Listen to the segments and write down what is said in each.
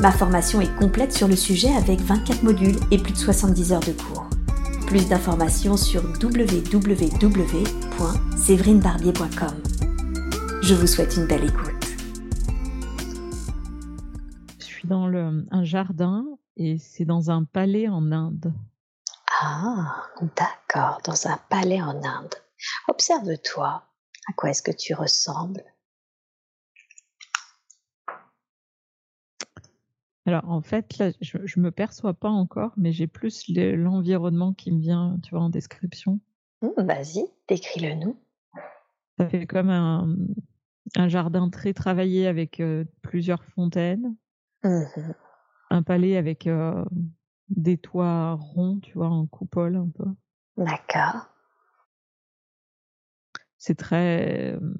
Ma formation est complète sur le sujet avec 24 modules et plus de 70 heures de cours. Plus d'informations sur www.séverinebarbier.com. Je vous souhaite une belle écoute. Je suis dans le, un jardin et c'est dans un palais en Inde. Ah, d'accord, dans un palais en Inde. Observe-toi. À quoi est-ce que tu ressembles? Alors en fait, là, je, je me perçois pas encore, mais j'ai plus l'environnement qui me vient, tu vois, en description. Mmh, vas-y, décris-le nous. Ça fait comme un, un jardin très travaillé avec euh, plusieurs fontaines, mmh un palais avec euh, des toits ronds, tu vois, en coupole un peu. D'accord. C'est très. Euh,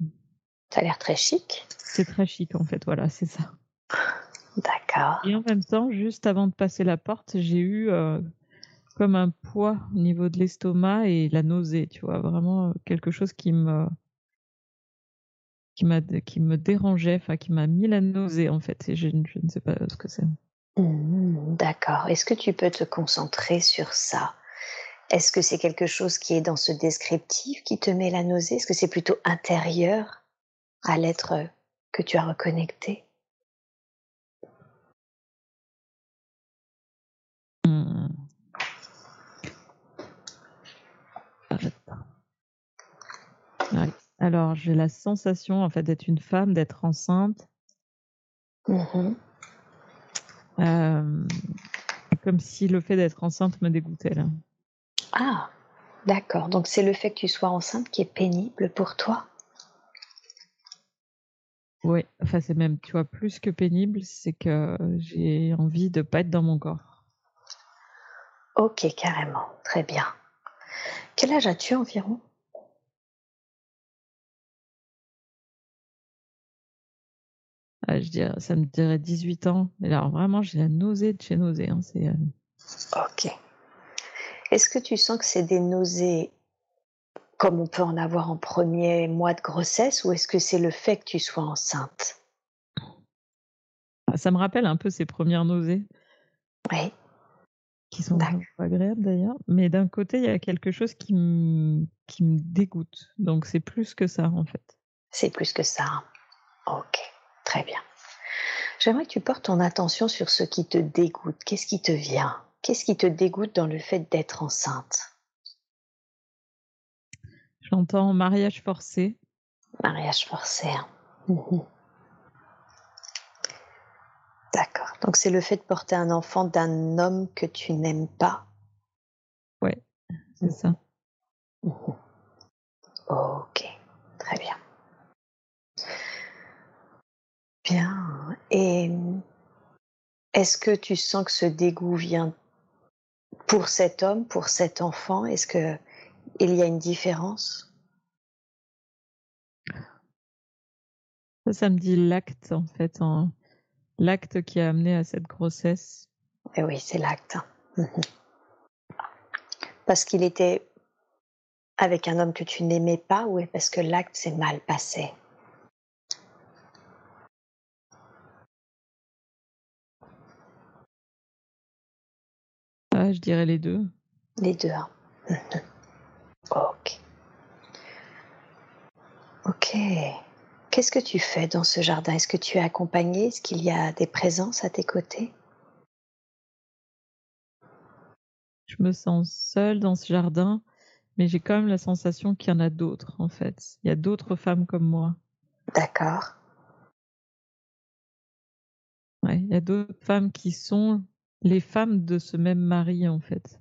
ça a l'air très chic. C'est très chic en fait, voilà, c'est ça. D'accord. Et en même temps, juste avant de passer la porte, j'ai eu euh, comme un poids au niveau de l'estomac et la nausée, tu vois, vraiment euh, quelque chose qui me qui m'a qui me dérangeait, enfin qui m'a mis la nausée en fait, et je, je ne sais pas ce que c'est. Mmh, d'accord. Est-ce que tu peux te concentrer sur ça? Est-ce que c'est quelque chose qui est dans ce descriptif qui te met la nausée? Est-ce que c'est plutôt intérieur à l'être que tu as reconnecté? Alors, j'ai la sensation, en fait, d'être une femme, d'être enceinte. Mmh comme si le fait d'être enceinte me dégoûtait, là. Ah, d'accord. Donc, c'est le fait que tu sois enceinte qui est pénible pour toi? Oui, enfin, c'est même, tu vois, plus que pénible, c'est que j'ai envie de pas être dans mon corps. Ok, carrément. Très bien. Quel âge as-tu environ? Ah, je dirais, ça me dirait 18 ans. alors vraiment, j'ai la nausée de chez nausée. Hein, c'est, euh, Ok. Est-ce que tu sens que c'est des nausées comme on peut en avoir en premier mois de grossesse ou est-ce que c'est le fait que tu sois enceinte? Ça me rappelle un peu ces premières nausées. Oui. Qui sont pas agréables d'ailleurs. Mais d'un côté, il y a quelque chose qui me, qui me dégoûte. Donc c'est plus que ça en fait. C'est plus que ça. Ok. Très bien. J'aimerais que tu portes ton attention sur ce qui te dégoûte. Qu'est-ce qui te vient? Qu'est-ce qui te dégoûte dans le fait d'être enceinte? J'entends mariage forcé. Mariage forcé. Hein. Mmh D'accord. Donc c'est le fait de porter un enfant d'un homme que tu n'aimes pas? Oui, c'est ça. Mmh ok, très bien. Bien. Et est-ce que tu sens que ce dégoût vient pour cet homme, pour cet enfant? Est-ce que il y a une différence? Ça, ça me dit l'acte en fait, l'acte qui a amené à cette grossesse. Et eh oui, c'est l'acte. Parce qu'il était avec un homme que tu n'aimais pas ou parce que l'acte s'est mal passé? Je dirais les deux. Les deux. Hein. ok. Ok. Qu'est-ce que tu fais dans ce jardin? Est-ce que tu es accompagné Est-ce qu'il y a des présences à tes côtés? Je me sens seule dans ce jardin, mais j'ai quand même la sensation qu'il y en a d'autres, en fait. Il y a d'autres femmes comme moi. D'accord. Ouais, il y a d'autres femmes qui sont les femmes de ce même mari, en fait.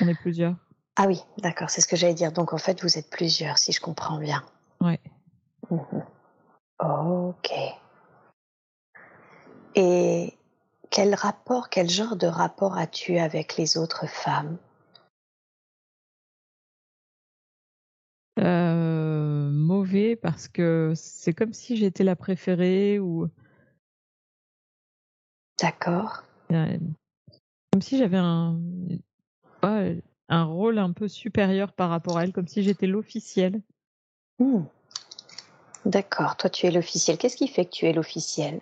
On est plusieurs. Ah oui, d'accord, c'est ce que j'allais dire. Donc en fait, vous êtes plusieurs, si je comprends bien. Ouais. Mhm. Ok. Et quel rapport, quel genre de rapport as-tu avec les autres femmes? Euh, Mauvais parce que c'est comme si j'étais la préférée ou. D'accord. Comme si j'avais un, un rôle un peu supérieur par rapport à elle, comme si j'étais l'officiel. Mmh. D'accord, toi tu es l'officiel. Qu'est-ce qui fait que tu es l'officiel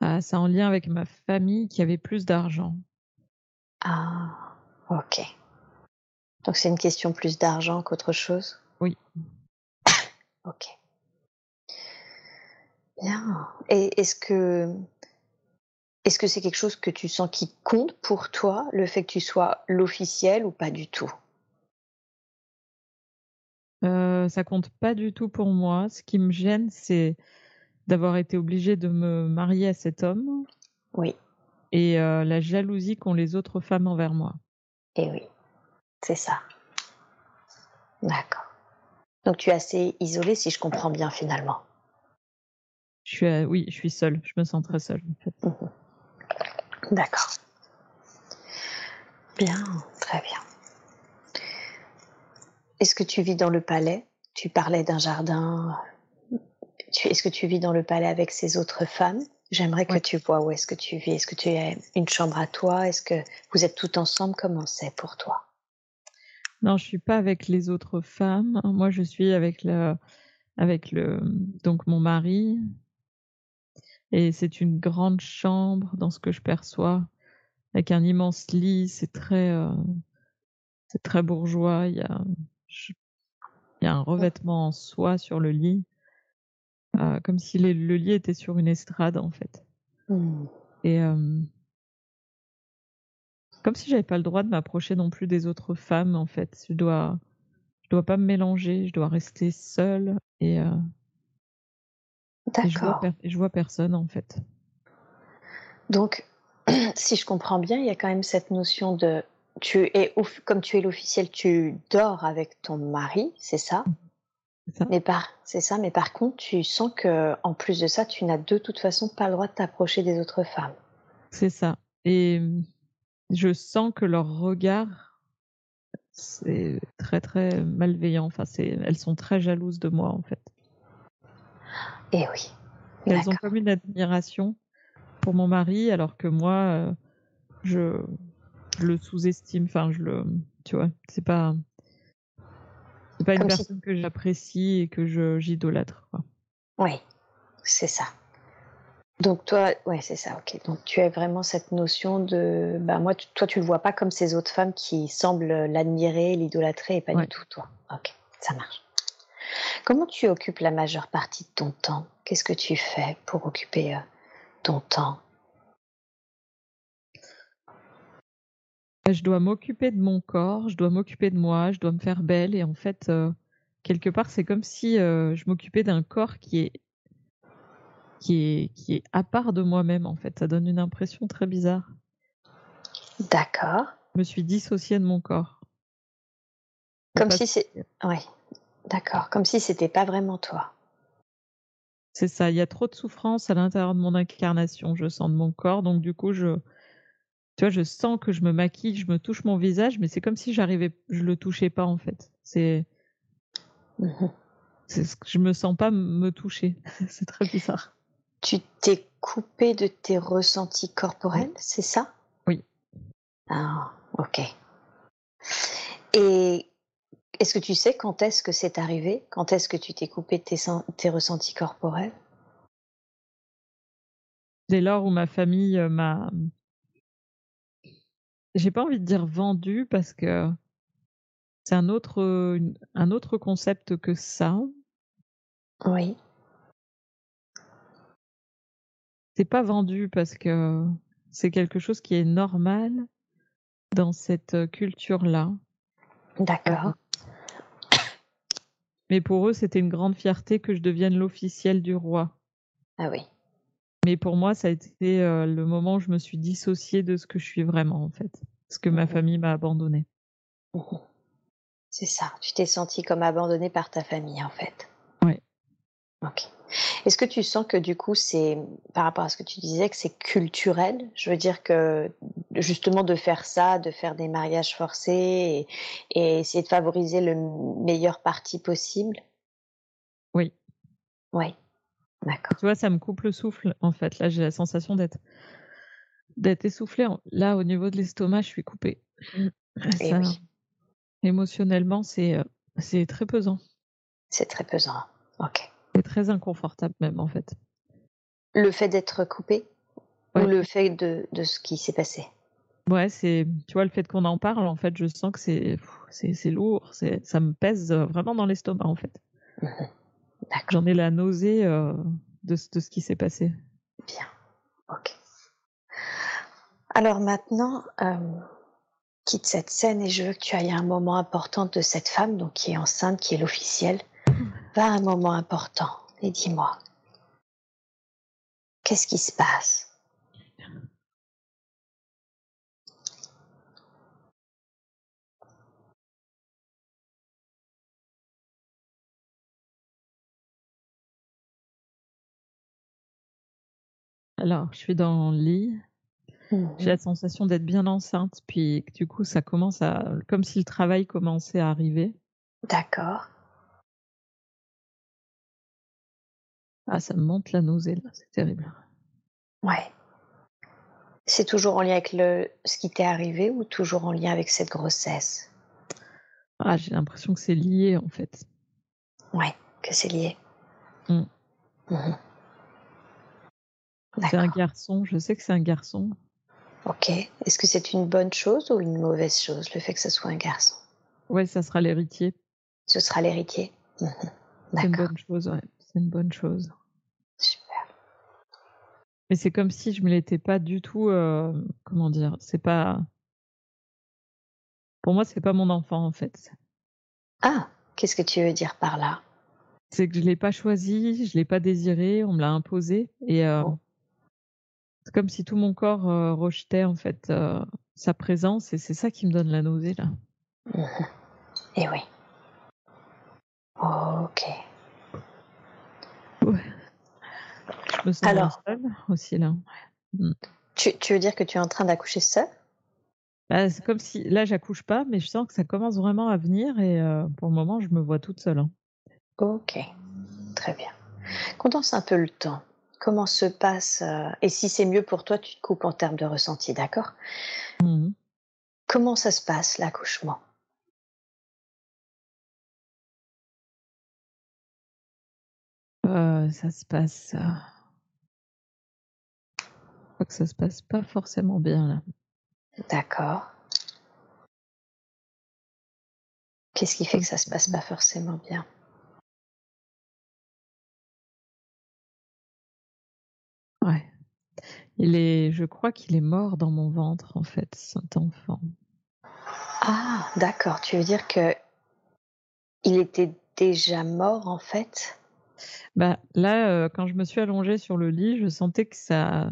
Ah, c'est en lien avec ma famille qui avait plus d'argent. Ah, ok. Donc c'est une question plus d'argent qu'autre chose? Oui. ok. Bien. Et est-ce que est-ce que c'est quelque chose que tu sens qui compte pour toi, le fait que tu sois l'officiel ou pas du tout? Euh, Ça compte pas du tout pour moi. Ce qui me gêne, c'est d'avoir été obligée de me marier à cet homme. Oui. Et euh, la jalousie qu'ont les autres femmes envers moi. Eh oui, c'est ça. D'accord. Donc tu es assez isolée si je comprends bien finalement. Je suis, euh, oui, je suis seule. Je me sens très seule en fait. Mmh D'accord. Bien, très bien. Est-ce que tu vis dans le palais? Tu parlais d'un jardin. Est-ce que tu vis dans le palais avec ces autres femmes? J'aimerais que tu vois où est-ce que tu vis. Est-ce que tu as une chambre à toi? Est-ce que vous êtes tout ensemble? Comment c'est pour toi? Non, je suis pas avec les autres femmes. Moi, je suis avec le, avec le, donc mon mari, et c'est une grande chambre dans ce que je perçois, avec un immense lit. C'est très, euh, c'est très bourgeois. Il y a, il y a un revêtement en soie sur le lit, euh, comme si le lit était sur une estrade en fait. Mmh. Et euh, comme si j'avais pas le droit de m'approcher non plus des autres femmes en fait. Je dois, je dois pas me mélanger. Je dois rester seule et D'accord. Je, vois personne en fait. Donc, si je comprends bien, il y a quand même cette notion de tu es comme tu es l'officiel, tu dors avec ton mari, c'est ça? Ça. Mais par c'est ça, mais par contre, tu sens que en plus de ça, tu n'as de toute façon pas le droit de t'approcher des autres femmes. C'est ça. Et je sens que leur regard c'est très très malveillant. Enfin, c'est elles sont très jalouses de moi en fait. Et eh oui. Elles ont comme une admiration pour mon mari, alors que moi, euh, je, le sous-estime. Enfin, je le, tu vois, c'est pas, c'est pas une personne que j'apprécie et que j'idolâtre. Oui, c'est ça. Donc toi, ouais, c'est ça, ok. Donc tu as vraiment cette notion de, bah moi, toi, tu le vois pas comme ces autres femmes qui semblent l'admirer, l'idolâtrer, et pas du tout toi. Ok, ça marche. Comment tu occupes la majeure partie de ton temps? Qu'est-ce que tu fais pour occuper euh, ton temps? Je dois m'occuper de mon corps, je dois m'occuper de moi, je dois me faire belle et en fait, euh, quelque part, c'est comme si euh, je m'occupais d'un corps qui est qui est qui est à part de moi-même en fait. Ça donne une impression très bizarre. D'accord. Je me suis dissociée de mon corps. Comme si c'est. Oui. D'accord, comme si c'était pas vraiment toi. C'est ça, il y a trop de souffrance à l'intérieur de mon incarnation, je sens de mon corps, donc du coup, je, tu vois, je sens que je me maquille, je me touche mon visage, mais c'est comme si j'arrivais, je le touchais pas en fait. C'est, mmh je me sens pas me toucher. c'est très bizarre. Tu t'es coupé de tes ressentis corporels, c'est ça? Oui. Ah, ok. Et est-ce que tu sais quand est-ce que c'est arrivé? Quand est-ce que tu t'es coupé de tes, tes ressentis corporels? Dès lors où ma famille euh, m'a. J'ai pas envie de dire vendu parce que c'est un autre, un autre concept que ça. Oui. C'est pas vendu parce que c'est quelque chose qui est normal dans cette culture-là. D'accord. Mais pour eux, c'était une grande fierté que je devienne l'officiel du roi. Ah oui. Mais pour moi, ça a été euh, le moment où je me suis dissociée de ce que je suis vraiment, en fait. Parce que ma mmh famille m'a abandonnée. Mmh C'est ça. Tu t'es sentie comme abandonnée par ta famille, en fait. Ok. Est-ce que tu sens que du coup, c'est par rapport à ce que tu disais, que c'est culturel? Je veux dire que justement de faire ça, de faire des mariages forcés et, et essayer de favoriser le meilleur parti possible? Oui. Oui. D'accord. Tu vois, ça me coupe le souffle, en fait. Là, j'ai la sensation d'être d'être essoufflée. Là, au niveau de l'estomac, je suis coupée. Et oui. Émotionnellement, c'est euh, c'est très pesant. C'est très pesant. Ok. C'est très inconfortable même, en fait. Le fait d'être coupé Ouais. ou le fait de, de ce qui s'est passé? Ouais, c'est, tu vois, le fait qu'on en parle, en fait, je sens que c'est, c'est, c'est lourd, c'est, ça me pèse euh, vraiment dans l'estomac, en fait. D'accord. J'en ai la nausée euh, de, ce- de ce qui s'est passé. Bien. Ok. Alors maintenant, euh, quitte cette scène et je veux que tu ailles à un moment important de cette femme, donc qui est enceinte, qui est l'officiel. Va à un moment important et dis-moi, qu'est-ce qui se passe? Alors, je suis dans le lit, Mhm. j'ai la sensation d'être bien enceinte, puis du coup, ça commence à, comme si le travail commençait à arriver. D'accord. Ah, ça me monte la nausée, là, c'est terrible. Ouais. C'est toujours en lien avec le, ce qui t'est arrivé ou toujours en lien avec cette grossesse? Ah, j'ai l'impression que c'est lié, en fait. Ouais, que c'est lié. Mm. Mhm. C'est un D'accord. garçon, je sais que c'est un garçon. Ok. Est-ce que c'est une bonne chose ou une mauvaise chose, le fait que ce soit un garçon? Ouais, ça sera l'héritier. Ce sera l'héritier Mhm. C'est une D'accord. bonne chose, ouais. C'est une bonne chose. Mais c'est comme si je me l'étais pas du tout, euh, comment dire, c'est pas, pour moi, c'est pas mon enfant, en fait. Ah, qu'est-ce que tu veux dire par là? C'est que je l'ai pas choisi, je l'ai pas désiré, on me l'a imposé, et euh, Oh. c'est comme si tout mon corps euh, rejetait, en fait, euh, sa présence, et c'est ça qui me donne la nausée, là. Mhm. Eh oui. Ok. Je me sens Alors. seule aussi, là. Tu, tu veux dire que tu es en train d'accoucher seule? Bah, c'est comme si, là, j'accouche pas, mais je sens que ça commence vraiment à venir, et euh, pour le moment, je me vois toute seule. hein. Ok. Très bien. Condense un peu le temps. Comment se passe euh, Et si c'est mieux pour toi, tu te coupes en termes de ressenti, d'accord? Mhm. Comment ça se passe l'accouchement? Euh, ça se passe. Crois que ça se passe pas forcément bien là. D'accord. Qu'est-ce qui fait que ça se passe pas forcément bien? Ouais. Il est, je crois qu'il est mort dans mon ventre en fait, cet enfant. Ah, d'accord. Tu veux dire que il était déjà mort en fait? Bah là, euh, quand je me suis allongée sur le lit, je sentais que ça,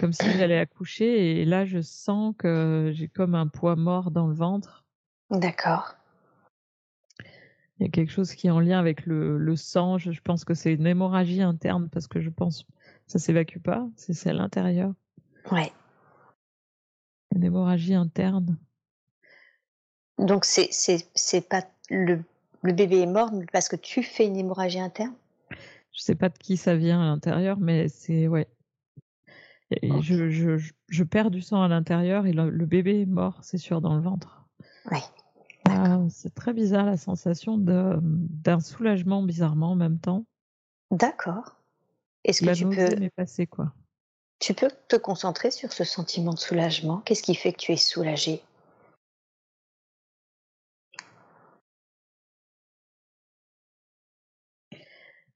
comme si j'allais accoucher, et là je sens que j'ai comme un poids mort dans le ventre. D'accord. Il y a quelque chose qui est en lien avec le, le sang. Je, je pense que c'est une hémorragie interne parce que je pense ça s'évacue pas, c'est c'est à l'intérieur. Ouais. Une hémorragie interne. Donc c'est c'est c'est pas le le bébé est mort parce que tu fais une hémorragie interne? Je sais pas de qui ça vient à l'intérieur, mais c'est ouais. Et je, je, je, je perds du sang à l'intérieur et le, le bébé est mort, c'est sûr, dans le ventre. Oui. Ah, c'est très bizarre la sensation d'un soulagement bizarrement en même temps. D'accord. Est-ce que tu peux m'est passée quoi. tu peux te concentrer sur ce sentiment de soulagement? Qu'est-ce qui fait que tu es soulagée?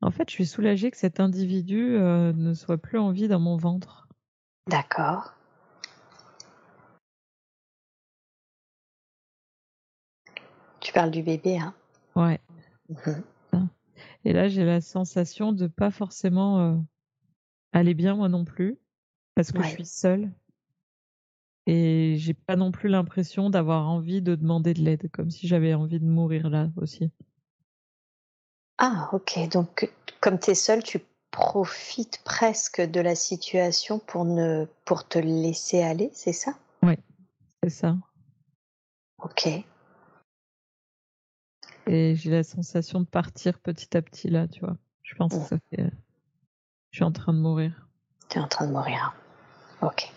En fait, je suis soulagée que cet individu euh, ne soit plus en vie dans mon ventre. D'accord. Tu parles du bébé, hein? Ouais. Mhm. Et là, j'ai la sensation de pas forcément euh, aller bien moi non plus, parce que je suis seule. Et j'ai pas non plus l'impression d'avoir envie de demander de l'aide, comme si j'avais envie de mourir là aussi. Ah, ok. Donc, comme tu es seule, tu profites presque de la situation pour, ne, pour te laisser aller, c'est ça? Oui, c'est ça. Ok. Et j'ai la sensation de partir petit à petit là, tu vois. Je pense que ça fait. Je suis en train de mourir. Tu es en train de mourir. Ok.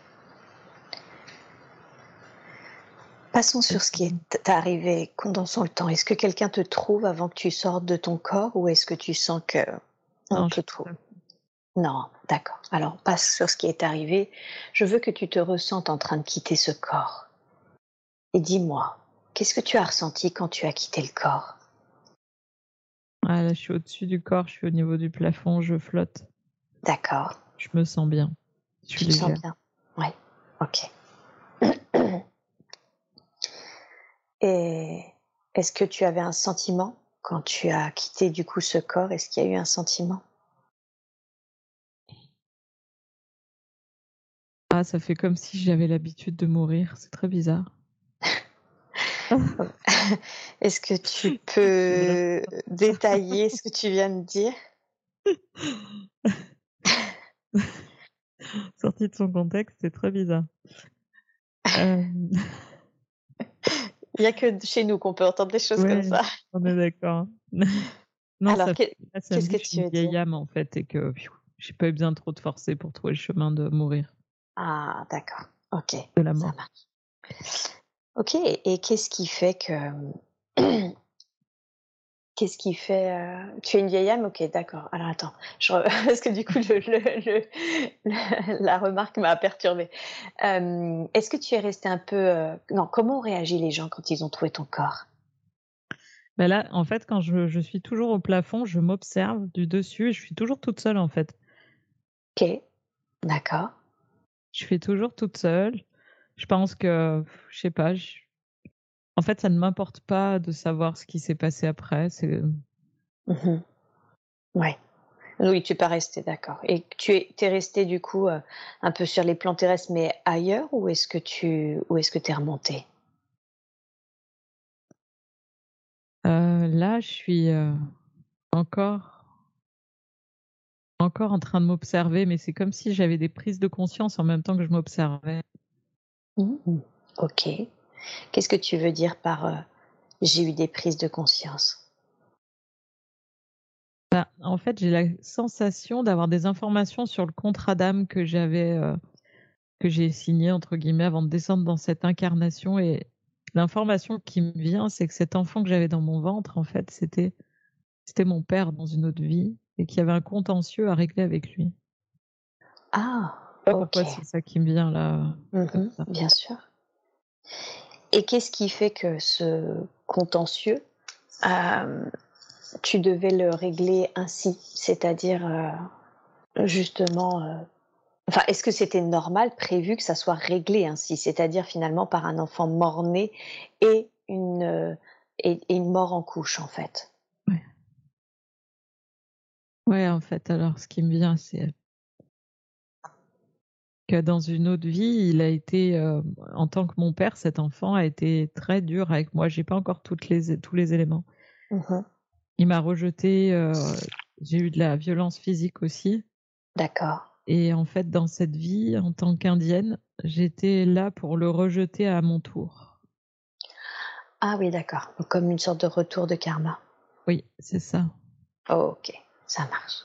Passons sur ce qui est arrivé. Condensons le temps. Est-ce que quelqu'un te trouve avant que tu sortes de ton corps ou est-ce que tu sens que on Non, te trouve? Non, d'accord. Alors, passe sur ce qui est arrivé. Je veux que tu te ressentes en train de quitter ce corps. Et dis-moi, qu'est-ce que tu as ressenti quand tu as quitté le corps? Ah, là, je suis au-dessus du corps, je suis au niveau du plafond, je flotte. D'accord. Je me sens bien. Je Tu te sens bien Oui. Ok. Et est-ce que tu avais un sentiment quand tu as quitté du coup ce corps? Est-ce qu'il y a eu un sentiment? Ça fait comme si j'avais l'habitude de mourir. C'est très bizarre. Est-ce que tu peux détailler ce que tu viens de dire? Sorti de son contexte, c'est très bizarre. Euh, Il n'y a que chez nous qu'on peut entendre des choses comme ça. on est d'accord. non, Alors, que- qu'est-ce que je suis tu une veux dire? vieille âme en fait et que j'ai pas eu besoin de trop de forcer pour trouver le chemin de mourir, ah, d'accord. Ok, de la ça marche. Ok, et qu'est-ce qui fait que. Qu'est-ce qui fait. euh, Tu es une vieille âme? Ok, d'accord. Alors attends, je parce que du coup, le, le- le- le- la remarque m'a perturbée. Euh, Est-ce que tu es resté un peu. euh, Non, comment ont réagi les gens quand ils ont trouvé ton corps? Bah là, en fait, quand je, je suis toujours au plafond, je m'observe du dessus et je suis toujours toute seule en fait. Ok, d'accord. Je suis toujours toute seule. Je pense que, je sais pas, je- en fait, ça ne m'importe pas de savoir ce qui s'est passé après. C'est Mhm. Ouais. Oui, tu n'es pas resté, d'accord. Et tu es, t'es resté du coup euh, un peu sur les plans terrestres, mais ailleurs, ou est-ce que tu, ou est-ce que t'es remonté Euh, là, je suis euh, encore, encore en train de m'observer, mais c'est comme si j'avais des prises de conscience en même temps que je m'observais. Ok. Qu'est-ce que tu veux dire par euh, j'ai eu des prises de conscience Ben, en fait, j'ai la sensation d'avoir des informations sur le contrat d'âme que j'avais, euh, que j'ai signé entre guillemets avant de descendre dans cette incarnation. Et l'information qui me vient, c'est que cet enfant que j'avais dans mon ventre, en fait, c'était, c'était mon père dans une autre vie et qu'il y avait un contentieux à régler avec lui. Ah, Je sais pas ok. pourquoi c'est ça qui me vient là. Mhm, bien sûr. Et qu'est-ce qui fait que ce contentieux, euh, tu devais le régler ainsi? C'est-à-dire, euh, justement, euh, enfin, est-ce que c'était normal, prévu que ça soit réglé ainsi? C'est-à-dire, finalement, par un enfant mort-né et une, et, et une mort en couche, en fait Ouais, en fait, alors ce qui me vient, c'est que dans une autre vie, il a été, euh, en tant que mon père, cet enfant a été très dur avec moi. J'ai pas encore toutes les, tous les éléments. Mhm. Il m'a rejeté. euh, j'ai eu de la violence physique aussi. D'accord. Et en fait, dans cette vie, en tant qu'indienne, j'étais là pour le rejeter à mon tour. Ah oui, d'accord. Comme une sorte de retour de karma. Oui, c'est ça. ok, ça marche.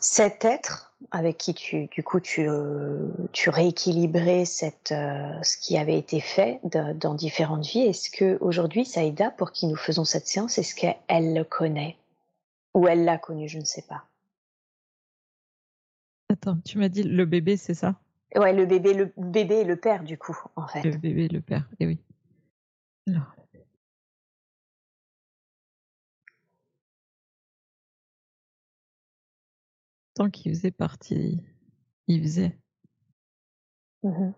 Cet être avec qui tu, du coup, tu, euh, tu rééquilibrais cette, euh, ce qui avait été fait de- dans différentes vies, est-ce que aujourd'hui, Saïda, pour qui nous faisons cette séance, est-ce qu'elle le connaît? Ou elle l'a connu, je ne sais pas. Attends, tu m'as dit le bébé, c'est ça? Ouais, le bébé, le bébé et le père, du coup, en fait. Le bébé, le père. Et oui. Alors, qu'il faisait partie, il faisait. Mhm.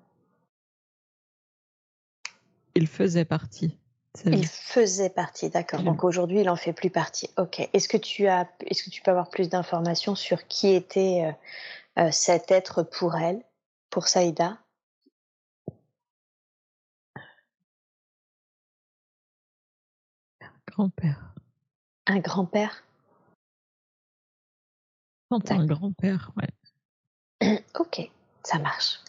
Il faisait partie. Il faisait partie, d'accord. Donc aujourd'hui, il en fait plus partie. Ok. Est-ce que tu as, est-ce que tu peux avoir plus d'informations sur qui était euh, euh, cet être pour elle, pour Saïda? Grand-père. Un grand-père? Quand un grand-père, ouais. ok, ça marche.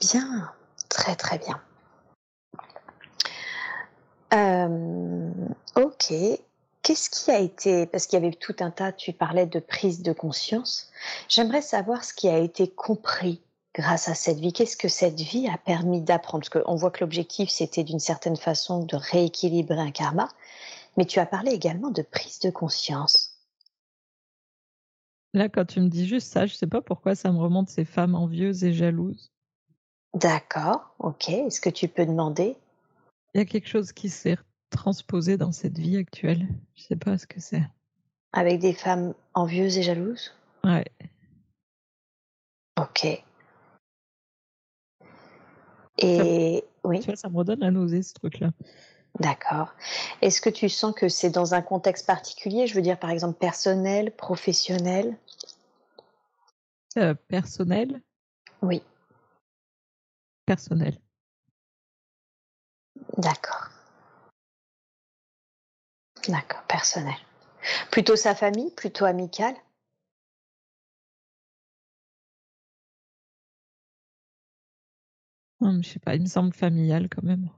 Bien, très très bien. Euh, ok. Qu'est-ce qui a été, parce qu'il y avait tout un tas, tu parlais de prise de conscience. J'aimerais savoir ce qui a été compris grâce à cette vie. Qu'est-ce que cette vie a permis d'apprendre? Parce qu'on voit que l'objectif, c'était d'une certaine façon de rééquilibrer un karma. Mais tu as parlé également de prise de conscience. Là, quand tu me dis juste ça, je sais pas pourquoi ça me remonte ces femmes envieuses et jalouses. D'accord, ok. Est-ce que tu peux demander? Il y a quelque chose qui s'est transposé dans cette vie actuelle. Je sais pas ce que c'est. Avec des femmes envieuses et jalouses? Ouais. Ok. Et oui. Tu vois, ça me redonne la nausée, ce truc-là. D'accord. Est-ce que tu sens que c'est dans un contexte particulier? Je veux dire, par exemple, personnel, professionnel? Euh, personnel? Oui, Personnel. d'accord. D'accord, personnel. Plutôt sa famille, plutôt amical? Hum, je sais pas, il me semble familial quand même.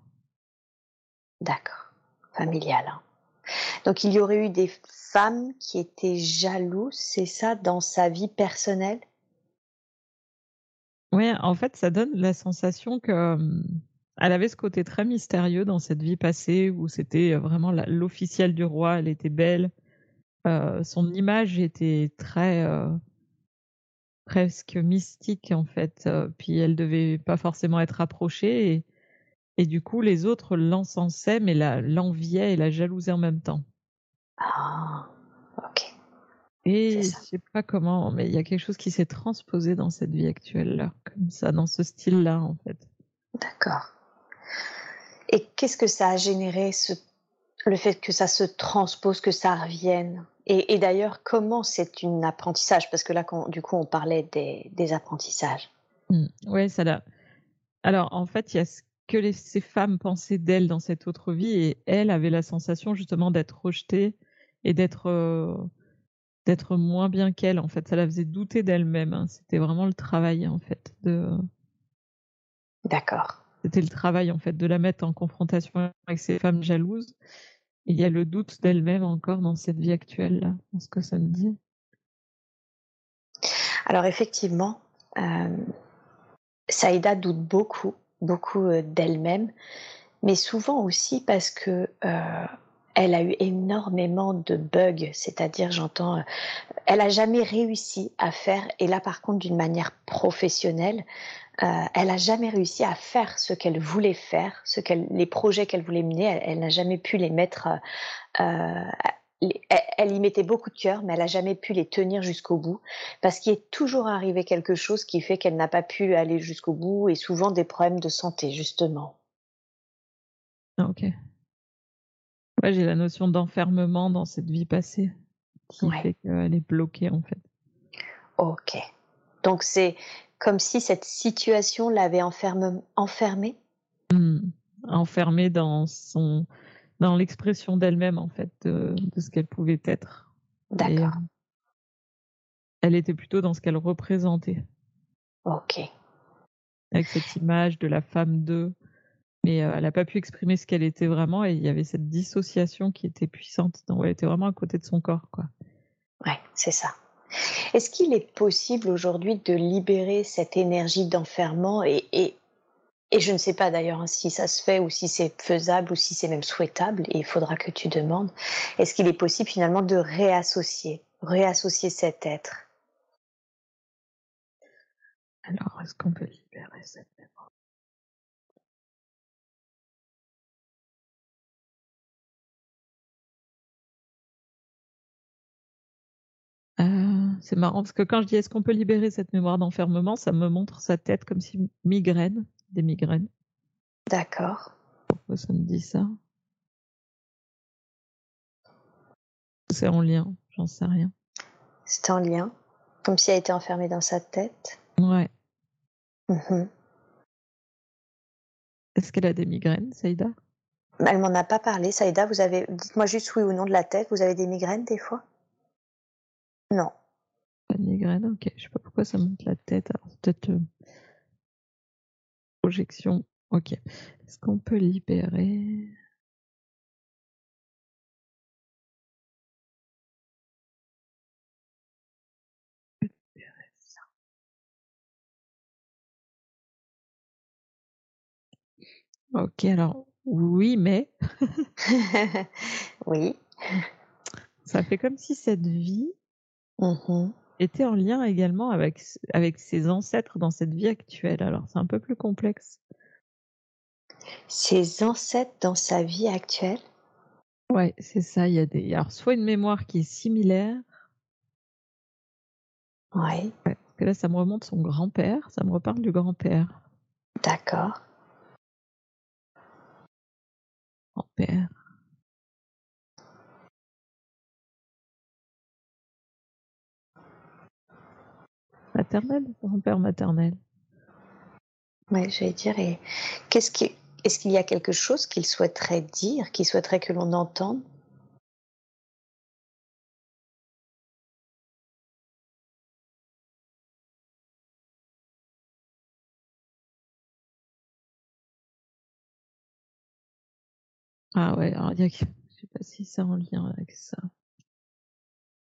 D'accord, familial. hein. Donc il y aurait eu des femmes qui étaient jalouses, c'est ça, dans sa vie personnelle? Ouais, en fait, ça donne la sensation que elle avait ce côté très mystérieux dans cette vie passée où c'était vraiment l'officielle du roi. Elle était belle, euh, son image était très euh, presque mystique en fait. puis elle devait pas forcément être approchée et du coup les autres l'encensaient mais l'enviaient et la jalousaient en même temps. Ah, ok. Et je sais pas comment, mais il y a quelque chose qui s'est transposé dans cette vie actuelle là, comme ça, dans ce style-là en fait. D'accord. Et qu'est-ce que ça a généré, ce, le fait que ça se transpose, que ça revienne? Et, et d'ailleurs, comment c'est un apprentissage? Parce que là, quand- du coup, on parlait des, des apprentissages. Mm. Ouais, ça l'a. Alors, en fait, il y a ce que les- ces femmes pensaient d'elle dans cette autre vie, et elle avait la sensation justement d'être rejetée et d'être euh, d'être moins bien qu'elle. En fait, ça la faisait douter d'elle-même. hein. C'était vraiment le travail, en fait, de. D'accord. C'était le travail, en fait, de la mettre en confrontation avec ces femmes jalouses. Et il y a le doute d'elle-même encore dans cette vie actuelle, là, dans ce que ça me dit. Alors effectivement, euh, Saïda doute beaucoup, beaucoup euh, d'elle-même, mais souvent aussi parce que euh, elle a eu énormément de bugs, c'est-à-dire j'entends, euh, elle a jamais réussi à faire, et là par contre d'une manière professionnelle, elle a jamais réussi à faire ce qu'elle voulait faire, ce qu'elle, les projets qu'elle voulait mener, elle, n'a jamais pu les mettre. euh, elle, y mettait beaucoup de cœur, mais elle n'a jamais pu les tenir jusqu'au bout, parce qu'il est toujours arrivé quelque chose qui fait qu'elle n'a pas pu aller jusqu'au bout, et souvent des problèmes de santé justement. Ah, ok. Ouais, j'ai la notion d'enfermement dans cette vie passée qui Ouais. fait qu'elle est bloquée, en fait. Ok. Donc c'est comme si cette situation l'avait enferme, enfermée? Hmm. enfermée dans son dans l'expression d'elle-même en fait de, de ce qu'elle pouvait être. D'accord. elle était plutôt dans ce qu'elle représentait Ok. avec cette image de la femme d'eux, mais euh, elle n'a pas pu exprimer ce qu'elle était vraiment et il y avait cette dissociation qui était puissante. Donc elle était vraiment à côté de son corps quoi. Ouais, c'est ça. Est-ce qu'il est possible aujourd'hui de libérer cette énergie d'enfermement et, et, et je ne sais pas d'ailleurs hein, si ça se fait ou si c'est faisable ou si c'est même souhaitable, et il faudra que tu demandes, est-ce qu'il est possible finalement de réassocier, réassocier cet être? Alors est-ce qu'on peut libérer cette mémoire? Euh, c'est marrant parce que quand je dis est-ce qu'on peut libérer cette mémoire d'enfermement, ça me montre sa tête comme si migraine, des migraines. D'accord. Pourquoi ça me dit ça? C'est en lien, j'en sais rien. C'est en lien, comme si elle était enfermée dans sa tête. Ouais. Mhm. Est-ce qu'elle a des migraines, Saïda? Elle m'en a pas parlé. Saïda, vous avez, dites-moi juste oui ou non de la tête. Vous avez des migraines des fois? Non. Pas de migraine, ok. Je sais pas pourquoi ça monte la tête. peut-être euh, projection. Ok. Est-ce qu'on peut libérer? Ok, alors oui, mais. oui. Ça fait comme si cette vie mmh était en lien également avec, avec ses ancêtres dans cette vie actuelle. Alors c'est un peu plus complexe. Ses ancêtres dans sa vie actuelle? Ouais, c'est ça. Il y a des. Alors soit une mémoire qui est similaire. Ouais. ouais parce que là, ça me remonte son grand-père. Ça me reparle du grand-père. D'accord. Grand-père. Maternel Grand-père maternel. Oui, j'allais dire, et qu'est-ce qui, est-ce qu'il y a quelque chose qu'il souhaiterait dire, qu'il souhaiterait que l'on entende? Ah ouais, alors il y a, je sais pas si c'est en lien avec ça.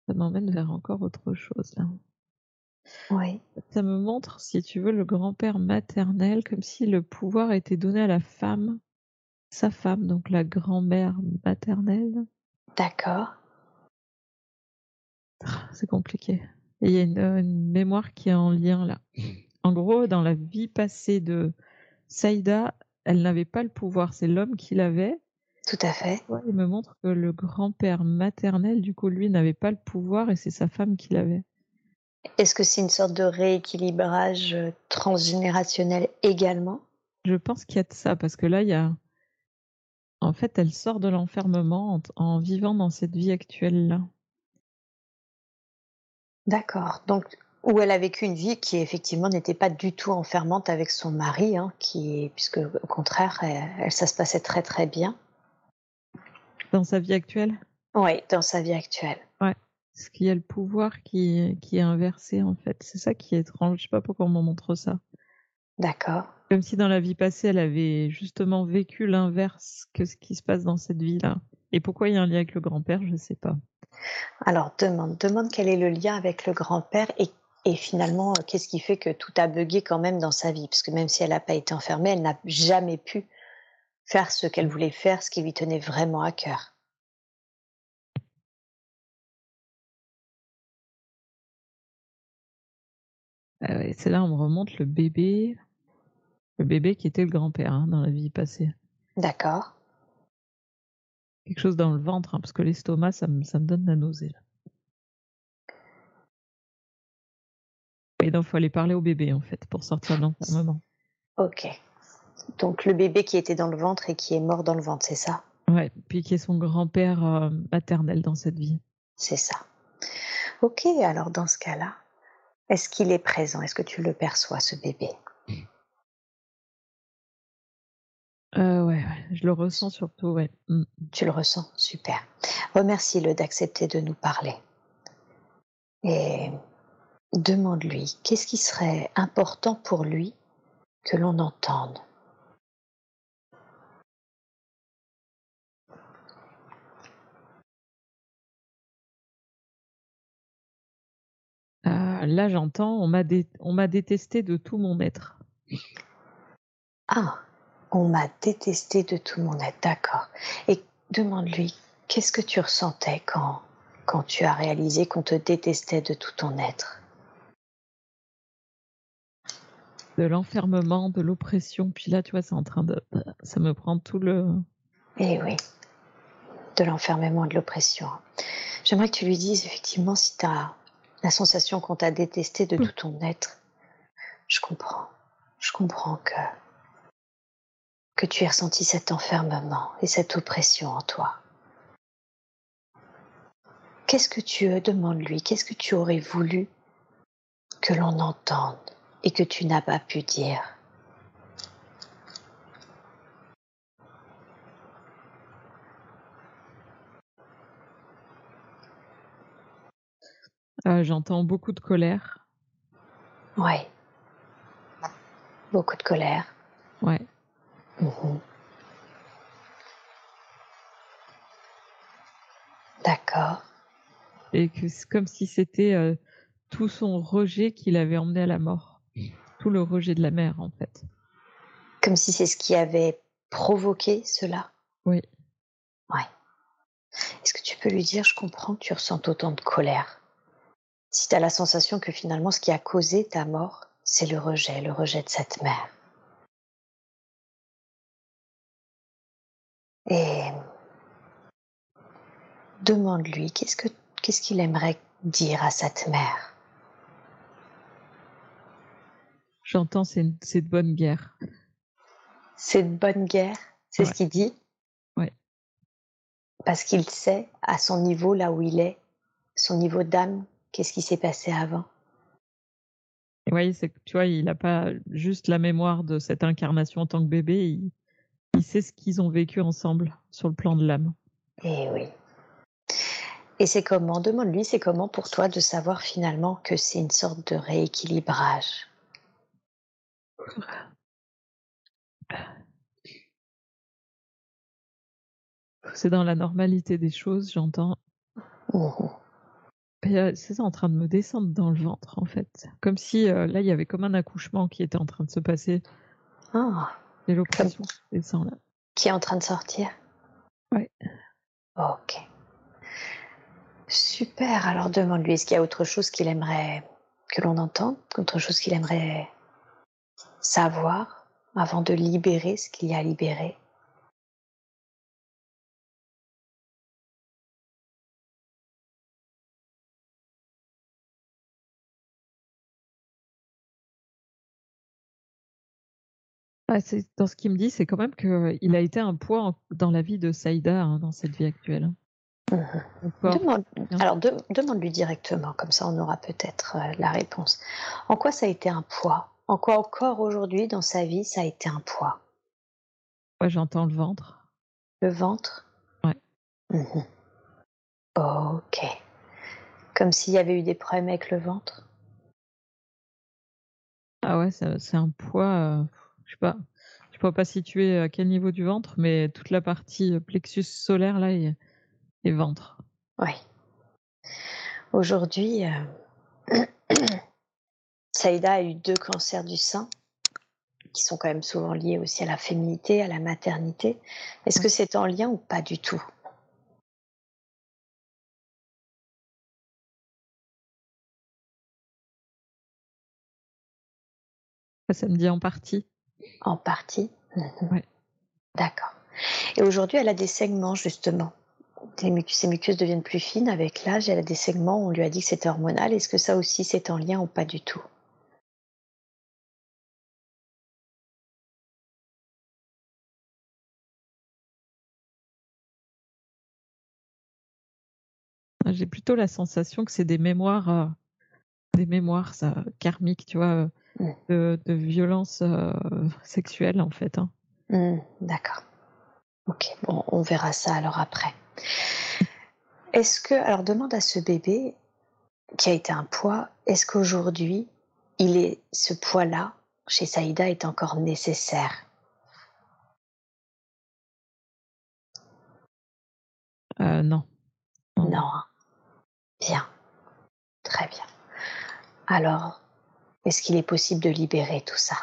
Ça m'emmène vers encore autre chose là. Oui. Ça me montre, si tu veux, le grand-père maternel, comme si le pouvoir était donné à la femme, sa femme, donc la grand-mère maternelle. D'accord. Ah, c'est compliqué. Et il y a une, une, mémoire qui est en lien là. En gros, dans la vie passée de Saïda, elle n'avait pas le pouvoir, c'est l'homme qui l'avait. Tout à fait. Ouais, il me montre que le grand-père maternel, du coup, lui, n'avait pas le pouvoir et c'est sa femme qui l'avait. Est-ce que c'est une sorte de rééquilibrage transgénérationnel également? Je pense qu'il y a de ça, parce que là, il y a. En fait, elle sort de l'enfermement en, en, vivant dans cette vie actuelle-là. D'accord. Donc, où elle a vécu une vie qui effectivement n'était pas du tout enfermante avec son mari, hein, qui, puisque au contraire, elle, elle, ça se passait très très bien. Dans sa vie actuelle? Oui, dans sa vie actuelle. Ouais. Parce qu'il y a le pouvoir qui, qui est inversé en fait. C'est ça qui est étrange. Je sais pas pourquoi on m'en montre ça. D'accord. Comme si dans la vie passée, elle avait justement vécu l'inverse que ce qui se passe dans cette vie-là. Et pourquoi il y a un lien avec le grand-père, je ne sais pas. Alors demande, demande quel est le lien avec le grand-père et, et, finalement qu'est-ce qui fait que tout a bugué quand même dans sa vie, parce que même si elle n'a pas été enfermée, elle n'a jamais pu faire ce qu'elle voulait faire, ce qui lui tenait vraiment à cœur. Ah ouais, c'est là on me remonte le bébé, le bébé qui était le grand-père hein, dans la vie passée. D'accord. Quelque chose dans le ventre, hein, parce que l'estomac, ça me, ça me donne la nausée. Là. Et donc, il faut aller parler au bébé, en fait, pour sortir de l'enfermement. Ok. Donc, le bébé qui était dans le ventre et qui est mort dans le ventre, c'est ça? Ouais, puis qui est son grand-père euh, maternel dans cette vie. C'est ça. Ok, alors dans ce cas-là, est-ce qu'il est présent? Est-ce que tu le perçois, ce bébé? Euh, ouais, ouais, je le ressens surtout, ouais. Mm. Tu le ressens? Super. Remercie-le d'accepter de nous parler. Et demande-lui qu'est-ce qui serait important pour lui que l'on entende? Là, j'entends, on m'a dé détesté de tout mon être. Ah, on m'a détesté de tout mon être, d'accord. Et demande-lui, qu'est-ce que tu ressentais quand, quand tu as réalisé qu'on te détestait de tout ton être? De l'enfermement, de l'oppression, puis là, tu vois, c'est en train de... Ça me prend tout le... Eh oui, de l'enfermement de l'oppression. J'aimerais que tu lui dises effectivement si tu as la sensation qu'on t'a détesté de tout ton être. Je comprends. Je comprends que que tu aies ressenti cet enfermement et cette oppression en toi. Qu'est-ce que tu demandes lui? Qu'est-ce que tu aurais voulu que l'on entende et que tu n'as pas pu dire? Euh, j'entends beaucoup de colère. Ouais. Beaucoup de colère. Ouais. Mhm. D'accord. Et que c'est comme si c'était euh, tout son rejet qui l'avait emmené à la mort. Tout le rejet de la mère, en fait. Comme si c'est ce qui avait provoqué cela. Oui. Ouais. Est-ce que tu peux lui dire, je comprends que tu ressens autant de colère? Si tu as la sensation que finalement ce qui a causé ta mort, c'est le rejet, le rejet de cette mère. Et demande-lui qu'est-ce que qu'est-ce qu'il aimerait dire à cette mère? J'entends, c'est de bonne guerre. C'est de bonne guerre, c'est ce qu'il dit? Ouais. Parce qu'il sait, à son niveau, là où il est, son niveau d'âme, qu'est-ce qui s'est passé avant? Et ouais, c'est que tu vois, il n'a pas juste la mémoire de cette incarnation en tant que bébé, il, il sait ce qu'ils ont vécu ensemble sur le plan de l'âme. Et oui. Et c'est comment, demande-lui, c'est comment pour toi de savoir finalement que c'est une sorte de rééquilibrage? C'est dans la normalité des choses, j'entends. Et, euh, C'est ça en train de me descendre dans le ventre, en fait. Comme si euh, là, il y avait comme un accouchement qui était en train de se passer. Ah, Et l'oppression qui descend là. qui est en train de sortir? Ouais. Ok. Super, alors demande-lui, est-ce qu'il y a autre chose qu'il aimerait que l'on entende? Autre chose qu'il aimerait savoir? Avant de libérer ce qu'il y a à libérer? Ah, c'est- dans ce qu'il me dit, c'est quand même qu'il a été un poids en- dans la vie de Saïda, hein, dans cette vie actuelle. Corps. Demande-. Alors de- demande-lui directement, comme ça on aura peut-être euh, la réponse. En quoi ça a été un poids? En quoi encore aujourd'hui dans sa vie ça a été un poids? Ouais, j'entends le ventre. Le ventre? Ouais. Mhm. Ok. Comme s'il y avait eu des problèmes avec le ventre? Ah ouais, ça- c'est un poids, euh, je sais pas, je pourrais pas situer à quel niveau du ventre, mais toute la partie euh, plexus solaire là et, et ventre. Oui. Aujourd'hui, euh, Saïda a eu deux cancers du sein qui sont quand même souvent liés aussi à la féminité, à la maternité. Est-ce que c'est en lien ou pas du tout? Ça me dit en partie. En partie Mhm. Ouais. D'accord. Et aujourd'hui, elle a des segments, justement. Les muc- Ses muqueuses deviennent plus fines avec l'âge. Elle a des segments, on lui a dit que c'était hormonal. Est-ce que ça aussi, c'est en lien ou pas du tout? J'ai plutôt la sensation que c'est des mémoires, euh, des mémoires ça, karmiques, tu vois, de, de violence euh, sexuelle en fait. hein. Hmm, D'accord. Ok, bon, on verra ça alors après. Est-ce que, alors demande à ce bébé qui a été un poids, est-ce qu'aujourd'hui, il est, ce poids-là, chez Saïda, est encore nécessaire? Euh, non. Non. hein. Bien. Très bien. Alors, est-ce qu'il est possible de libérer tout ça?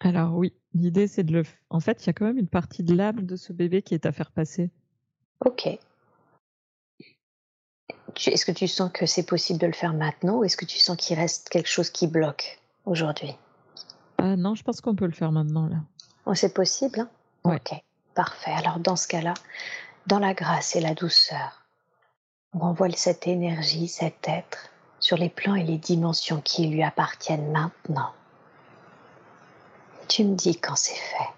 Alors oui, l'idée c'est de le. En fait, il y a quand même une partie de l'âme de ce bébé qui est à faire passer. Ok. Est-ce que tu sens que c'est possible de le faire maintenant ou est-ce que tu sens qu'il reste quelque chose qui bloque aujourd'hui? Ah non, je pense qu'on peut le faire maintenant là. Oh, c'est possible hein? Ouais. Ok, parfait. Alors dans ce cas-là, dans la grâce et la douceur, on envoie cette énergie, cet être, sur les plans et les dimensions qui lui appartiennent maintenant. Tu me dis quand c'est fait.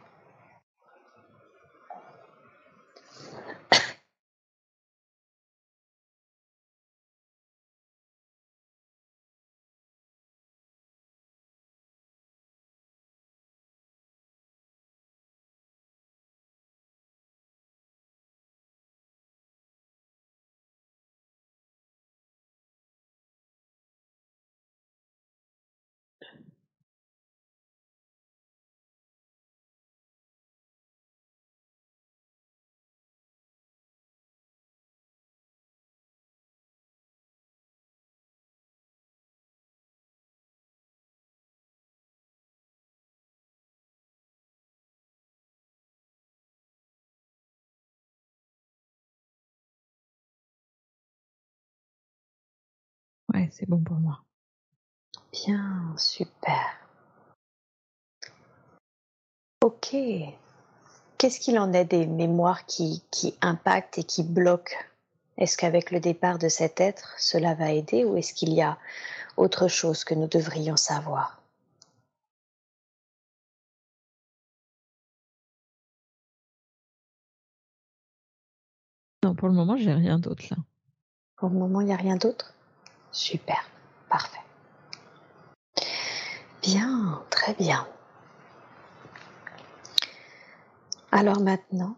Ouais, c'est bon pour moi. Bien, super. Ok. Qu'est-ce qu'il en est des mémoires qui, qui impactent et qui bloquent? Est-ce qu'avec le départ de cet être, cela va aider ou est-ce qu'il y a autre chose que nous devrions savoir? Non, pour le moment, j'ai rien d'autre là. Pour le moment, il n'y a rien d'autre? Super, parfait. Bien, très bien. Alors maintenant,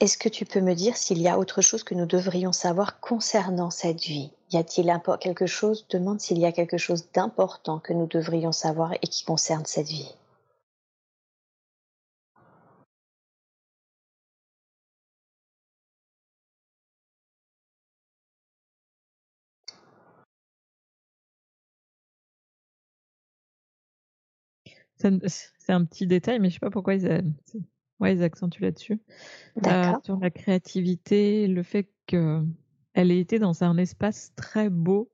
est-ce que tu peux me dire s'il y a autre chose que nous devrions savoir concernant cette vie? Y a-t-il quelque chose? Demande s'il y a quelque chose d'important que nous devrions savoir et qui concerne cette vie. C'est un petit détail, mais je sais pas pourquoi ils, ouais, ils accentuent là-dessus. Euh, sur la créativité, le fait qu'elle ait été dans un espace très beau,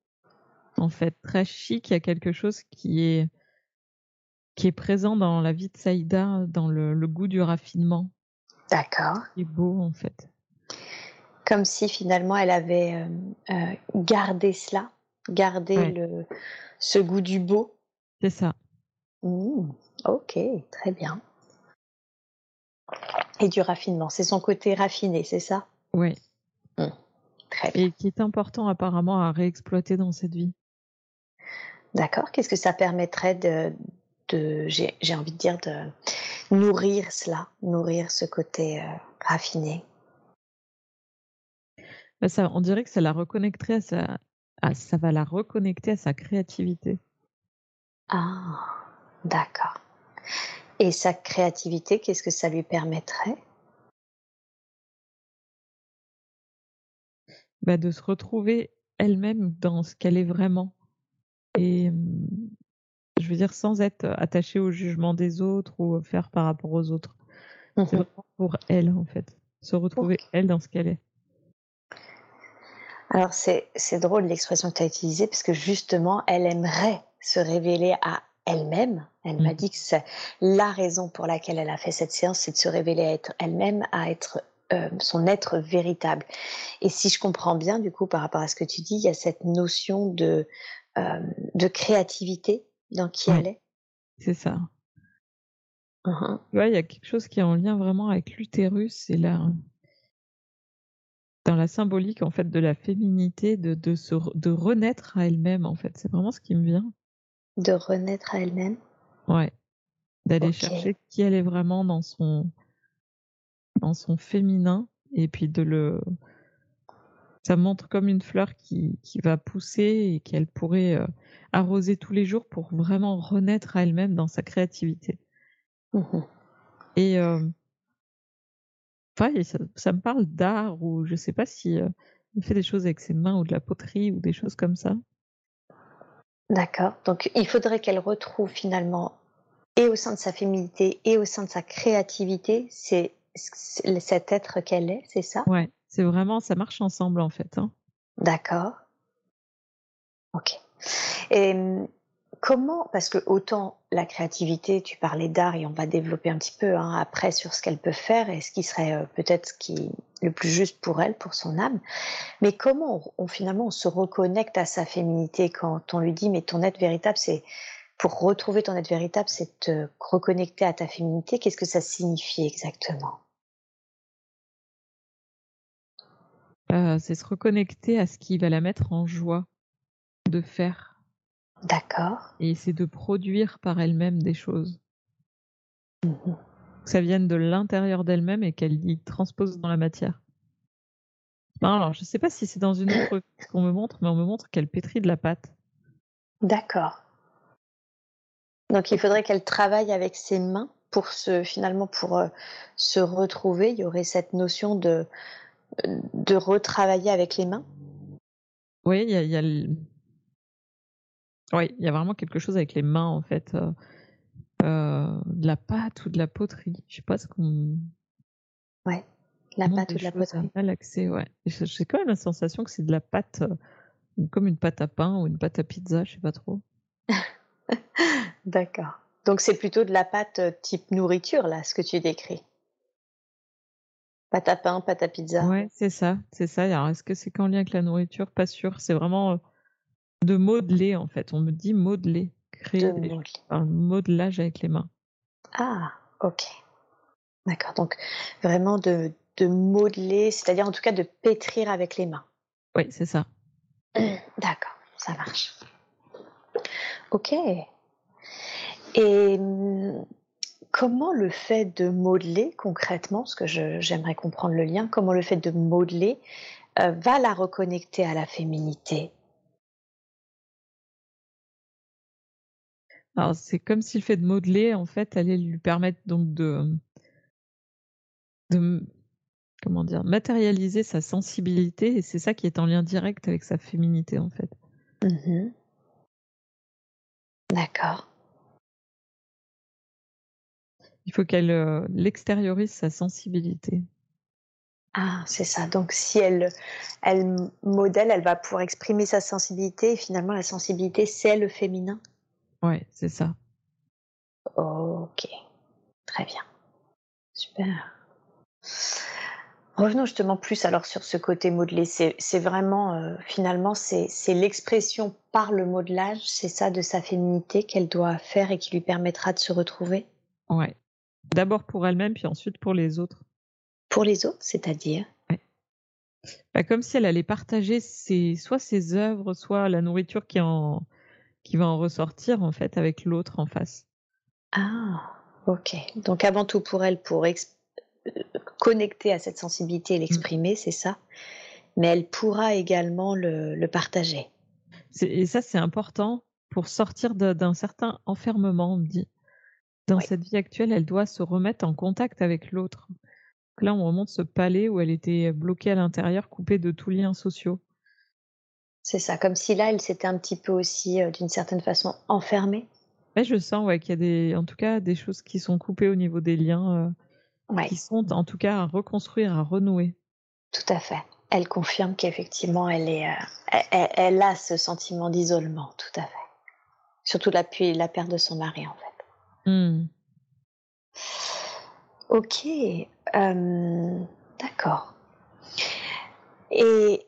en fait, très chic. Il y a quelque chose qui est, qui est présent dans la vie de Saïda, dans le, goût du raffinement. D'accord. Qui est beau, en fait. Comme si finalement elle avait euh, euh, gardé cela, gardé le, ce goût du beau. C'est ça. Mmh. ok, très bien. Et du raffinement, c'est son côté raffiné, c'est ça? Oui. Mmh. Très bien. Et qui est important apparemment à réexploiter dans cette vie. D'accord. Qu'est-ce que ça permettrait de, de j'ai, envie de dire, de nourrir cela, nourrir ce côté euh, raffiné? Bah, ça, On dirait que ça la reconnecterait à sa, ça va la reconnecter à sa créativité. Ah. D'accord. Et sa créativité, qu'est-ce que ça lui permettrait? Bah, De se retrouver elle-même dans ce qu'elle est vraiment. Et je veux dire, sans être attachée au jugement des autres ou faire par rapport aux autres. C'est mmh vraiment pour elle, en fait. Se retrouver elle dans ce qu'elle est. Alors, c'est drôle l'expression que tu as utilisée, parce que justement, elle aimerait se révéler à elle-même. Elle, m'a mmh. dit que c'est la raison pour laquelle elle a fait cette séance, c'est de se révéler à être elle-même, à être euh, son être véritable. Et si je comprends bien, du coup, par rapport à ce que tu dis, il y a cette notion de, euh, de créativité dans qui elle est. C'est ça. Mmh il y a quelque chose qui est en lien vraiment avec l'utérus et là, dans la symbolique en fait de la féminité, de, de, se, de renaître à elle-même en fait. C'est vraiment ce qui me vient. De renaître à elle-même Ouais. D'aller chercher qui elle est vraiment dans son, dans son féminin et puis de le. Ça montre comme une fleur qui, qui va pousser et qu'elle pourrait euh, arroser tous les jours pour vraiment renaître à elle-même dans sa créativité. Mmh et euh, enfin, ça, ça, me parle d'art ou je sais pas si euh, elle fait des choses avec ses mains ou de la poterie ou des choses comme ça. D'accord. Donc il faudrait qu'elle retrouve finalement, et au sein de sa féminité, et au sein de sa créativité, c'est cet être qu'elle est, c'est ça? Ouais, c'est vraiment, ça marche ensemble en fait. Hein. D'accord. Ok. Et comment, parce que autant la créativité, tu parlais d'art et on va développer un petit peu hein, après sur ce qu'elle peut faire et ce qui serait euh, peut-être qui le plus juste pour elle, pour son âme. Mais comment on, finalement on se reconnecte à sa féminité quand on lui dit mais ton être véritable c'est pour retrouver ton être véritable c'est te reconnecter à ta féminité. Qu'est-ce que ça signifie exactement? Euh, C'est se reconnecter à ce qui va la mettre en joie de faire D'accord. Et c'est de produire par elle-même des choses. Mmh que ça vienne de l'intérieur d'elle-même et qu'elle y transpose dans la matière. alors, je ne sais pas si c'est dans une autre qu'on me montre, mais on me montre qu'elle pétrit de la pâte. D'accord. Donc il faudrait qu'elle travaille avec ses mains pour se finalement pour euh, se retrouver. Il y aurait cette notion de de retravailler avec les mains? Oui, il y a, y a oui, il y a vraiment quelque chose avec les mains, en fait. Euh, euh, de la pâte ou de la poterie. Je sais pas ce qu'on. Ouais, la pâte ou de la poterie. Ouais. J'ai quand même la sensation que c'est de la pâte comme une pâte à pain ou une pâte à pizza, je sais pas trop. D'accord. Donc c'est plutôt de la pâte euh, type nourriture, là, ce que tu décris. Pâte à pain, pâte à pizza. Ouais, c'est ça, c'est ça. Alors, est-ce que c'est qu'en lien avec la nourriture? Pas sûr. C'est vraiment euh, de modeler, en fait. On me dit modeler, créer des- un modelage avec les mains. Ah, ok. D'accord. Donc vraiment de, de modeler, c'est-à-dire en tout cas de pétrir avec les mains. Oui, c'est ça. D'accord, ça marche. Ok. Et hum, comment le fait de modeler concrètement, parce que j'aimerais comprendre le lien, comment le fait de modeler euh, va la reconnecter à la féminité? Alors, c'est comme si le fait de modeler, en fait, allait lui permettre donc de, de comment dire, matérialiser sa sensibilité, et c'est ça qui est en lien direct avec sa féminité, en fait. Mhm. D'accord. Il faut qu'elle euh, l'extériorise sa sensibilité. Ah, c'est ça. Donc si elle, elle modèle, elle va pouvoir exprimer sa sensibilité, et finalement la sensibilité, c'est le féminin? Ouais, c'est ça. Ok, très bien. Super. Revenons justement plus alors sur ce côté modelé. C'est vraiment, euh, finalement, c'est l'expression par le modelage, c'est ça de sa féminité qu'elle doit faire et qui lui permettra de se retrouver? Ouais. D'abord pour elle-même, puis ensuite pour les autres. pour les autres, c'est-à-dire? Bah, comme si elle allait partager ses, soit ses œuvres, soit la nourriture qui, en, qui va en ressortir, en fait, avec l'autre en face. Ah, ok. Donc avant tout pour elle, pour ex- euh, connecter à cette sensibilité et l'exprimer, c'est ça. Mais elle pourra également le, le partager. Et ça, c'est important pour sortir d'un certain enfermement, on me dit. Dans Oui. cette vie actuelle, elle doit se remettre en contact avec l'autre. Là, on remonte ce palais où elle était bloquée à l'intérieur, coupée de tous liens sociaux. C'est ça, comme si là, elle s'était un petit peu aussi, euh, d'une certaine façon, enfermée. Et je sens ouais, qu'il y a des, en tout cas des choses qui sont coupées au niveau des liens, euh, Ouais, qui sont en tout cas à reconstruire, à renouer. tout à fait. Elle confirme qu'effectivement, elle est, euh, elle, a ce sentiment d'isolement, tout à fait. Surtout depuis la perte de son mari, en fait. Hmm. Ok, d'accord. Et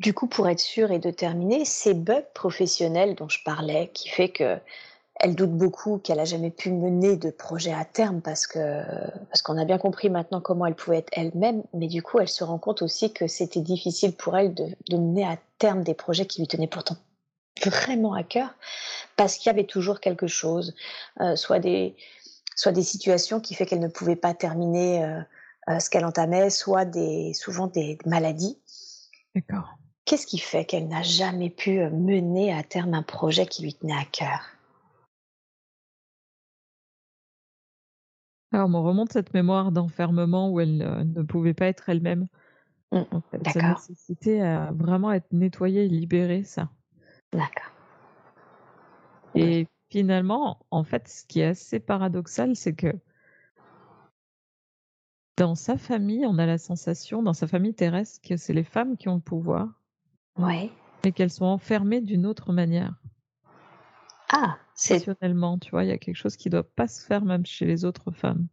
du coup, pour être sûr et de terminer, ces bugs professionnels dont je parlais, qui fait que elle doute beaucoup qu'elle a jamais pu mener de projet à terme parce que parce qu'on a bien compris maintenant comment elle pouvait être elle-même, mais du coup, elle se rend compte aussi que c'était difficile pour elle de, de mener à terme des projets qui lui tenaient pourtant vraiment à cœur parce qu'il y avait toujours quelque chose, euh, soit des soit des situations qui fait qu'elle ne pouvait pas terminer euh, euh, ce qu'elle entamait, soit des souvent des maladies. D'accord. Qu'est-ce qui fait qu'elle n'a jamais pu euh, mener à terme un projet qui lui tenait à cœur? Alors, on remonte cette mémoire d'enfermement où elle euh, ne pouvait pas être elle-même. Mm, En fait, ça d'accord. nécessitait à vraiment être nettoyée et libérée, ça. D'accord. Et finalement, en fait, ce qui est assez paradoxal, c'est que dans sa famille, on a la sensation, dans sa famille terrestre, que c'est les femmes qui ont le pouvoir, Oui. mais qu'elles sont enfermées d'une autre manière. Ah, c'est Émotionnellement, tu vois, il y a quelque chose qui ne doit pas se faire même chez les autres femmes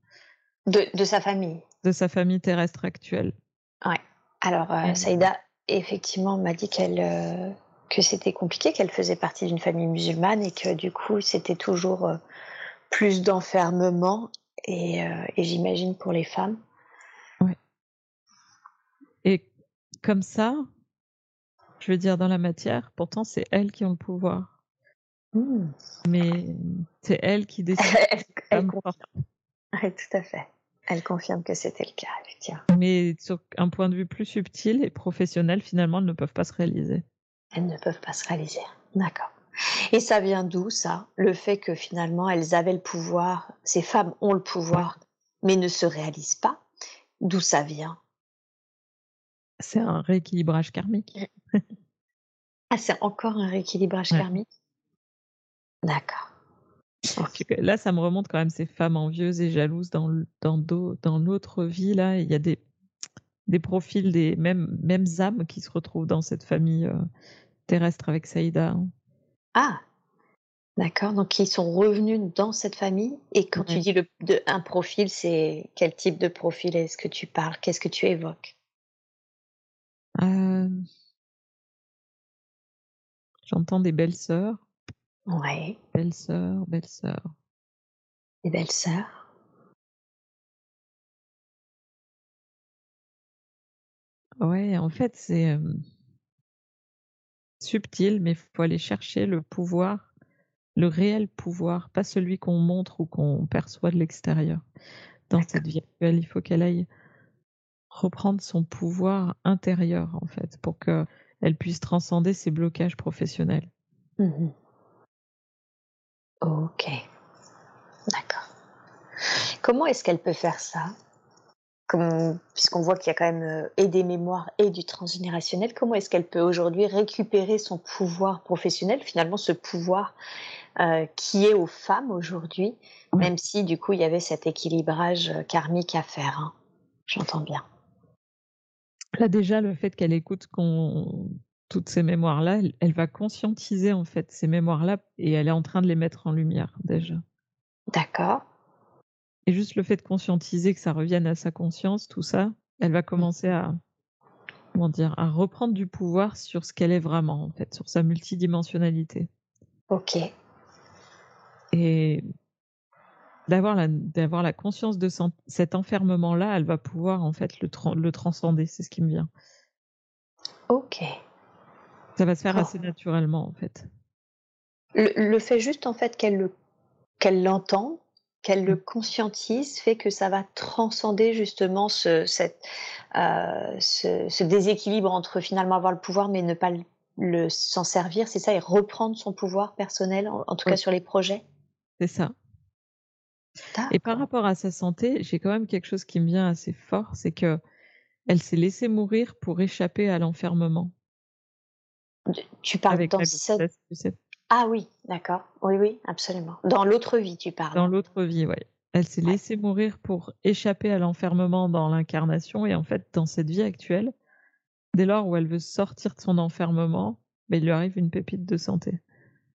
de, de sa famille. de sa famille terrestre actuelle. Alors, euh, Mm. Saïda, effectivement, m'a dit qu'elle euh, que c'était compliqué, qu'elle faisait partie d'une famille musulmane et que du coup, c'était toujours euh, plus d'enfermement et, euh, et j'imagine pour les femmes. Et comme ça, je veux dire, dans la matière, pourtant, c'est elles qui ont le pouvoir. Hmm. Mais c'est elles qui décident. elle, elle femmes confirme. Ouais, tout à fait. Elle confirme que c'était le cas, effectivement. Mais sur un point de vue plus subtil et professionnel, finalement, elles ne peuvent pas se réaliser. Elles ne peuvent pas se réaliser. D'accord. Et ça vient d'où ça? Le fait que finalement elles avaient le pouvoir, ces femmes ont le pouvoir, mais ne se réalisent pas? D'où ça vient? C'est un rééquilibrage karmique. Ah, c'est encore un rééquilibrage Ouais. karmique? D'accord. Là, ça me remonte quand même ces femmes envieuses et jalouses dans l'autre vie. Là, il y a des des profils des mêmes, mêmes âmes qui se retrouvent dans cette famille euh, terrestre avec Saïda. Hein. Ah, d'accord. Donc ils sont revenus dans cette famille. Et quand tu dis le, de, un profil, c'est quel type de profil est-ce que tu parles? Qu'est-ce que tu évoques? Euh, J'entends des belles sœurs. Ouais. Belles sœurs, belles sœurs. Des belles sœurs. Ouais, en fait, c'est subtil, mais il faut aller chercher le pouvoir, le réel pouvoir, pas celui qu'on montre ou qu'on perçoit de l'extérieur. Dans cette vie il faut qu'elle aille reprendre son pouvoir intérieur, en fait, pour qu'elle puisse transcender ses blocages professionnels. Mmh ok. D'accord. Comment est-ce qu'elle peut faire ça? Puisqu'on voit qu'il y a quand même euh, et des mémoires et du transgénérationnel, comment est-ce qu'elle peut aujourd'hui récupérer son pouvoir professionnel, finalement ce pouvoir euh, qui est aux femmes aujourd'hui, même si du coup il y avait cet équilibrage euh, karmique à faire. Hein? J'entends bien. Là déjà, le fait qu'elle écoute toutes ces mémoires-là, elle, va conscientiser en fait ces mémoires-là et elle est en train de les mettre en lumière déjà. D'accord. Et juste le fait de conscientiser que ça revienne à sa conscience, tout ça, elle va commencer à, comment dire, à reprendre du pouvoir sur ce qu'elle est vraiment, en fait, sur sa multidimensionnalité. Ok. Et d'avoir la, d'avoir la conscience de cet enfermement-là, elle va pouvoir, en fait, le, le transcender. C'est ce qui me vient. Ok. Ça va se faire assez naturellement, en fait. Le, fait juste, en fait, qu'elle qu'elle l'entende, qu'elle le conscientise fait que ça va transcender justement ce, cette, euh, ce, déséquilibre entre finalement avoir le pouvoir mais ne pas le, s'en servir, c'est ça, et reprendre son pouvoir personnel, en, tout cas sur les projets? C'est ça. Et par rapport à sa santé, j'ai quand même quelque chose qui me vient assez fort, c'est que elle s'est laissée mourir pour échapper à l'enfermement. Tu parles dans cette... Ah oui, d'accord. Oui, oui, absolument. Dans l'autre vie, tu parles. Dans l'autre vie, oui. Elle s'est laissée mourir pour échapper à l'enfermement dans l'incarnation et en fait, dans cette vie actuelle, dès lors où elle veut sortir de son enfermement, ben, il lui arrive une pépite de santé.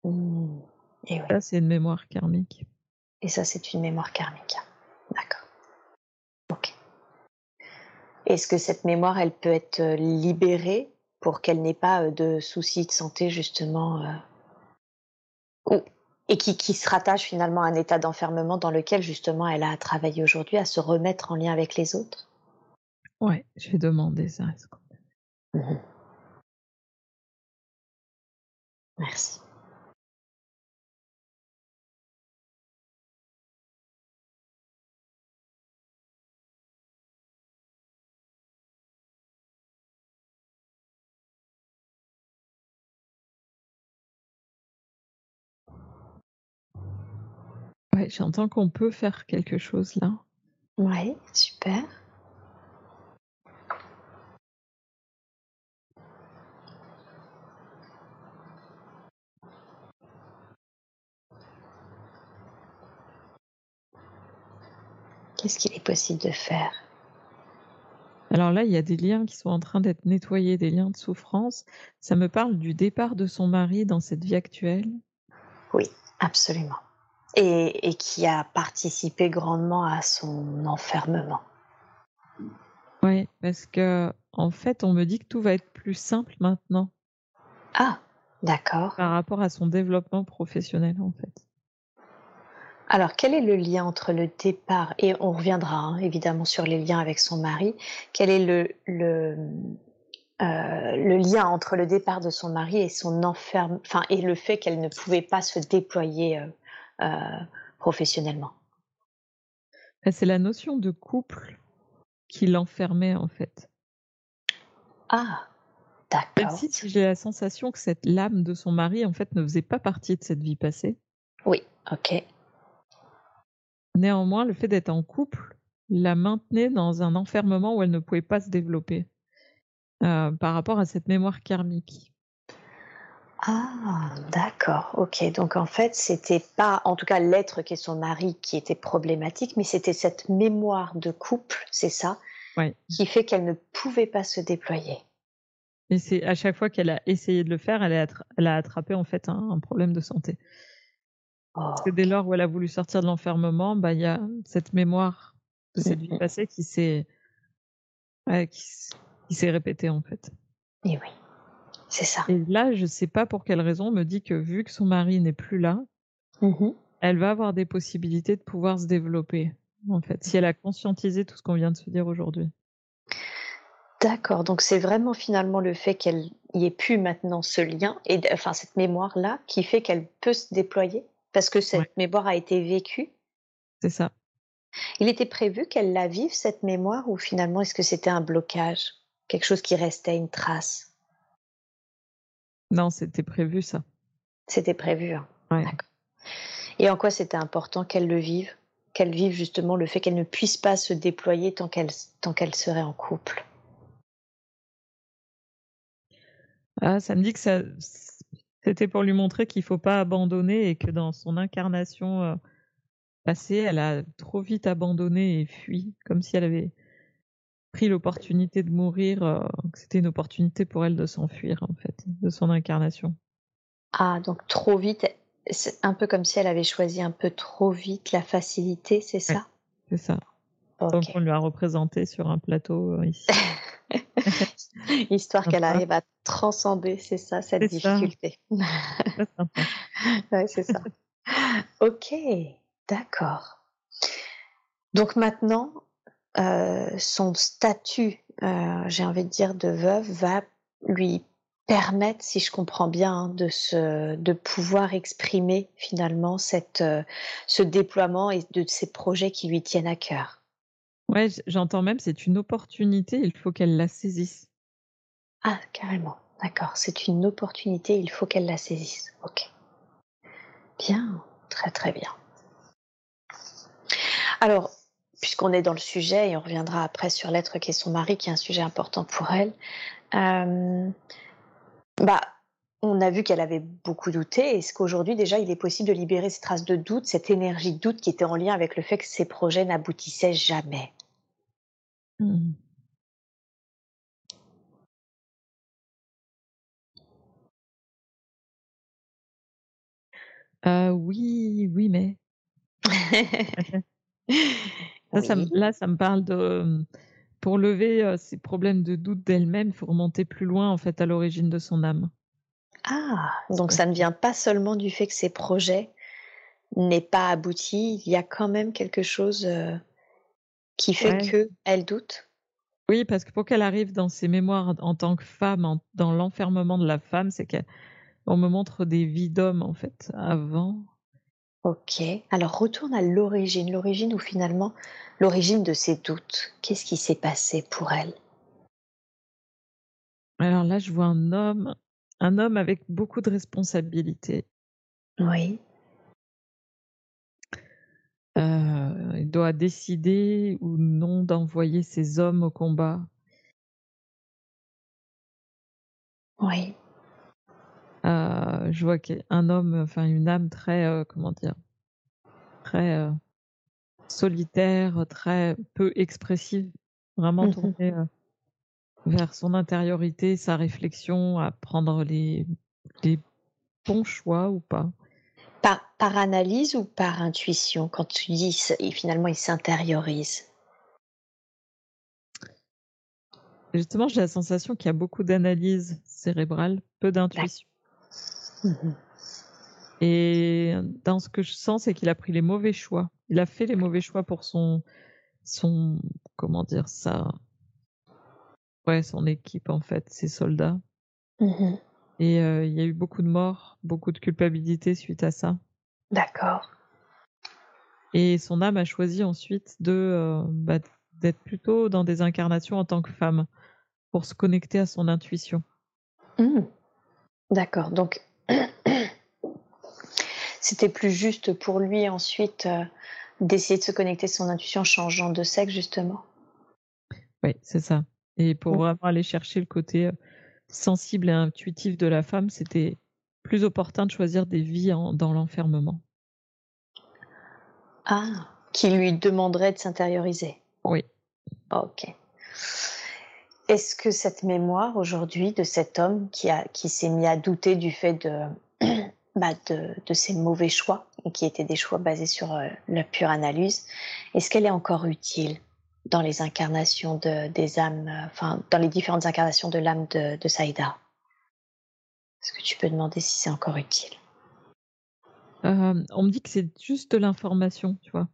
Mmh. Et Ça, c'est une mémoire karmique. Et ça, c'est une mémoire karmique. D'accord. Ok. Est-ce que cette mémoire, elle peut être euh, libérée pour qu'elle n'ait pas euh, de soucis de santé, justement euh, et qui, qui, se rattache finalement à un état d'enfermement dans lequel justement elle a à travailler aujourd'hui, à se remettre en lien avec les autres? Ouais, je vais demander ça. Mmh Merci. J'entends qu'on peut faire quelque chose là. Ouais, super. Qu'est-ce qu'il est possible de faire? Alors là, il y a des liens qui sont en train d'être nettoyés, des liens de souffrance. Ça me parle du départ de son mari dans cette vie actuelle? Oui, absolument et, qui a participé grandement à son enfermement. Oui, parce que en fait, on me dit que tout va être plus simple maintenant. Ah, d'accord. Par rapport à son développement professionnel, en fait. Alors, quel est le lien entre le départ, et on reviendra hein, évidemment sur les liens avec son mari, quel est le, le, euh, le lien entre le départ de son mari et son enferme, enfin, et le fait qu'elle ne pouvait pas se déployer euh, professionnellement. C'est la notion de couple qui l'enfermait en fait. Ah, d'accord. si j'ai la sensation que cette lame de son mari en fait ne faisait pas partie de cette vie passée. Oui, ok. Néanmoins, le fait d'être en couple la maintenait dans un enfermement où elle ne pouvait pas se développer euh, par rapport à cette mémoire karmique. Ah, d'accord, ok. Donc en fait, c'était pas, en tout cas, l'être qui est son mari qui était problématique, mais c'était cette mémoire de couple, c'est ça, qui fait qu'elle ne pouvait pas se déployer. Et c'est à chaque fois qu'elle a essayé de le faire, elle a, elle a attrapé en fait un, problème de santé. Parce que dès lors où elle a voulu sortir de l'enfermement, bah il y a cette mémoire de cette vie passée qui s'est qui, s'est répétée en fait. Et oui, c'est ça. Et là, je sais pas pour quelle raison, on me dit que vu que son mari n'est plus là, mmh elle va avoir des possibilités de pouvoir se développer en fait, si elle a conscientisé tout ce qu'on vient de se dire aujourd'hui. D'accord, donc c'est vraiment finalement le fait qu'elle y ait plus maintenant ce lien, et enfin cette mémoire-là, qui fait qu'elle peut se déployer, parce que cette mémoire a été vécue. C'est ça. Il était prévu qu'elle la vive, cette mémoire, ou finalement est-ce que c'était un blocage Quelque chose qui restait, une trace? Non, c'était prévu ça. C'était prévu, hein. Et en quoi c'était important qu'elle le vive? Qu'elle vive justement le fait qu'elle ne puisse pas se déployer tant qu'elle tant qu'elle serait en couple? Ah, ça me dit que ça, c'était pour lui montrer qu'il faut pas abandonner et que dans son incarnation euh, passée, elle a trop vite abandonné et fui, comme si elle avait pris l'opportunité de mourir, euh, que c'était une opportunité pour elle de s'enfuir, en fait, de son incarnation. Ah, donc trop vite, c'est un peu comme si elle avait choisi un peu trop vite la facilité, c'est ça? C'est ça. Donc on lui a représenté sur un plateau euh, ici. Histoire qu'elle arrive à transcender, c'est ça, cette difficulté. c'est ça. ok, d'accord. Donc maintenant, euh, son statut, euh, j'ai envie de dire, de veuve va lui permettre, si je comprends bien, hein, de, se, de pouvoir exprimer finalement cette, euh, ce déploiement et de ces projets qui lui tiennent à cœur. Ouais, j'entends même, c'est une opportunité, il faut qu'elle la saisisse. Ah, carrément. D'accord. C'est une opportunité, il faut qu'elle la saisisse. Ok. Bien. Très, très bien. Alors, puisqu'on est dans le sujet, et on reviendra après sur l'être qui est son mari, qui est un sujet important pour elle, euh, bah, on a vu qu'elle avait beaucoup douté. Est-ce qu'aujourd'hui, déjà, il est possible de libérer ces traces de doute, cette énergie de doute qui était en lien avec le fait que ces projets n'aboutissaient jamais? Mmh. Euh, oui, oui, mais. là, ça me parle de. Pour lever euh, ces problèmes de doute d'elle-même, il faut remonter plus loin, en fait, à l'origine de son âme. Ah, donc ça ne vient pas seulement du fait que ces projets n'aient pas abouti, il y a quand même quelque chose euh, qui fait que elle doute? Oui, parce que pour qu'elle arrive dans ses mémoires en tant que femme, dans l'enfermement de la femme, c'est qu'elle on me montre des vies d'hommes en fait avant. Ok, alors retourne à l'origine, l'origine où finalement, l'origine de ses doutes. Qu'est-ce qui s'est passé pour elle? Alors là, je vois un homme, un homme avec beaucoup de responsabilités. Oui. Euh, il doit décider ou non d'envoyer ses hommes au combat. Oui. Euh, je vois qu'un homme, enfin une âme très, euh, comment dire, très euh, solitaire, très peu expressive, vraiment mmh tournée vers son intériorité, sa réflexion, à prendre les, les bons choix ou pas. Par, par analyse ou par intuition? Quand tu dis finalement il s'intériorise Justement, j'ai la sensation qu'il y a beaucoup d'analyse cérébrale, peu d'intuition. Mmh Et dans ce que je sens, c'est qu'il a pris les mauvais choix. Il a fait les mauvais choix pour son, son, comment dire ça, ouais, son équipe en fait, ses soldats. Mmh Et euh, il y a eu beaucoup de morts, beaucoup de culpabilité suite à ça. D'accord. Et son âme a choisi ensuite de euh, bah, d'être plutôt dans des incarnations en tant que femme pour se connecter à son intuition. Mmh. D'accord. Donc c'était plus juste pour lui ensuite euh, d'essayer de se connecter à son intuition en changeant de sexe, justement. Oui, c'est ça. Et pour vraiment aller chercher le côté euh, sensible et intuitif de la femme, c'était plus opportun de choisir des vies dans l'enfermement. Ah, qui lui demanderait de s'intérioriser. Oui. Ok. Est-ce que cette mémoire aujourd'hui de cet homme qui, a, qui s'est mis à douter du fait de, bah de, de, ses mauvais choix, et qui étaient des choix basés sur euh, la pure analyse, est-ce qu'elle est encore utile dans les incarnations de, des âmes, euh, enfin, dans les différentes incarnations de l'âme de, de Saïda? Est-ce que tu peux demander si c'est encore utile? Euh, On me dit que c'est juste de l'information, tu vois.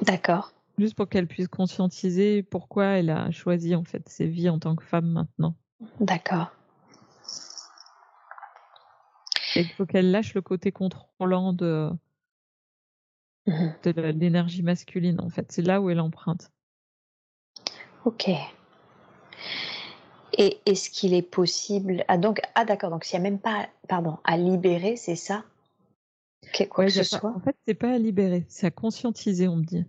D'accord. Juste pour qu'elle puisse conscientiser pourquoi elle a choisi en fait ses vies en tant que femme maintenant. D'accord. Il faut qu'elle lâche le côté contrôlant de, mmh de l'énergie masculine en fait. C'est là où elle emprunte. Ok. Et est-ce qu'il est possible ah donc ah d'accord donc s'il n'y a même pas pardon à libérer c'est ça? Quoi que ce soit? en fait c'est pas à libérer c'est à conscientiser on me dit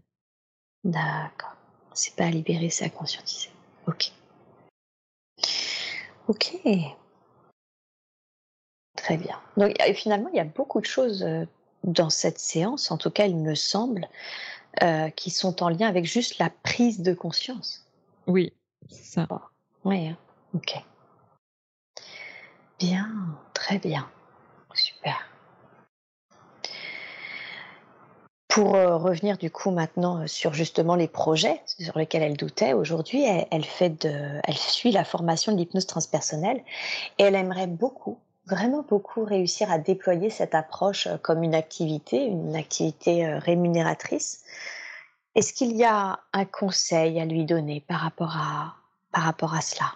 D'accord. C'est pas à libérer, c'est à conscientiser. Ok. Ok. Très bien. Donc finalement, il y a beaucoup de choses euh, dans cette séance, en tout cas, il me semble, euh, qui sont en lien avec juste la prise de conscience. Oui, c'est ça. Oui, hein. ok. Bien, très bien. Super. Pour euh, revenir du coup maintenant euh, sur justement les projets sur lesquels elle doutait, aujourd'hui elle, suit la formation de l'hypnose transpersonnelle et elle aimerait beaucoup, vraiment beaucoup réussir à déployer cette approche euh, comme une activité, une activité rémunératrice. Est-ce qu'il y a un conseil à lui donner par rapport à, par rapport à cela?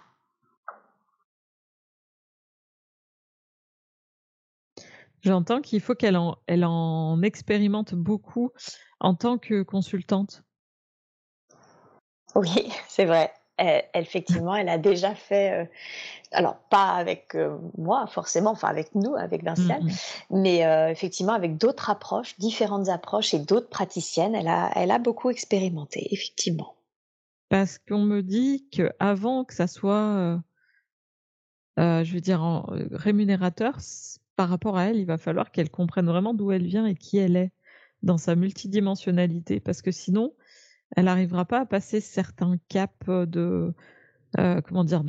J'entends qu'il faut qu'elle en, elle en expérimente beaucoup en tant que consultante. Oui, c'est vrai. effectivement, elle a déjà fait, euh, alors pas avec euh, moi forcément, enfin avec nous, avec Vinciane, mmh mais euh, effectivement avec d'autres approches, différentes approches et d'autres praticiennes, elle a, elle a beaucoup expérimenté, effectivement. Parce qu'on me dit que avant que ça soit, je veux dire, rémunérateur, par rapport à elle, il va falloir qu'elle comprenne vraiment d'où elle vient et qui elle est dans sa multidimensionnalité, parce que sinon, elle n'arrivera pas à passer certains caps de euh, comment dire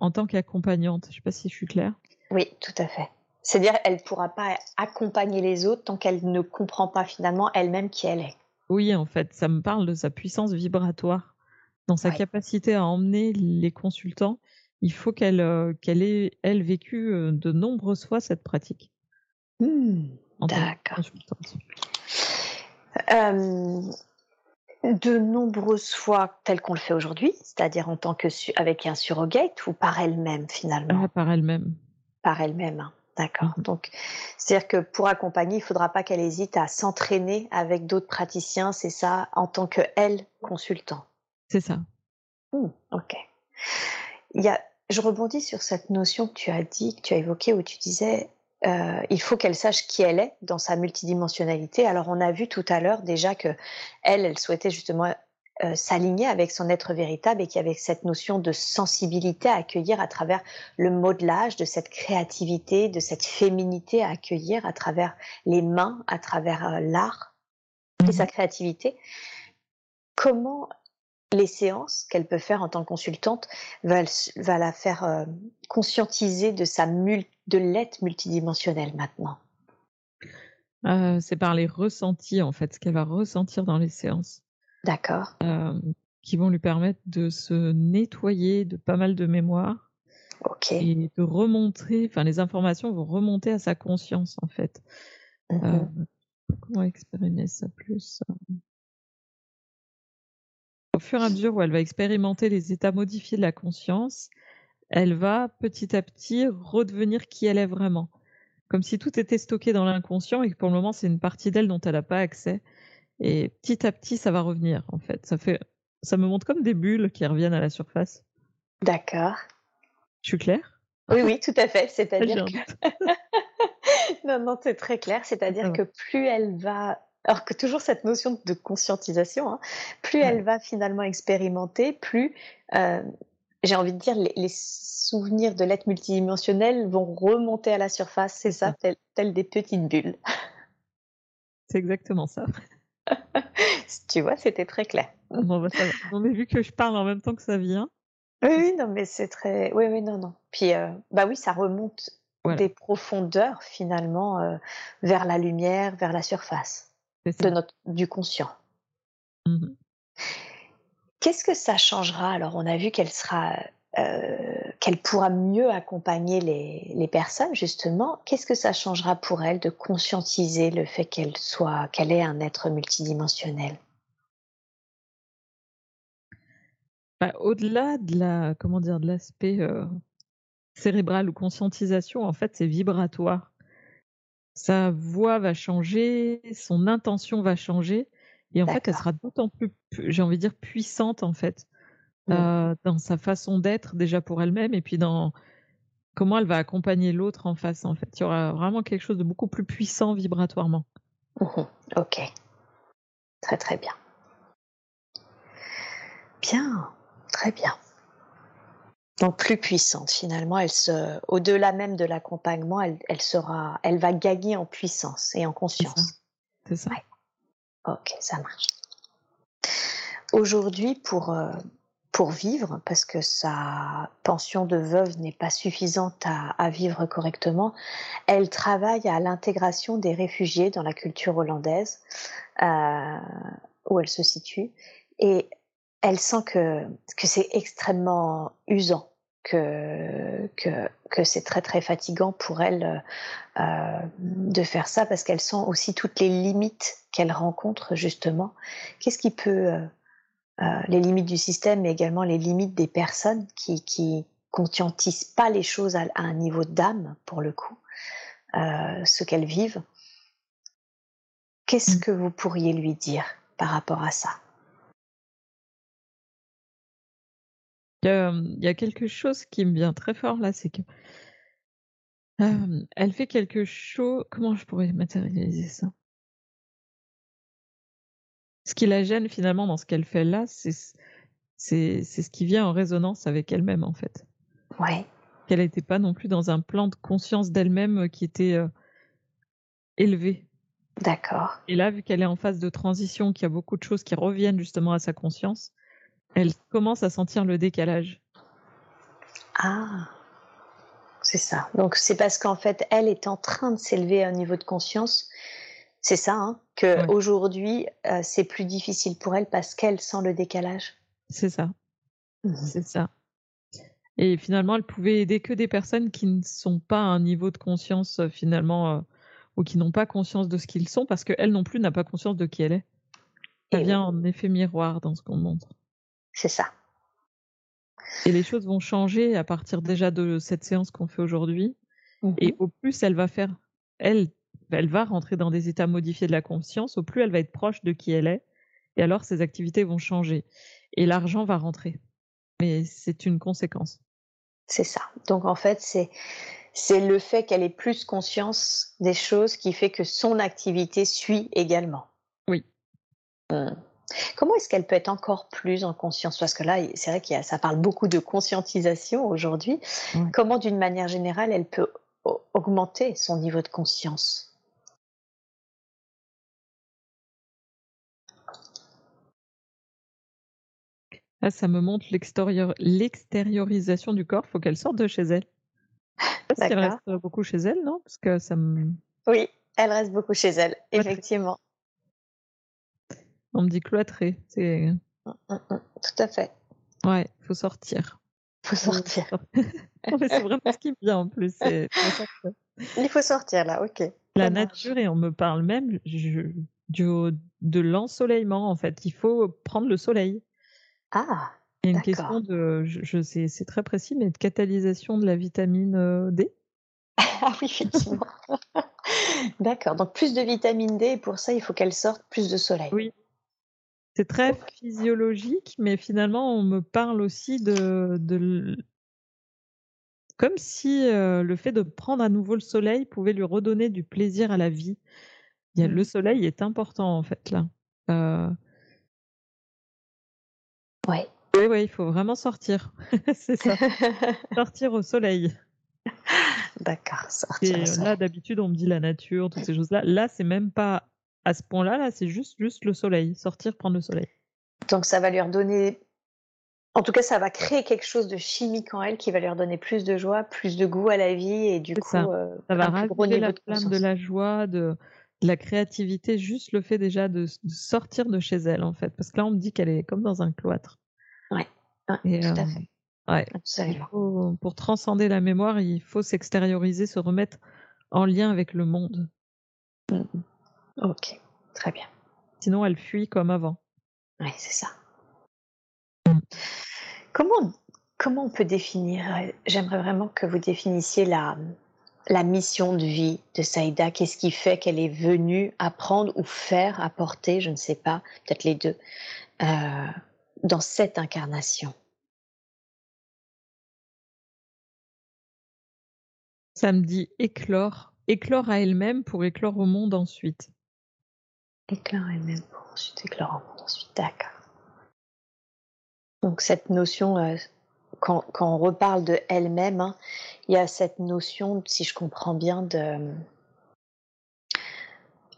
en tant qu'accompagnante. Je ne sais pas si je suis claire. Oui, tout à fait. C'est-à-dire, elle ne pourra pas accompagner les autres tant qu'elle ne comprend pas finalement elle-même qui elle est. Oui, en fait, ça me parle de sa puissance vibratoire, dans sa capacité à emmener les consultants il faut qu'elle euh, qu'elle ait, elle, vécu euh, de nombreuses fois cette pratique. Mmh, d'accord. Euh, de nombreuses fois, tel qu'on le fait aujourd'hui, c'est-à-dire en tant que avec un surrogate ou par elle-même finalement? par elle-même. Par elle-même. Hein. D'accord. Mmh. Donc, c'est-à-dire que pour accompagner, il ne faudra pas qu'elle hésite à s'entraîner avec d'autres praticiens, c'est ça, en tant que elle consultant? C'est ça. Mmh, ok. Il y a je rebondis sur cette notion que tu as dit, que tu as évoquée, où tu disais euh, il faut qu'elle sache qui elle est dans sa multidimensionnalité. Alors on a vu tout à l'heure déjà que elle, elle souhaitait justement euh, s'aligner avec son être véritable et qu'il y avait cette notion de sensibilité à accueillir à travers le modelage, de cette créativité, de cette féminité à accueillir à travers les mains, à travers euh, l'art et sa mmh créativité. Comment les séances qu'elle peut faire en tant que consultante va, la faire euh, conscientiser de sa de l'être multidimensionnel maintenant. Euh, c'est par les ressentis en fait, ce qu'elle va ressentir dans les séances. D'accord. Euh, qui vont lui permettre de se nettoyer de pas mal de mémoire. Ok. Et de remonter, enfin les informations vont remonter à sa conscience en fait. Mmh comment exprimer ça plus fur et à mesure où elle va expérimenter les états modifiés de la conscience, elle va petit à petit redevenir qui elle est vraiment. Comme si tout était stocké dans l'inconscient et que pour le moment, c'est une partie d'elle dont elle n'a pas accès. Et petit à petit, ça va revenir, en fait. Ça, fait. ça me montre comme des bulles qui reviennent à la surface. D'accord. Je suis claire? Oui, oui, tout à fait. C'est-à-dire que. non, non, c'est très clair. C'est-à-dire que plus elle va alors que toujours cette notion de conscientisation, hein, plus elle va finalement expérimenter, plus, euh, j'ai envie de dire, les, souvenirs de l'être multidimensionnel vont remonter à la surface, c'est ça, tel, des petites bulles. C'est exactement ça. tu vois, c'était très clair. Bon, bah, ça va. On a vu que je parle en même temps que ça vient. Oui, non, mais c'est très. Oui, oui, non, non. Puis, euh, bah oui, ça remonte des profondeurs finalement euh, vers la lumière, vers la surface de notre, du conscient. Mmh Qu'est-ce que ça changera? Alors, on a vu qu'elle sera, euh, qu'elle pourra mieux accompagner les, les personnes justement. Qu'est-ce que ça changera pour elle de conscientiser le fait qu'elle soit, qu'elle est un être multidimensionnel? Bah, Au-delà de la, comment dire, de l'aspect euh, cérébral ou conscientisation, en fait, c'est vibratoire. Sa voix va changer, son intention va changer, et en fait, elle sera d'autant plus, j'ai envie de dire, puissante en fait, mmh. euh, dans sa façon d'être déjà pour elle-même, et puis dans comment elle va accompagner l'autre en face. En fait, il y aura vraiment quelque chose de beaucoup plus puissant vibratoirement. Mmh ok, très très bien. Bien, très bien. Donc plus puissante finalement, elle se, au-delà même de l'accompagnement, elle, elle, sera, elle va gagner en puissance et en conscience. C'est ça. Ok, ça marche. Aujourd'hui, pour, euh, pour vivre, parce que sa pension de veuve n'est pas suffisante à, vivre correctement, elle travaille à l'intégration des réfugiés dans la culture hollandaise, euh, où elle se situe, et elle sent que, que c'est extrêmement usant que, que, que c'est très très fatigant pour elle euh, de faire ça parce qu'elle sent aussi toutes les limites qu'elle rencontre justement. Qu'est-ce qui peut, euh, euh, les limites du système, mais également les limites des personnes qui, qui conscientisent pas les choses à, un niveau d'âme pour le coup, ce qu'elles vivent? Qu'est-ce mmh. que vous pourriez lui dire par rapport à ça? Il y a quelque chose qui me vient très fort là, c'est que elle fait quelque chose. Comment je pourrais matérialiser ça? Ce qui la gêne finalement dans ce qu'elle fait là, c'est c'est ce qui vient en résonance avec elle-même en fait. Ouais. Qu'elle n'était pas non plus dans un plan de conscience d'elle-même qui était élevé. D'accord. Et là, vu qu'elle est en phase de transition, qu'il y a beaucoup de choses qui reviennent justement à sa conscience, elle commence à sentir le décalage. Ah, c'est ça. Donc c'est parce qu'en fait, elle est en train de s'élever à un niveau de conscience. C'est ça, hein, que aujourd'hui, euh, c'est plus difficile pour elle parce qu'elle sent le décalage. C'est ça. Mmh c'est ça. Et finalement, elle pouvait aider que des personnes qui ne sont pas à un niveau de conscience euh, finalement, euh, ou qui n'ont pas conscience de ce qu'ils sont, parce qu'elle non plus n'a pas conscience de qui elle est. Ça vient en effet miroir dans ce qu'on montre. C'est ça. Et les choses vont changer à partir déjà de cette séance qu'on fait aujourd'hui. Et mmh au plus elle va faire, elle, elle va rentrer dans des états modifiés de la conscience, au plus elle va être proche de qui elle est. Et alors ses activités vont changer. Et l'argent va rentrer. Mais c'est une conséquence. C'est ça. Donc en fait, c'est c'est le fait qu'elle ait plus conscience des choses qui fait que son activité suit également. Oui. Mmh. Comment est-ce qu'elle peut être encore plus en conscience? Parce que là, c'est vrai que ça parle beaucoup de conscientisation aujourd'hui. Comment, d'une manière générale, elle peut augmenter son niveau de conscience? Là, ça me montre l'extériorisation du corps. Il faut qu'elle sorte de chez elle. Elle reste beaucoup chez elle, non? Parce que ça me... Oui, elle reste beaucoup chez elle, effectivement. On me dit cloîtré. C'est... Mmh, mmh, mmh. Tout à fait. Ouais, faut sortir. Faut sortir. c'est vraiment ce qui me vient en plus. Il faut sortir là, ok. La nature, et on me parle même je, du, de l'ensoleillement en fait. Il faut prendre le soleil. Ah. Il y a une question de, je, sais, c'est très précis, mais de catalysation de la vitamine euh, D. ah oui, effectivement. D'accord. Donc plus de vitamine D, et pour ça, il faut qu'elle sorte plus de soleil. Oui, c'est très physiologique, mais finalement, on me parle aussi de, de comme si euh, le fait de prendre à nouveau le soleil pouvait lui redonner du plaisir à la vie. Il y a, mmh. Le soleil est important en fait là. Euh... Ouais. Oui, oui, il faut vraiment sortir. c'est ça. sortir au soleil. D'accord, sortir. Et là, d'habitude, on me dit la nature, toutes ces choses-là. Là, c'est même pas à ce point-là, là, c'est juste, juste le soleil, sortir, prendre le soleil. Donc ça va lui redonner En tout cas, ça va créer quelque chose de chimique en elle qui va leur donner plus de joie, plus de goût à la vie et du coup, ça. Euh, ça va raviver la flamme de la joie, de, la créativité, juste le fait déjà de, sortir de chez elle en fait. Parce que là, on me dit qu'elle est comme dans un cloître. Ouais, tout à fait. Ouais. pour transcender la mémoire, il faut s'extérioriser, se remettre en lien avec le monde. Mmh. Ok, très bien. Sinon, elle fuit comme avant. Oui, c'est ça. Mmh. Comment, comment on peut définir J'aimerais vraiment que vous définissiez la, la mission de vie de Saïda. Qu'est-ce qui fait qu'elle est venue apprendre ou faire, apporter, je ne sais pas, peut-être les deux, euh, dans cette incarnation? Ça me dit éclore, éclore à elle-même pour éclore au monde ensuite. Éclore à elle-même pour ensuite éclore monde ensuite, d'accord. Donc cette notion, euh, quand, on reparle de elle-même, hein, il y a cette notion, si je comprends bien, de...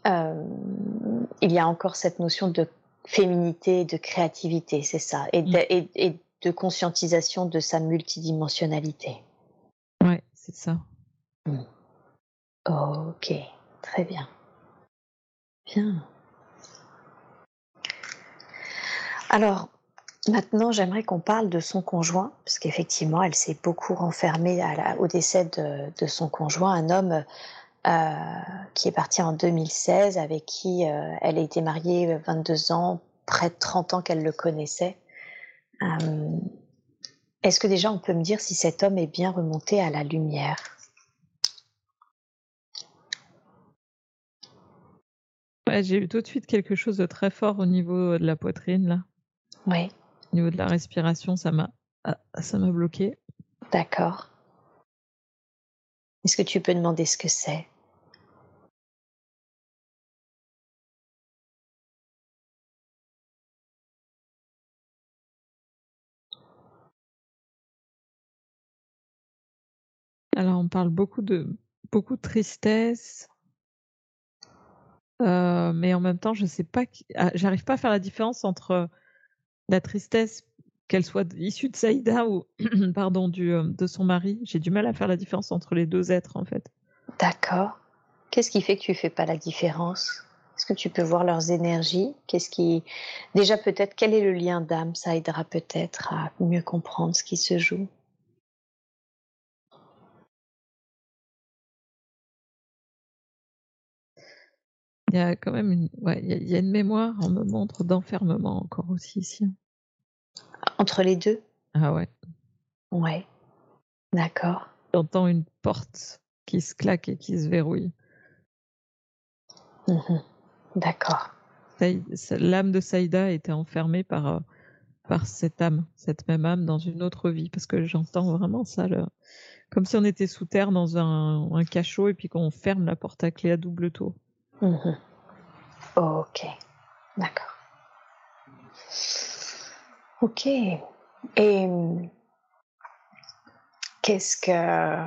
Euh, il y a encore cette notion de féminité, de créativité, c'est ça, et de, mm. et de conscientisation de sa multidimensionnalité. Ouais, c'est ça. Mmh. Ok, très bien. Bien. Alors, maintenant, j'aimerais qu'on parle de son conjoint, parce qu'effectivement, elle s'est beaucoup renfermée au décès de, son conjoint, un homme euh, qui est parti en 2016, avec qui euh, elle a été mariée 22 ans, près de 30 ans qu'elle le connaissait. Euh, est-ce que déjà on peut me dire si cet homme est bien remonté à la lumière? J'ai eu tout de suite quelque chose de très fort au niveau de la poitrine, là. Oui. Au niveau de la respiration, ça m'a, ah, ça m'a bloqué. D'accord. Est-ce que tu peux demander ce que c'est? Alors, on parle beaucoup de beaucoup de tristesse, euh, mais en même temps, je sais pas, ah, j'arrive pas à faire la différence entre la tristesse, qu'elle soit issue de Saïda ou pardon du, euh, de son mari. J'ai du mal à faire la différence entre les deux êtres en fait. D'accord. Qu'est-ce qui fait que tu fais pas la différence? Est-ce que tu peux voir leurs énergies? Qu'est-ce qui déjà peut-être quel est le lien d'âme Ça aidera peut-être à mieux comprendre ce qui se joue? Il y a quand même une, ouais, il y a, une mémoire, on me montre d'enfermement encore aussi ici. Entre les deux? Ah ouais. Ouais. D'accord. J'entends une porte qui se claque et qui se verrouille. Mmh D'accord. L'âme de Saïda était enfermée par, euh, par cette âme, cette même âme dans une autre vie, parce que j'entends vraiment ça, comme si on était sous terre dans un, un cachot et puis qu'on ferme la porte à clé à double tour. Mhm. Ok, d'accord. Ok. Et qu'est-ce que,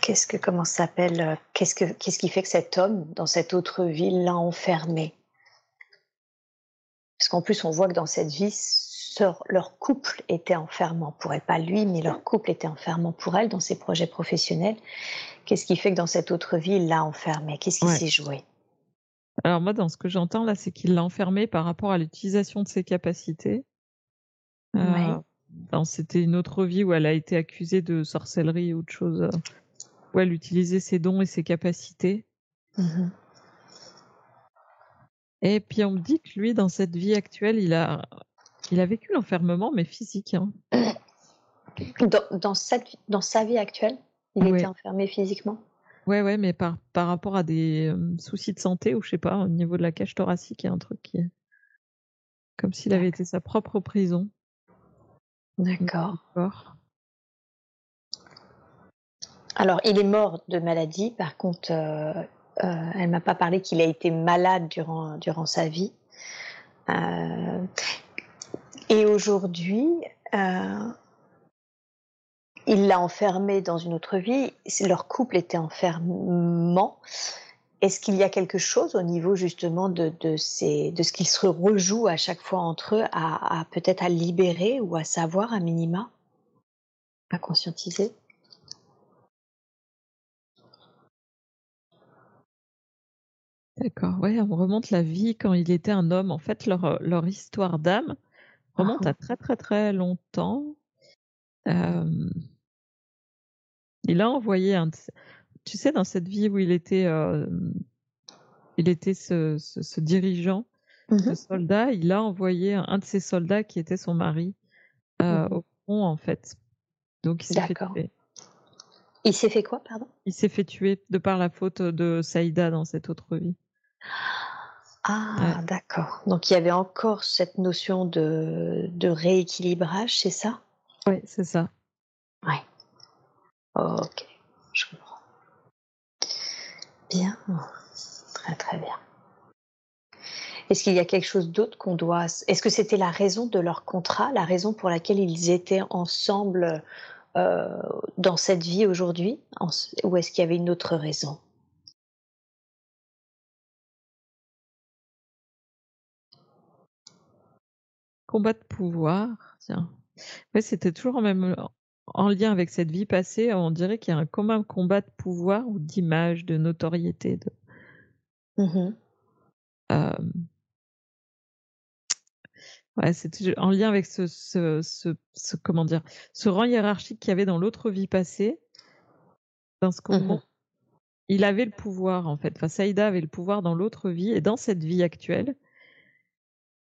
qu'est-ce que, comment s'appelle, qu'est-ce que, qu'est-ce qui fait que cet homme, dans cette autre ville, l'a enfermé? Parce qu'en plus, on voit que dans cette vie, leur couple était enfermant pour elle, pas lui, mais leur couple était enfermant pour elle dans ses projets professionnels. Qu'est-ce qui fait que dans cette autre vie, il l'a enfermé? Qu'est-ce qui s'est joué? Alors moi, dans ce que j'entends là, c'est qu'il l'a enfermé par rapport à l'utilisation de ses capacités. Euh, c'était une autre vie où elle a été accusée de sorcellerie ou de choses, euh, où elle utilisait ses dons et ses capacités. Mmh et puis on me dit que lui, dans cette vie actuelle, il a, il a vécu l'enfermement, mais physique. Hein. Dans, cette, dans sa vie actuelle? Il était enfermé physiquement Ouais, ouais, mais par, par rapport à des euh, soucis de santé ou je sais pas, au niveau de la cage thoracique, il y a un truc qui est comme s'il avait été sa propre prison. D'accord. Alors, il est mort de maladie. Par contre, euh, euh, elle m'a pas parlé qu'il a été malade durant, durant sa vie. et aujourd'hui, il l'a enfermé dans une autre vie. Leur couple était enfermant. est-ce qu'il y a quelque chose au niveau justement de, de, ces, de ce qu'ils se rejouent à chaque fois entre eux à, à peut-être à libérer ou à savoir à minima, à conscientiser? D'accord, ouais, on remonte la vie quand il était un homme. En fait, leur, leur histoire d'âme remonte à très très très longtemps. Euh, il a envoyé un, tu sais, dans cette vie où il était, euh, il était ce, ce, dirigeant, ce mmh soldat, il a envoyé un, de ses soldats qui était son mari euh, mmh au front en fait. Donc il s'est fait tuer. Il s'est fait quoi, pardon? Il s'est fait tuer de par la faute de Saïda dans cette autre vie. Ah, d'accord. Donc il y avait encore cette notion de, de rééquilibrage, c'est ça? Oui, c'est ça. Oui. Ok, je comprends. Bien, très très bien. Est-ce qu'il y a quelque chose d'autre qu'on doit... Est-ce que c'était la raison de leur contrat, la raison pour laquelle ils étaient ensemble euh, dans cette vie aujourd'hui Ou est-ce qu'il y avait une autre raison? Combat de pouvoir, tiens. C'était toujours en même en lien avec cette vie passée, on dirait qu'il y a un commun combat de pouvoir ou d'image, de notoriété. De... Mmh euh, ouais, c'est en lien avec ce, ce, ce, comment dire, ce rang hiérarchique qu'il y avait dans l'autre vie passée. Dans ce mmh il avait le pouvoir en fait. Enfin, Saïda avait le pouvoir dans l'autre vie et dans cette vie actuelle.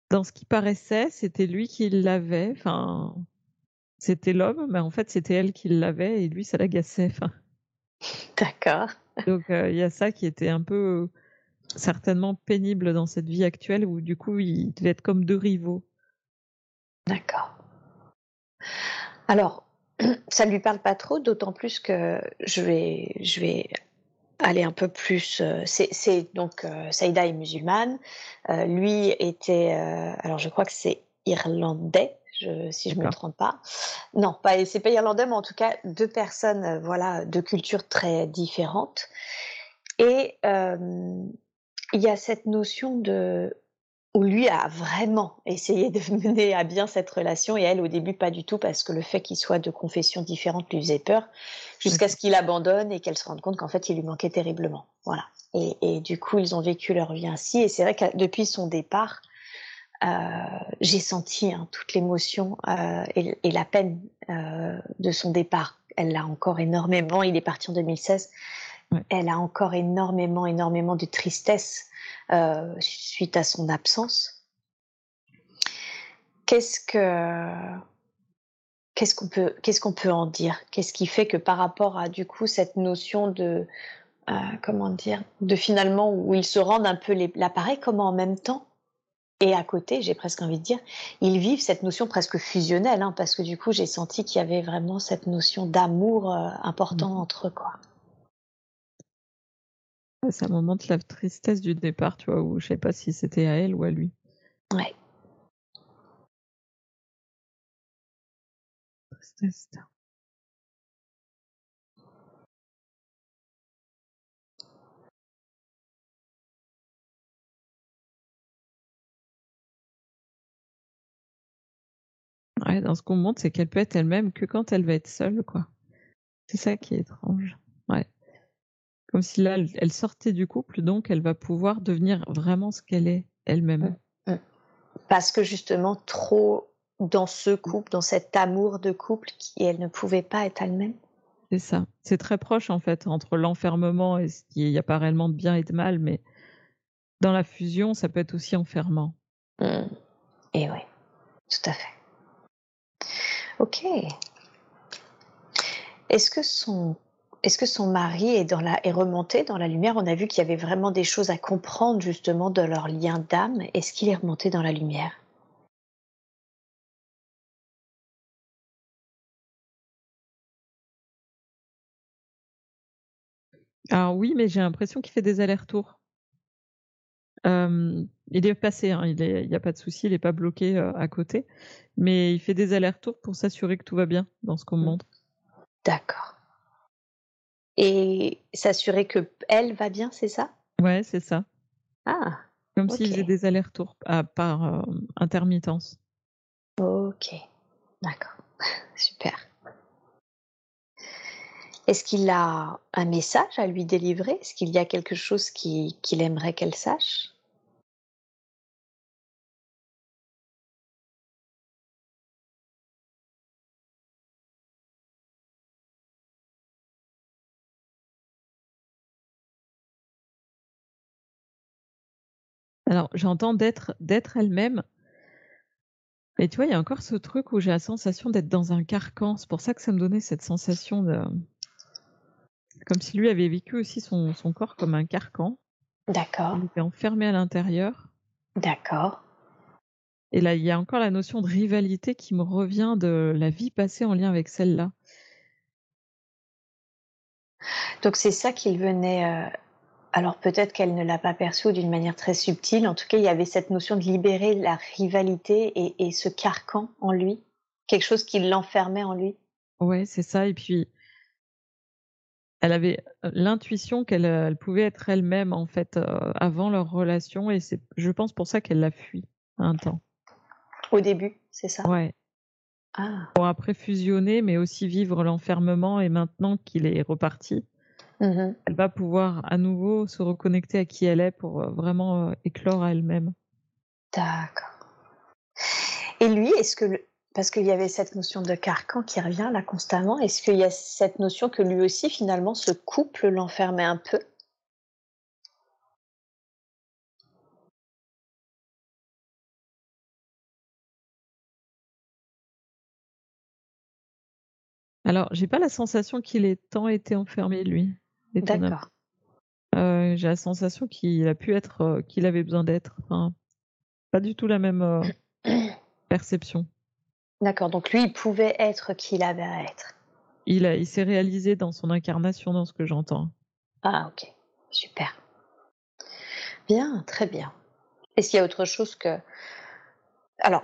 Dans ce qui paraissait, c'était lui qui l'avait. Enfin, c'était l'homme, mais en fait, c'était elle qui l'avait et lui, ça l'agaçait. D'accord. Donc, euh, il y a ça qui était un peu certainement pénible dans cette vie actuelle où, du coup, il devait être comme deux rivaux. D'accord. Alors, ça ne lui parle pas trop, d'autant plus que je vais, je vais aller un peu plus. Euh, c'est donc euh, Saïda est musulmane. lui était, alors je crois que c'est irlandais, si je ne me trompe pas. Non, pas, c'est pas irlandais, mais en tout cas deux personnes, euh, voilà, de cultures très différentes. Et euh, il y a cette notion de où lui a vraiment essayé de mener à bien cette relation et elle au début pas du tout parce que le fait qu'il soit de confessions différentes lui faisait peur jusqu'à ce qu'il abandonne et qu'elle se rende compte qu'en fait il lui manquait terriblement. Voilà. Et, et, du coup ils ont vécu leur vie ainsi et c'est vrai que depuis son départ, euh, j'ai senti hein, toute l'émotion euh, et, et, la peine euh, de son départ. Elle l'a encore énormément. Il est parti en 2016. Ouais. Elle a encore énormément, énormément de tristesse euh, suite à son absence. Qu'est-ce que qu'est-ce qu'on peut qu'est-ce qu'on peut en dire? Qu'est-ce qui fait que par rapport à du coup cette notion de euh, comment dire de finalement où ils se rendent un peu l'appareil comment en même temps? Et à côté, j'ai presque envie de dire, ils vivent cette notion presque fusionnelle, hein, parce que du coup, j'ai senti qu'il y avait vraiment cette notion d'amour euh, important mmh. entre eux, quoi. Un moment de la tristesse du départ, tu vois, où je sais pas si c'était à elle ou à lui. Ouais. Tristesse. dans ce qu'on montre, c'est qu'elle peut être elle-même que quand elle va être seule, quoi. C'est ça qui est étrange. Ouais. Comme si là, elle sortait du couple, donc elle va pouvoir devenir vraiment ce qu'elle est elle-même. Parce que justement, trop dans ce couple, dans cet amour de couple, qui elle ne pouvait pas être elle-même. C'est ça. C'est très proche en fait entre l'enfermement et ce qui il n'y a pas réellement de bien et de mal, mais dans la fusion, ça peut être aussi enfermant. Mmh. Et oui, tout à fait. Ok. Est-ce que son est-ce que son mari est, dans la, est remonté dans la lumière? On a vu qu'il y avait vraiment des choses à comprendre justement de leur lien d'âme. Est-ce qu'il est remonté dans la lumière? Alors oui, mais j'ai l'impression qu'il fait des allers-retours. Euh, il est passé, hein, il n'y a pas de souci, il n'est pas bloqué euh, à côté, mais il fait des allers-retours pour s'assurer que tout va bien dans ce qu'on mmh. montre. D'accord. Et s'assurer que elle va bien, c'est ça? Ouais, c'est ça. Ah. Comme s'il faisait des allers-retours par euh, intermittence. Ok, d'accord, super. Est-ce qu'il a un message à lui délivrer? Est-ce qu'il y a quelque chose qu'il aimerait qu'elle sache? Alors, j'entends d'être d'être elle-même. Et tu vois, il y a encore ce truc où j'ai la sensation d'être dans un carcan. C'est pour ça que ça me donnait cette sensation de. Comme si lui avait vécu aussi son, son corps comme un carcan. D'accord. Il était enfermé à l'intérieur. D'accord. Et là, il y a encore la notion de rivalité qui me revient de la vie passée en lien avec celle-là. Donc c'est ça qu'il venait euh, alors peut-être qu'elle ne l'a pas perçu d'une manière très subtile. En tout cas, il y avait cette notion de libérer la rivalité et, ce carcan en lui, quelque chose qui l'enfermait en lui. Ouais, c'est ça. Et puis, elle avait euh, l'intuition qu'elle euh, pouvait être elle-même en fait euh, avant leur relation, et c'est, je pense, pour ça qu'elle l'a fui un temps. Au début, c'est ça? Ouais. Ah. Pour après fusionner, mais aussi vivre l'enfermement, et maintenant qu'il est reparti, Mmh elle va pouvoir à nouveau se reconnecter à qui elle est pour euh, vraiment euh, éclore à elle-même. D'accord. Et lui, est-ce que parce qu'il y avait cette notion de carcan qui revient là constamment, est-ce qu'il y a cette notion que lui aussi finalement ce couple l'enfermait un peu? Alors, j'ai pas la sensation qu'il ait tant été enfermé lui. D'accord. Euh, j'ai la sensation qu'il a pu être, euh, qu'il avait besoin d'être. pas du tout la même euh, perception. D'accord, donc lui, il pouvait être qui il avait à être. Il, a, il s'est réalisé dans son incarnation, dans ce que j'entends. Ah, ok, super. Bien, très bien. Est-ce qu'il y a autre chose que. Alors,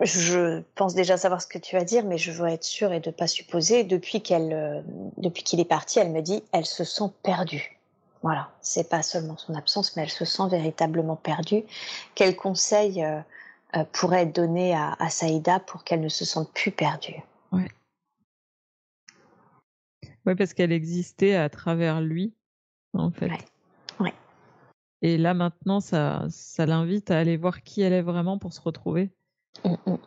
je pense déjà savoir ce que tu vas dire, mais je veux être sûre et de ne pas supposer. Depuis qu'elle, euh, depuis qu'il est parti, elle me dit, elle se sent perdue. Voilà, c'est pas seulement son absence, mais elle se sent véritablement perdue. Quel conseil euh, euh, pourrait être donné à, Saïda pour qu'elle ne se sente plus perdue? Ouais. Ouais, parce qu'elle existait à travers lui, en fait. Ouais. Et là maintenant, ça, ça l'invite à aller voir qui elle est vraiment pour se retrouver. Mm, mm.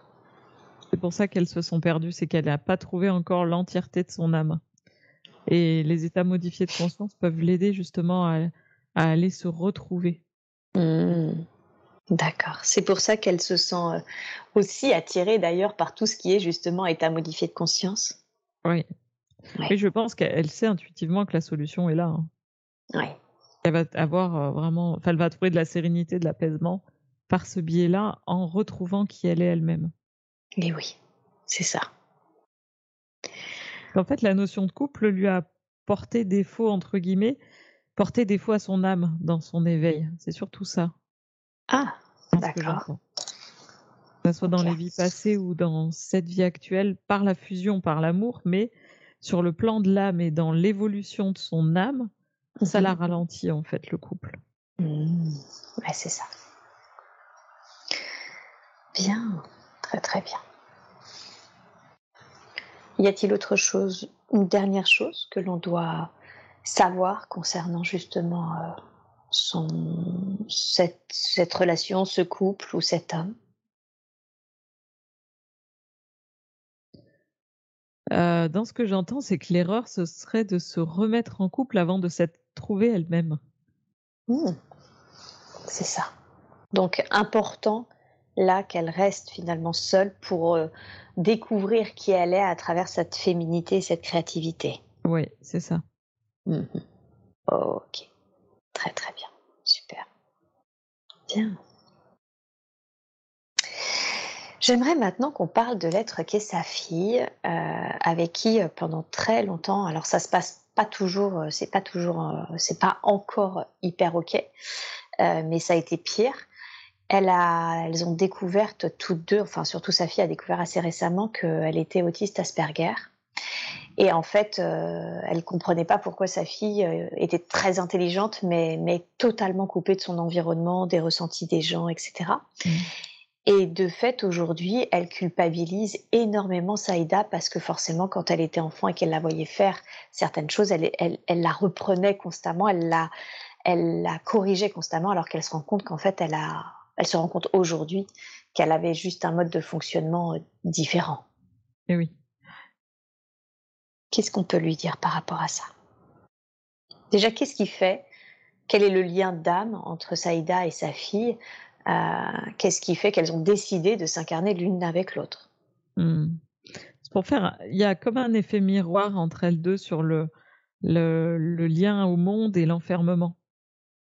C'est pour ça qu'elles se sont perdues, c'est qu'elle n'a pas trouvé encore l'entièreté de son âme. Et les états modifiés de conscience peuvent l'aider justement à, aller se retrouver. Mm. D'accord. C'est pour ça qu'elle se sent euh, aussi attirée d'ailleurs par tout ce qui est justement état modifié de conscience. Oui. Et je pense qu'elle sait intuitivement que la solution est là. Hein. Oui. Elle va avoir euh, vraiment, enfin, elle va trouver de la sérénité, de l'apaisement par ce biais-là en retrouvant qui elle est elle-même. Mais oui, c'est ça. En fait, la notion de couple lui a porté défaut, entre guillemets, porté défaut à son âme dans son éveil. C'est surtout ça. Ah, d'accord. Que ce soit dans les vies passées ou dans cette vie actuelle, par la fusion, par l'amour, mais sur le plan de l'âme et dans l'évolution de son âme, ça l'a mhm. ralenti en fait le couple. Mmh. c'est ça. Bien, très très bien. Y a-t-il autre chose, une dernière chose que l'on doit savoir concernant justement euh, son, cette, relation, ce couple ou cet homme? Euh, Dans ce que j'entends, c'est que l'erreur, ce serait de se remettre en couple avant de s'être trouvée elle-même. Mmh. C'est ça. Donc important là qu'elle reste finalement seule pour euh, découvrir qui elle est à travers cette féminité, cette créativité. Oui, c'est ça. Mhm. Ok, très très bien, super. Bien. J'aimerais maintenant qu'on parle de l'être qu'est sa fille, euh, avec qui euh, pendant très longtemps, alors ça se passe pas toujours, c'est pas toujours, c'est pas encore hyper ok, mais ça a été pire elles ont découvert toutes deux, enfin surtout sa fille a découvert assez récemment qu'elle était autiste Asperger. Et en fait, euh, elle comprenait pas pourquoi sa fille euh, était très intelligente, mais, mais totalement coupée de son environnement, des ressentis des gens, etc. Mmh. Et de fait, aujourd'hui, elle culpabilise énormément Saïda parce que forcément, quand elle était enfant et qu'elle la voyait faire certaines choses, elle, elle, elle la reprenait constamment, elle la, elle la corrigeait constamment, alors qu'elle se rend compte qu'en fait, elle, a, elle se rend compte aujourd'hui qu'elle avait juste un mode de fonctionnement euh, différent. Et eh oui. Qu'est-ce qu'on peut lui dire par rapport à ça? Déjà, qu'est-ce qui fait Quel est le lien d'âme entre Saïda et sa fille euh, Qu'est-ce qui fait qu'elles ont décidé de s'incarner l'une avec l'autre? Hmm. pour faire, il y a comme un effet miroir entre elles deux sur le, le, lien au monde et l'enfermement.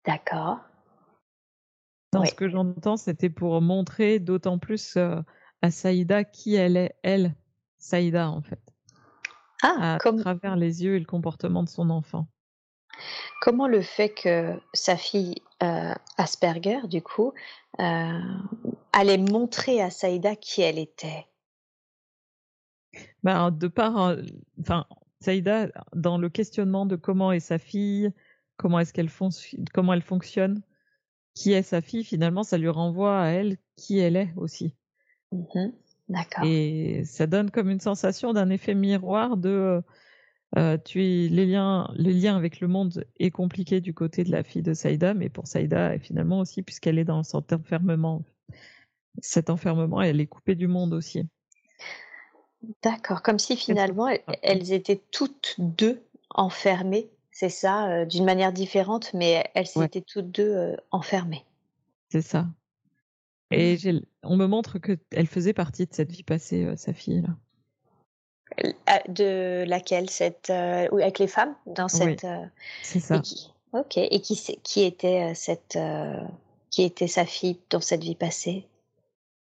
D'accord. Dans ce que j'entends, c'était pour montrer d'autant plus euh, à Saïda qui elle est, elle, Saïda en fait. Ah, à travers les yeux et le comportement de son enfant. Comment le fait que sa fille euh, Asperger, du coup, euh, allait montrer à Saïda qui elle était? Ben, De par, enfin, Saïda, dans le questionnement de comment est sa fille, comment est-ce qu'elle comment elle fonctionne, qui est sa fille, finalement, ça lui renvoie à elle qui elle est aussi. Mmh D'accord. Et ça donne comme une sensation d'un effet miroir de euh, tu es, les liens, le lien avec le monde est compliqué du côté de la fille de Saïda, mais pour Saïda finalement aussi puisqu'elle est dans cet enfermement, cet enfermement, elle est coupée du monde aussi. D'accord, comme si finalement elles, étaient toutes deux enfermées, c'est ça, euh, d'une manière différente, mais elles étaient toutes deux euh, enfermées. C'est ça. Et mmh. on me montre qu'elle faisait partie de cette vie passée, euh, sa fille. Là. De laquelle cette, Avec les femmes dans cette. C'est ça. ok. Et qui, qui, était cette, qui était sa fille dans cette vie passée?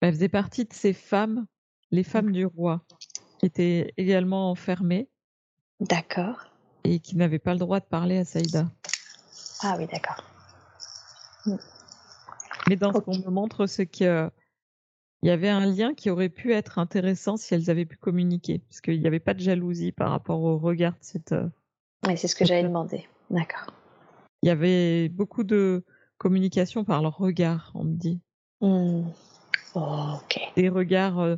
Elle faisait partie de ces femmes, les femmes du roi, qui étaient également enfermées. D'accord. Et qui n'avaient pas le droit de parler à Saïda. Ah oui, d'accord. Mmh. Mais dans ce qu'on me montre, c'est qu'il y avait un lien qui aurait pu être intéressant si elles avaient pu communiquer, parce qu'il n'y avait pas de jalousie par rapport au regard de cette. Euh, oui, c'est ce que j'avais demandé. D'accord. Il y avait beaucoup de communication par leur regard, on me dit. Mmh. Oh, ok. Des regards euh,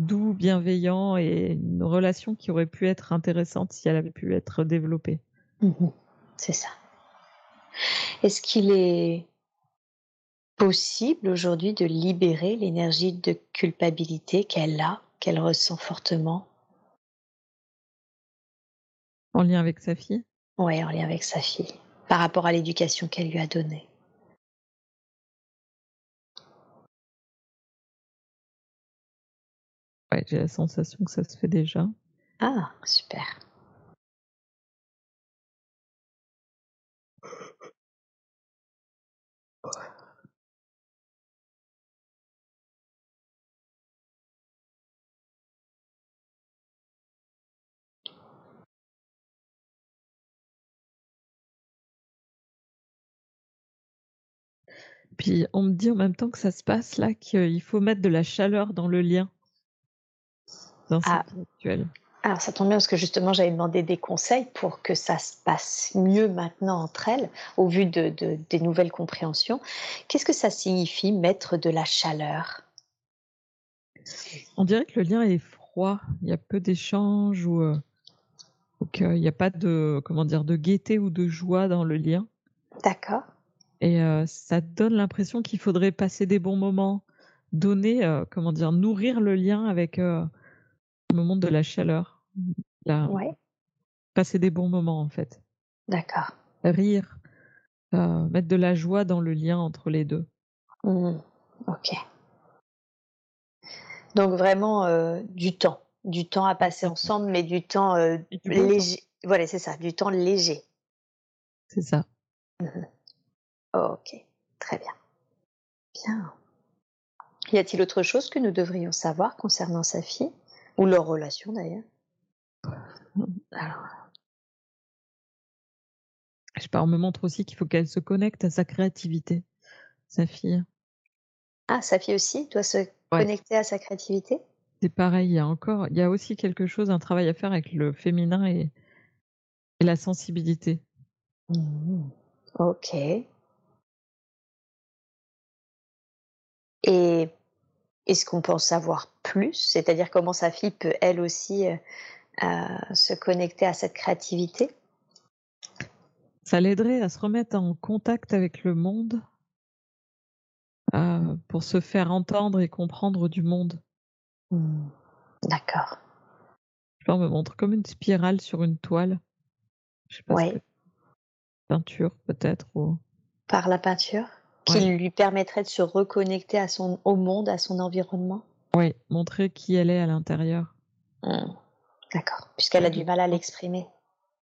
doux, bienveillants et une relation qui aurait pu être intéressante si elle avait pu être développée. Mmh c'est ça. Est-ce qu'il est possible aujourd'hui de libérer l'énergie de culpabilité qu'elle a, qu'elle ressent fortement? En lien avec sa fille? Oui, en lien avec sa fille, par rapport à l'éducation qu'elle lui a donnée. Ouais, j'ai la sensation que ça se fait déjà. Ah, super. Puis on me dit en même temps que ça se passe là qu'il faut mettre de la chaleur dans le lien. Dans ah. Alors ça tombe bien parce que justement j'avais demandé des conseils pour que ça se passe mieux maintenant entre elles au vu de, des nouvelles compréhensions. Qu'est-ce que ça signifie mettre de la chaleur? On dirait que le lien est froid, il y a peu d'échanges ou, euh, qu'il n'y a pas de comment dire de gaieté ou de joie dans le lien. D'accord. Et euh, ça donne l'impression qu'il faudrait passer des bons moments, donner, euh, comment dire, nourrir le lien avec euh, le moment de la chaleur. Ouais. Passer des bons moments en fait. D'accord. Rire, mettre de la joie dans le lien entre les deux. Mmh. Ok. Donc vraiment du temps, du temps à passer ensemble, mais du temps léger. Voilà, c'est ça, du temps léger. C'est ça. Mmh Ok, très bien. Bien. Y a-t-il autre chose que nous devrions savoir concernant sa fille Ou leur relation d'ailleurs Alors. Je sais pas, on me montre aussi qu'il faut qu'elle se connecte à sa créativité, sa fille. Ah, sa fille aussi doit se connecter à sa créativité? C'est pareil, il y a encore, il y a aussi quelque chose, un travail à faire avec le féminin et, et la sensibilité. Mmh. Ok. Et est-ce qu'on peut en savoir plus? C'est-à-dire comment sa fille peut elle aussi euh, euh, se connecter à cette créativité? Ça l'aiderait à se remettre en contact avec le monde euh, pour se faire entendre et comprendre du monde. Mmh. D'accord. Je me montre comme une spirale sur une toile. Je sais pas Ouais. Peinture peut-être ou... Par la peinture? Qui Ouais. lui permettrait de se reconnecter à son, au monde, à son environnement Oui, montrer qui elle est à l'intérieur. Mmh. D'accord. Puisqu'elle a du mal à l'exprimer.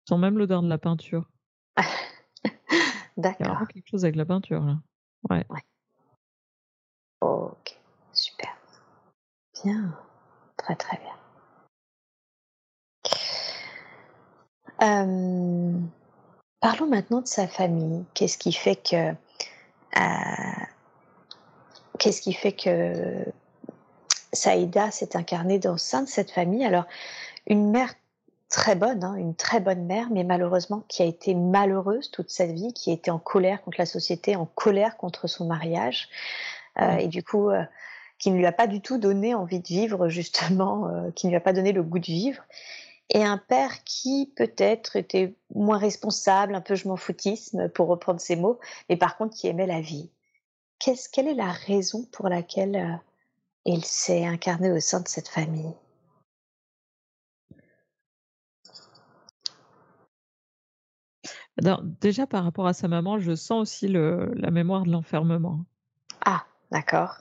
Sans même l'odeur de la peinture. Il y a D'accord. vraiment quelque chose avec la peinture là. Ouais. Ok. Super. Bien. Très très bien. Euh, parlons maintenant de sa famille. Qu'est-ce qui fait que qu'est-ce qui fait que Saïda s'est incarnée dans le sein de cette famille? Alors, une mère très bonne, hein, une très bonne mère, mais malheureusement qui a été malheureuse toute sa vie, qui a été en colère contre la société, en colère contre son mariage, euh, Mm. et du coup, euh, qui ne lui a pas du tout donné envie de vivre, justement, euh, qui ne lui a pas donné le goût de vivre. Et un père qui peut-être était moins responsable, un peu je m'en foutisme, pour reprendre ses mots, mais par contre qui aimait la vie. Quelle est la raison pour laquelle euh, il s'est incarné au sein de cette famille? Alors, déjà par rapport à sa maman, je sens aussi le, la mémoire de l'enfermement Ah, d'accord.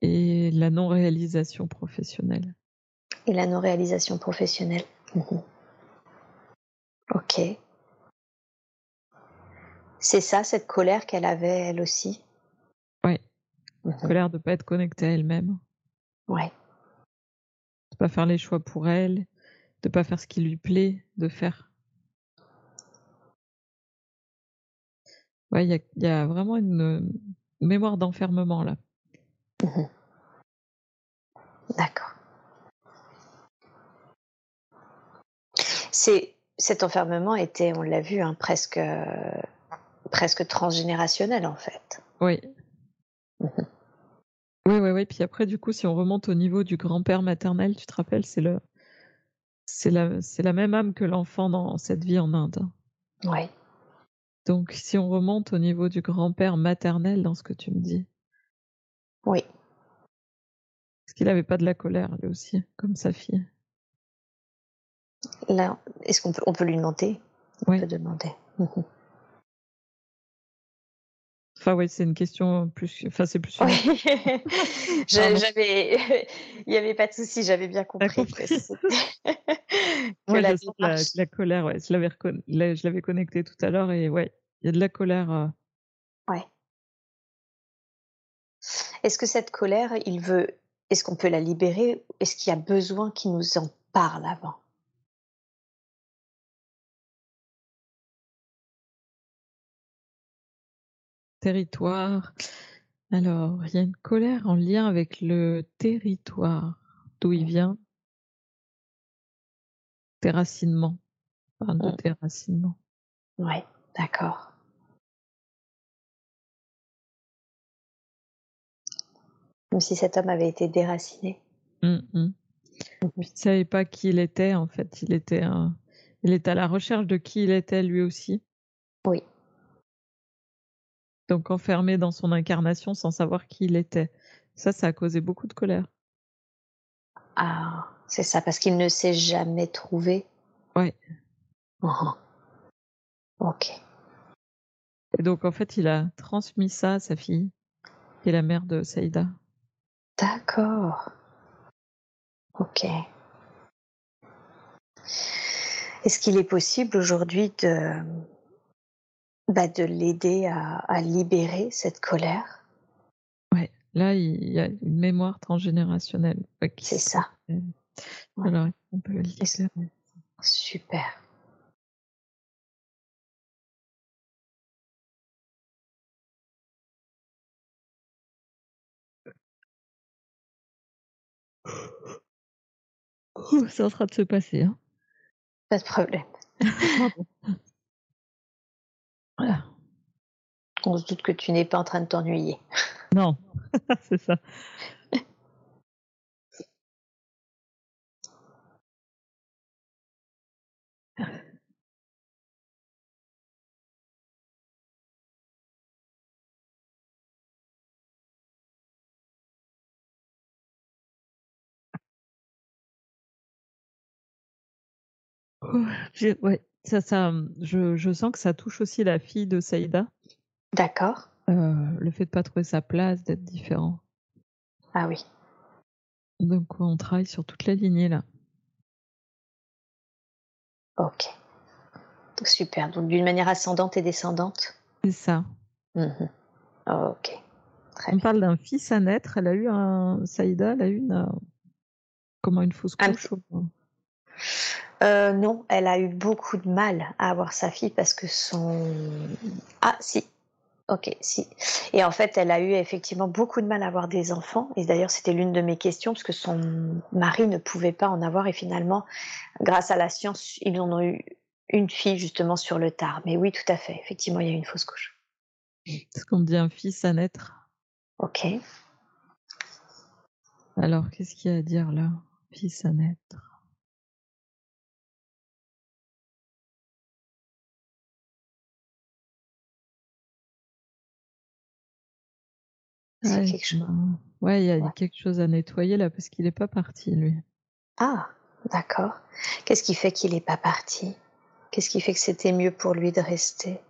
et la non-réalisation professionnelle. Et la non-réalisation professionnelle. Mhm. Ok. C'est ça, cette colère qu'elle avait elle aussi? Ouais. Mhm. Colère de ne pas être connectée à elle-même, Ouais. de pas faire les choix pour elle, de pas faire ce qui lui plaît de faire. Ouais, il y a, il y a vraiment une euh, mémoire d'enfermement là. Mhm. D'accord. C'est cet enfermement était, on l'a vu, hein, presque euh, presque transgénérationnel en fait. Oui. Mhm. Oui, oui, oui. Puis après, du coup, si on remonte au niveau du grand-père maternel, tu te rappelles, c'est le, c'est la, c'est la même âme que l'enfant dans cette vie en Inde. Oui. Donc, si on remonte au niveau du grand-père maternel dans ce que tu me dis, Oui. est-ce qu'il n'avait pas de la colère lui aussi, comme sa fille Là, est-ce qu'on peut on peut lui demander? On Oui. peut demander. Enfin, oui, c'est une question plus, enfin, c'est plus. Oui. J'avais, il n'y avait pas de souci, j'avais bien compris, compris. que, c'était- que Ouais, la colère, ouais. Je l'avais reconna- la- je l'avais connecté tout à l'heure et ouais, il y a de la colère. euh, Ouais. Est-ce que cette colère, il veut, est-ce qu'on peut la libérer Est-ce qu'il y a besoin qu'il nous en parle avant? Territoire. Alors, il y a une colère en lien avec le territoire, d'où il vient? Déracinement. On parle de Mm. déracinement. Oui, d'accord. Comme si cet homme avait été déraciné. Hum, hum. Il ne savait pas qui il était, en fait. Il était, un... il était à la recherche de qui il était lui aussi. Oui. Donc enfermé dans son incarnation sans savoir qui il était. Ça, ça a causé beaucoup de colère. Ah, c'est ça, parce qu'il ne s'est jamais trouvé. Ouais. Mhm. Ok. Et donc, en fait, il a transmis ça à sa fille, qui est la mère de Saïda. D'accord. Ok. Est-ce qu'il est possible aujourd'hui de, bah, de l'aider à, libérer cette colère. Ouais, là, il y a une mémoire transgénérationnelle. C'est ça. Alors, on peut le Super. C'est en train de se passer. Hein. Pas de problème. voilà. On se doute que tu n'es pas en train de t'ennuyer. Non, c'est ça. ouais, ça, ça, je, je, sens que ça touche aussi la fille de Saïda. D'accord. Euh, le fait de pas trouver sa place, d'être différent. Ah oui. Donc on travaille sur toute la lignée là. Ok. Super. Donc d'une manière ascendante et descendante. C'est ça. Mhm. Ok. Très on parle d'un fils à naître. Elle a eu un Saïda, elle a eu une euh, comment une fausse couche. Euh, non, elle a eu beaucoup de mal à avoir sa fille parce que son ah si Ok, si. Et en fait, elle a eu effectivement beaucoup de mal à avoir des enfants. Et d'ailleurs, c'était l'une de mes questions, parce que son mari ne pouvait pas en avoir. Et finalement, grâce à la science, ils en ont eu une fille justement sur le tard. Mais oui, tout à fait. Effectivement, il y a eu une fausse couche. Ce qu'on dit un fils à naître? Ok. Alors, qu'est-ce qu'il y a à dire là? Fils à naître. Ouais, Ouais, il y a quelque chose à nettoyer là parce qu'il n'est pas parti, lui. Ah, d'accord. Qu'est-ce qui fait qu'il n'est pas parti? Qu'est-ce qui fait que c'était mieux pour lui de rester?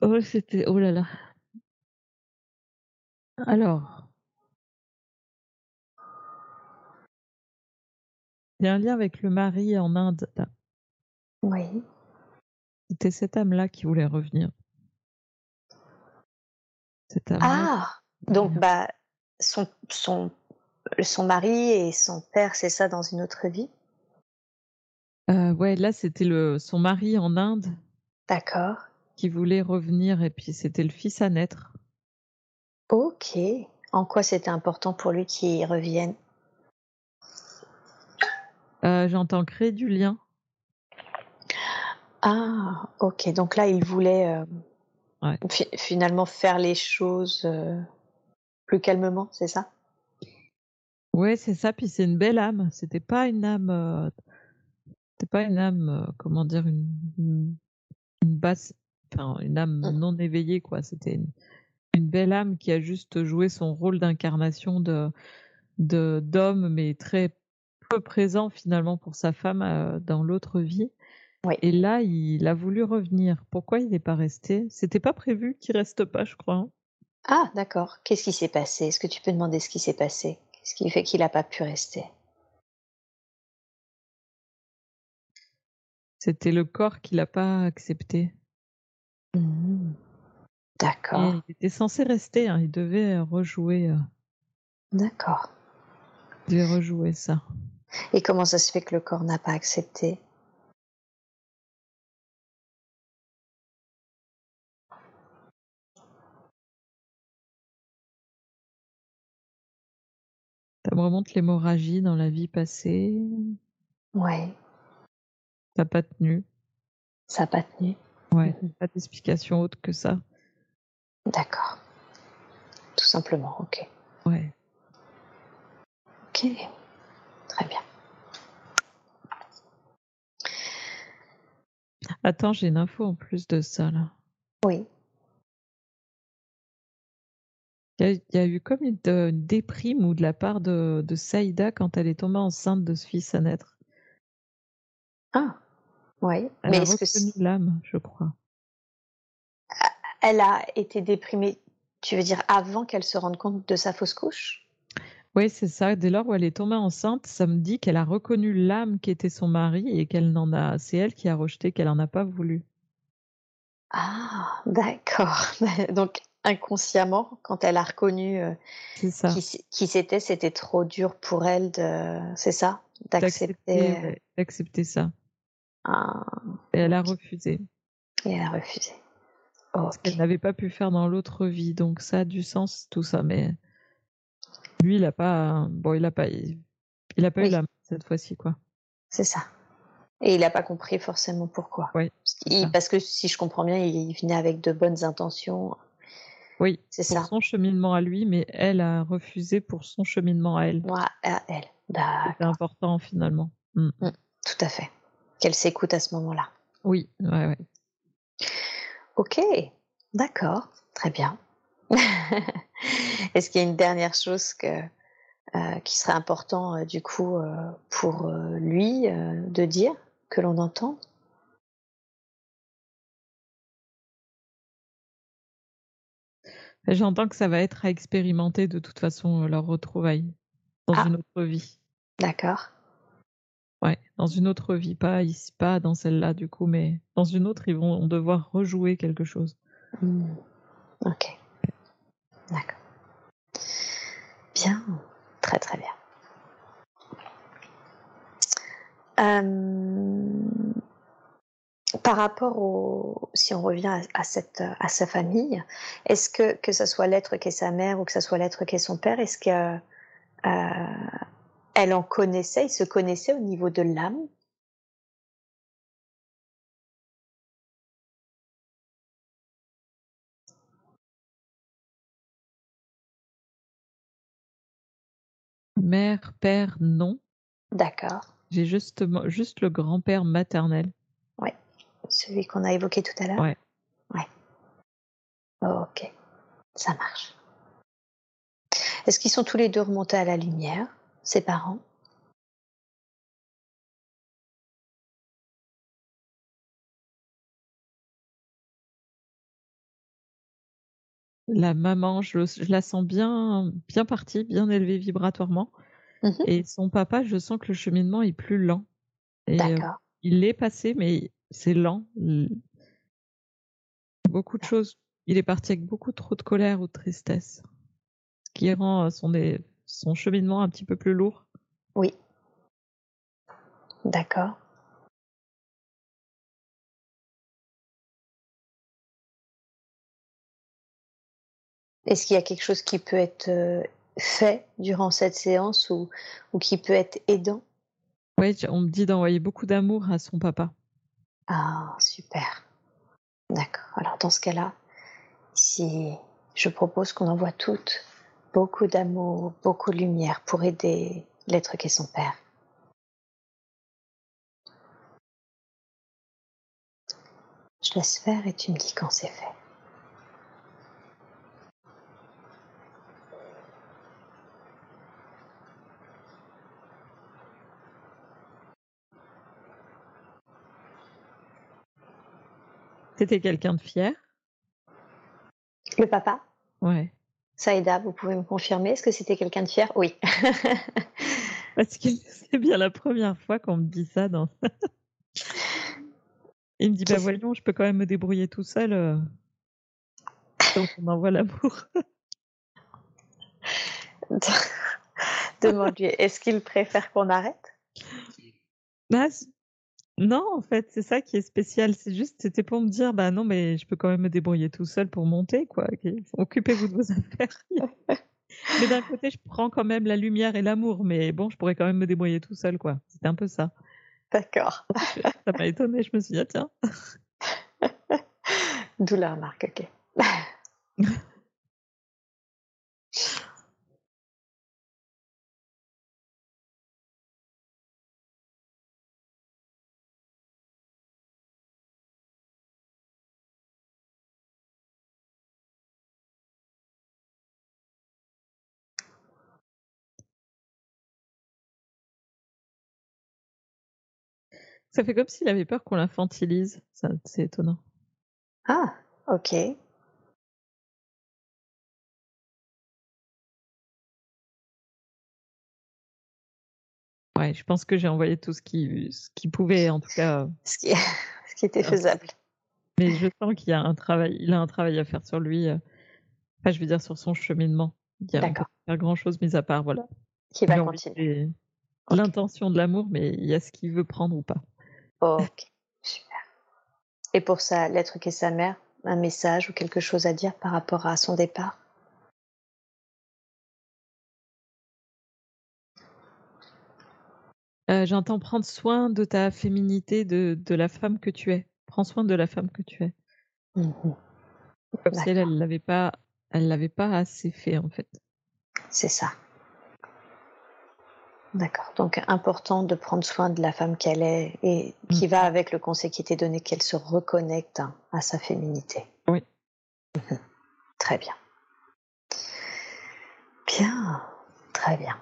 Oh, c'était. Oh là là. Alors. Il y a un lien avec le mari en Inde. Oui. C'était cette âme-là qui voulait revenir. Ah, donc bah son, son, son mari et son père, c'est ça dans une autre vie? Euh, Ouais, là c'était le son mari en Inde. D'accord. Qui voulait revenir et puis c'était le fils à naître. Ok. En quoi c'était important pour lui qu'il revienne? Euh, J'entends créer du lien. Ah, ok. Donc là, il voulait euh, finalement, faire les choses euh, plus calmement, c'est ça? Ouais, c'est ça. Puis c'est une belle âme. C'était pas une âme. Euh, c'était pas une âme. Euh, comment dire une, une, basse. Enfin, une âme mmh. non éveillée, quoi. C'était une, une, belle âme qui a juste joué son rôle d'incarnation de d'homme, mais très peu présent finalement pour sa femme dans l'autre vie. Et là, il a voulu revenir. Pourquoi il n'est pas resté? C'était pas prévu qu'il reste pas, je crois. Hein. Ah, d'accord. Qu'est-ce qui s'est passé? Est-ce que tu peux demander ce qui s'est passé? Qu'est-ce qui fait qu'il n'a pas pu rester? C'était le corps qu'il n'a pas accepté. Mmh. D'accord. Il était censé rester, hein. il devait rejouer. Euh, d'accord. Il devait rejouer ça. Et comment ça se fait que le corps n'a pas accepté? Me remonte l'hémorragie dans la vie passée. Ouais. Ça n'a pas tenu. Ça n'a pas tenu. Ouais, pas d'explication autre que ça. D'accord. Tout simplement, ok. Ouais. Ok. Très bien. Attends, j'ai une info en plus de ça là. Oui. Il y, a eu comme une, déprime ou de la part de, de, Saïda quand elle est tombée enceinte de ce fils à naître. Ah, oui. Elle Mais a reconnu l'âme, je crois. Elle a été déprimée, tu veux dire, avant qu'elle se rende compte de sa fausse couche? Oui, c'est ça. Dès lors où elle est tombée enceinte, ça me dit qu'elle a reconnu l'âme qui était son mari et qu'elle n'en a. C'est elle qui a rejeté, qu'elle n'en a pas voulu. Ah, d'accord. Donc, inconsciemment, quand elle a reconnu euh, qui, c'était, c'était trop dur pour elle de, c'est ça, d'accepter, euh d'accepter ça. Ah, et elle a refusé. Et elle a refusé. Parce qu'elle n'avait pas pu faire dans l'autre vie, donc ça a du sens tout ça, mais. Lui, il a pas, bon, il a pas, il, a pas eu la main cette fois-ci, quoi. C'est ça. Et il n'a pas compris forcément pourquoi. Oui. Parce, que si je comprends bien, il venait avec de bonnes intentions. Oui, c'est ça. Son cheminement à lui, mais elle a refusé pour son cheminement à elle. Moi, à elle. C'est important finalement. Mm. Mm, tout à fait. Qu'elle s'écoute à ce moment-là. Oui, ouais, ouais. Ok, d'accord, très bien. Est-ce qu'il y a une dernière chose que, euh, qui serait important euh, du coup euh, pour lui de dire, que l'on entend? J'entends que ça va être à expérimenter de toute façon leur retrouvaille dans ah. une autre vie. D'accord. Ouais, dans une autre vie, pas ici, pas dans celle-là du coup, mais dans une autre, ils vont devoir rejouer quelque chose. Mmh. Ok. D'accord. Bien, très très bien. Par rapport au, si on revient à, cette, à sa famille, est-ce que que ce soit l'être qu'est sa mère ou que ce soit l'être qu'est son père, est-ce que euh, elle en connaissait, il se connaissait au niveau de l'âme? Mère, père, non. D'accord. J'ai juste, juste le grand-père maternel. Celui qu'on a évoqué tout à l'heure. Ouais. Ouais. ok, ça marche. Est-ce qu'ils sont tous les deux remontés à la lumière, ses parents? La maman, je, la sens bien, bien partie, bien élevée vibratoirement. Mmh et son papa, je sens que le cheminement est plus lent. Euh, D'accord. il est passé, mais c'est lent. Beaucoup de choses. Il est parti avec beaucoup trop de colère ou de tristesse, ce qui rend euh, son, son cheminement un petit peu plus lourd. Oui. D'accord. Est-ce qu'il y a quelque chose qui peut être euh, fait durant cette séance ou, ou qui peut être aidant? Oui, on me dit d'envoyer beaucoup d'amour à son papa. Ah, super. D'accord. Alors dans ce cas-là, si je propose qu'on envoie toutes beaucoup d'amour, beaucoup de lumière pour aider l'être qu'est son père. Je laisse faire et tu me dis quand c'est fait. C'était quelqu'un de fier? Le papa Ouais. Saïda, vous pouvez me confirmer, est-ce que c'était quelqu'un de fier? Oui. Parce que c'est bien la première fois qu'on me dit ça dans. Il me dit bah voyons, je peux quand même me débrouiller tout seul. Euh. Donc on envoie l'amour. Demande-lui, est-ce qu'il préfère qu'on arrête? Bah, non, en fait, c'est ça qui est spécial. C'est juste, c'était pour me dire, bah non, mais je peux quand même me débrouiller tout seul pour monter, quoi. Occupez-vous de vos affaires. mais d'un côté, je prends quand même la lumière et l'amour, mais bon, je pourrais quand même me débrouiller tout seul, quoi. C'était un peu ça. D'accord. ça m'a étonné. Je me suis dit, ah, tiens. D'où la remarque, ok. Ça fait comme s'il avait peur qu'on l'infantilise. C'est étonnant. Ah, ok. Ouais, je pense que j'ai envoyé tout ce qui, ce qui pouvait, en tout cas. Ce qui, ce qui était faisable. Mais je sens qu'il a un travail, il a un travail à faire sur lui. Euh, enfin, je veux dire sur son cheminement. Il y a pas faire grand chose, mis à part, voilà. Qui va continuer. L'intention de l'amour, mais il y a ce qu'il veut prendre ou pas. Ok, super. Et pour sa lettre qu'est sa mère, un message ou quelque chose à dire par rapport à son départ? Euh, j'entends prendre soin de ta féminité, de, la femme que tu es. Prends soin de la femme que tu es. Mm-hmm. Comme si elle, elle l'avait pas, l'avait pas assez fait en fait. C'est ça. D'accord. Donc important de prendre soin de la femme qu'elle est et qui Mmh. va avec le conseil qui était donné qu'elle se reconnecte à sa féminité. Oui. Mhm. Très bien. Bien. Très bien.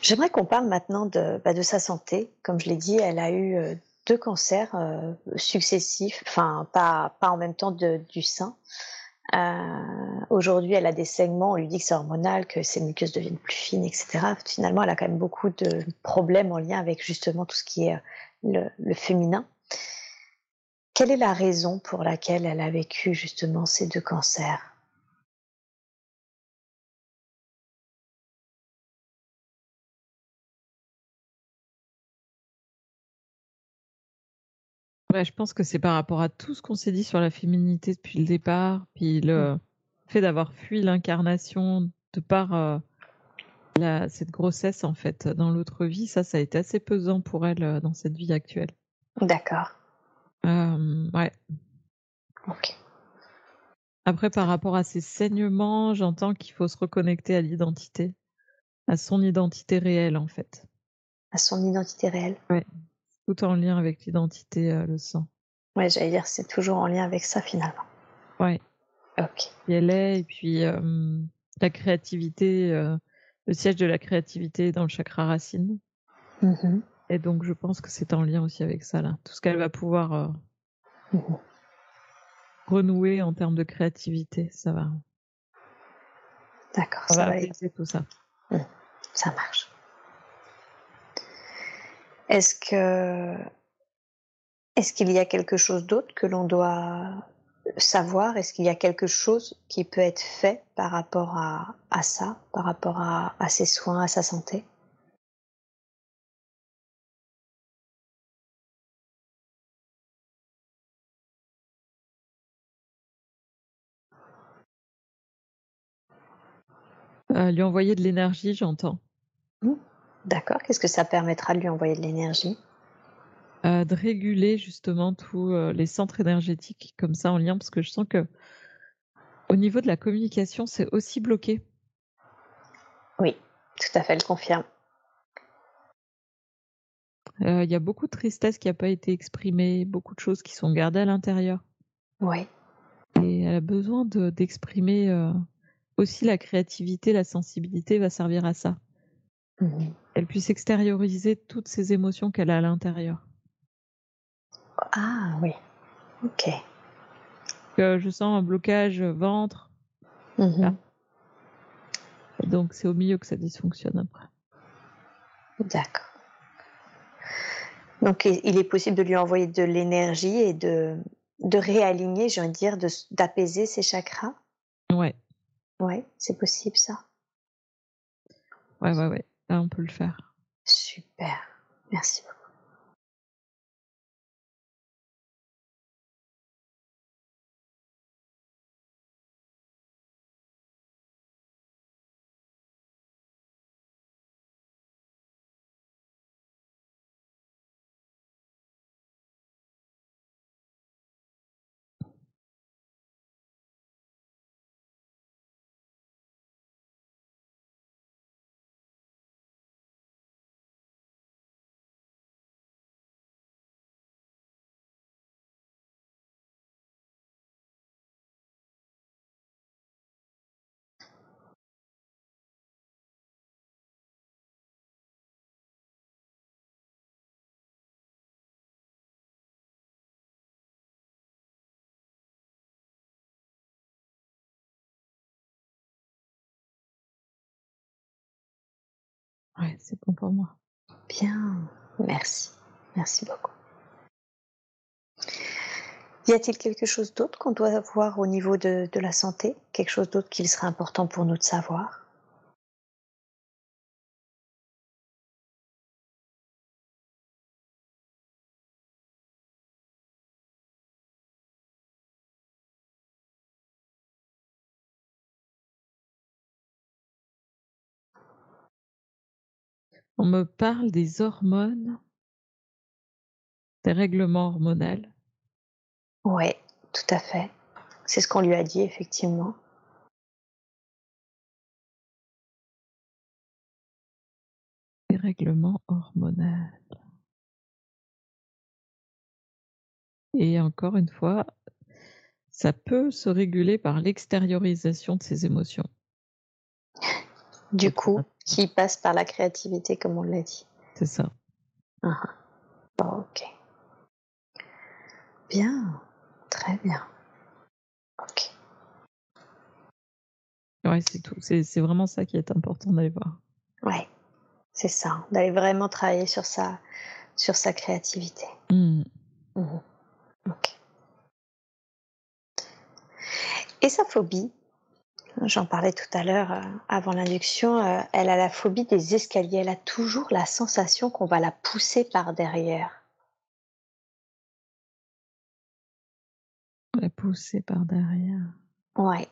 J'aimerais qu'on parle maintenant de, bah, de sa santé. Comme je l'ai dit, elle a eu euh, deux cancers euh, successifs, enfin pas, pas en même temps de- du sein. Euh, Aujourd'hui, elle a des saignements, on lui dit que c'est hormonal, que ses muqueuses deviennent plus fines, etc. Finalement, elle a quand même beaucoup de problèmes en lien avec justement tout ce qui est euh, le, le féminin. Quelle est la raison pour laquelle elle a vécu justement ces deux cancers? Ouais, je pense que c'est par rapport à tout ce qu'on s'est dit sur la féminité depuis le départ, puis le fait d'avoir fui l'incarnation de par euh, la, cette grossesse en fait dans l'autre vie, ça, ça a été assez pesant pour elle euh, dans cette vie actuelle. D'accord. Euh, ouais. Ok. Après, par rapport à ses saignements, j'entends qu'il faut se reconnecter à l'identité, à son identité réelle en fait, À son identité réelle. Tout en lien avec l'identité, euh, le sang. Ouais, j'allais dire, c'est toujours en lien avec ça finalement. Ouais. Ok. qui elle est, et puis euh, la créativité, euh, le siège de la créativité est dans le chakra racine. Mhm. Et donc, je pense que c'est en lien aussi avec ça, là. Tout ce qu'elle va pouvoir euh, Mhm. renouer en termes de créativité, ça va, D'accord, ça ça va va, tout ça. ça marche. Est-ce que est-ce qu'il y a quelque chose d'autre que l'on doit savoir? Est-ce qu'il y a quelque chose qui peut être fait par rapport à, à ça, par rapport à, à ses soins, à sa santé? Euh, lui envoyer de l'énergie, j'entends. D'accord. Qu'est-ce que ça permettra de lui envoyer de l'énergie? Euh, de réguler justement tous euh, les centres énergétiques comme ça en lien, parce que je sens que au niveau de la communication, c'est aussi bloqué. Oui, tout à fait, elle confirme. Euh, Il y a beaucoup de tristesse qui n'a pas été exprimée, beaucoup de choses qui sont gardées à l'intérieur. Oui, Et elle a besoin de- d'exprimer aussi la créativité, la sensibilité va servir à ça. Mhm. Elle puisse extérioriser toutes ces émotions qu'elle a à l'intérieur. Ah oui, ok. Je sens un blocage ventre, et donc c'est au milieu que ça dysfonctionne après. D'accord. Donc, il est possible de lui envoyer de l'énergie et de, de réaligner, j'ai envie de dire, d'apaiser ses chakras? Ouais, Ouais, c'est possible ça? ouais, ouais, ouais. Là, on peut le faire. Super. Merci beaucoup. C'est bon pour moi. Bien. Merci. Merci beaucoup. Y a-t-il quelque chose d'autre qu'on doit voir au niveau de, de la santé? Quelque chose d'autre qu'il serait important pour nous de savoir? On me parle des hormones, des règlements hormonaux. Ouais, tout à fait. C'est ce qu'on lui a dit, effectivement. Des règlements hormonaux. Et encore une fois, ça peut se réguler par l'extériorisation de ses émotions. Du coup, qui passe par la créativité, comme on l'a dit. C'est ça. Ah, ok. Bien, très bien. Ok. Ouais, c'est tout. C'est vraiment ça qui est important d'aller voir. Ouais, c'est ça. D'aller vraiment travailler sur sa, sur sa créativité. Mmh. Mhm. Ok. Et sa phobie, j'en parlais tout à l'heure euh, avant l'induction, euh, elle a la phobie des escaliers. Elle a toujours la sensation qu'on va la pousser par derrière. La pousser par derrière. Ouais.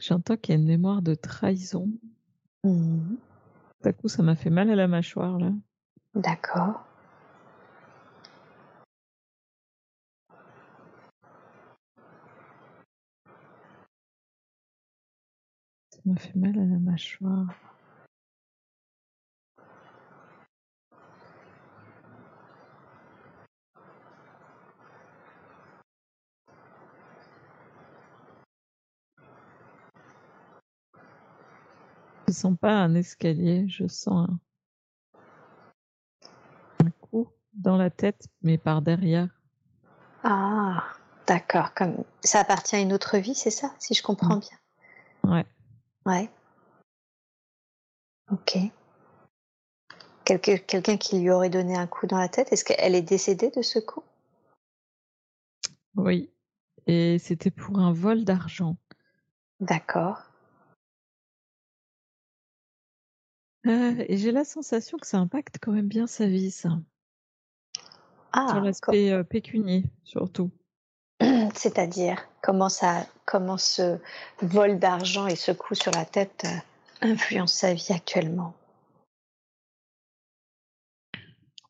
J'entends qu'il y a une mémoire de trahison. Mhm. Tout à coup, ça m'a fait mal à la mâchoire, là. D'accord. Ça m'a fait mal à la mâchoire. Je sens pas un escalier, je sens un, un coup dans la tête, mais par derrière. Ah, d'accord. Comme ça appartient à une autre vie, c'est ça, si je comprends bien? Ouais. Ouais. Ok. Quelqu'un qui lui aurait donné un coup dans la tête, est-ce qu'elle est décédée de ce coup? Oui. Et c'était pour un vol d'argent. D'accord. Euh, et j'ai la sensation que ça impacte quand même bien sa vie, ça. Ah, Sur co- l'aspect pécunier, surtout. c'est-à-dire comment ça, comment ce vol d'argent et ce coup sur la tête influencent sa vie actuellement?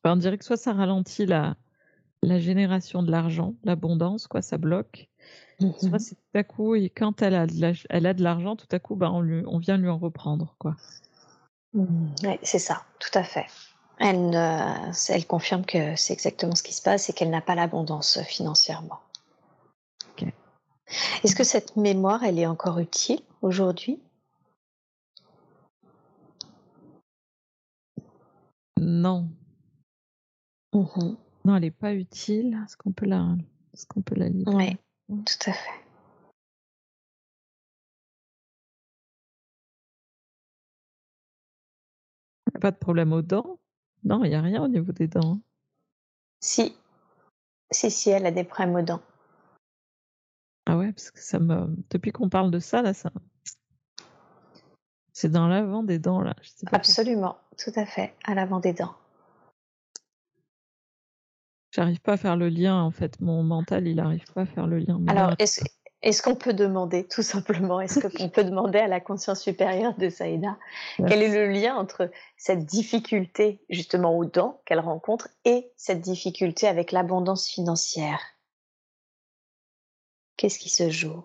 Enfin, on dirait que soit ça ralentit la, la génération de l'argent, l'abondance, quoi, ça bloque. Soit Mhm. c'est tout à coup, et quand elle a de la- elle a de l'argent, tout à coup, bah, on, lui, on vient lui en reprendre, quoi. Mhm. Ouais, c'est ça, tout à fait. Elle, ne- elle confirme que c'est exactement ce qui se passe et qu'elle n'a pas l'abondance euh, financièrement. Est-ce que cette mémoire, elle est encore utile aujourd'hui? Non, Mhm. non, elle n'est pas utile. Est-ce qu'on peut la, est-ce qu'on peut la libérer Oui, tout à fait. Pas de problème aux dents? Non, il n'y a rien au niveau des dents. hein. Si, si, si, elle a des problèmes aux dents. Ah ouais, parce que ça me, depuis qu'on parle de ça, là, ça, c'est dans l'avant des dents, là. Je sais pas pourquoi. Absolument, tout à fait, à l'avant des dents. J'arrive pas à faire le lien, en fait. Mon mental, il n'arrive pas à faire le lien. Mais Alors, là, est-ce est qu'on peut demander, tout simplement, est-ce qu'on peut demander à la conscience supérieure de Saïda? Quel est le lien entre cette difficulté, justement, aux dents qu'elle rencontre et cette difficulté avec l'abondance financière? Qu'est-ce qui se joue?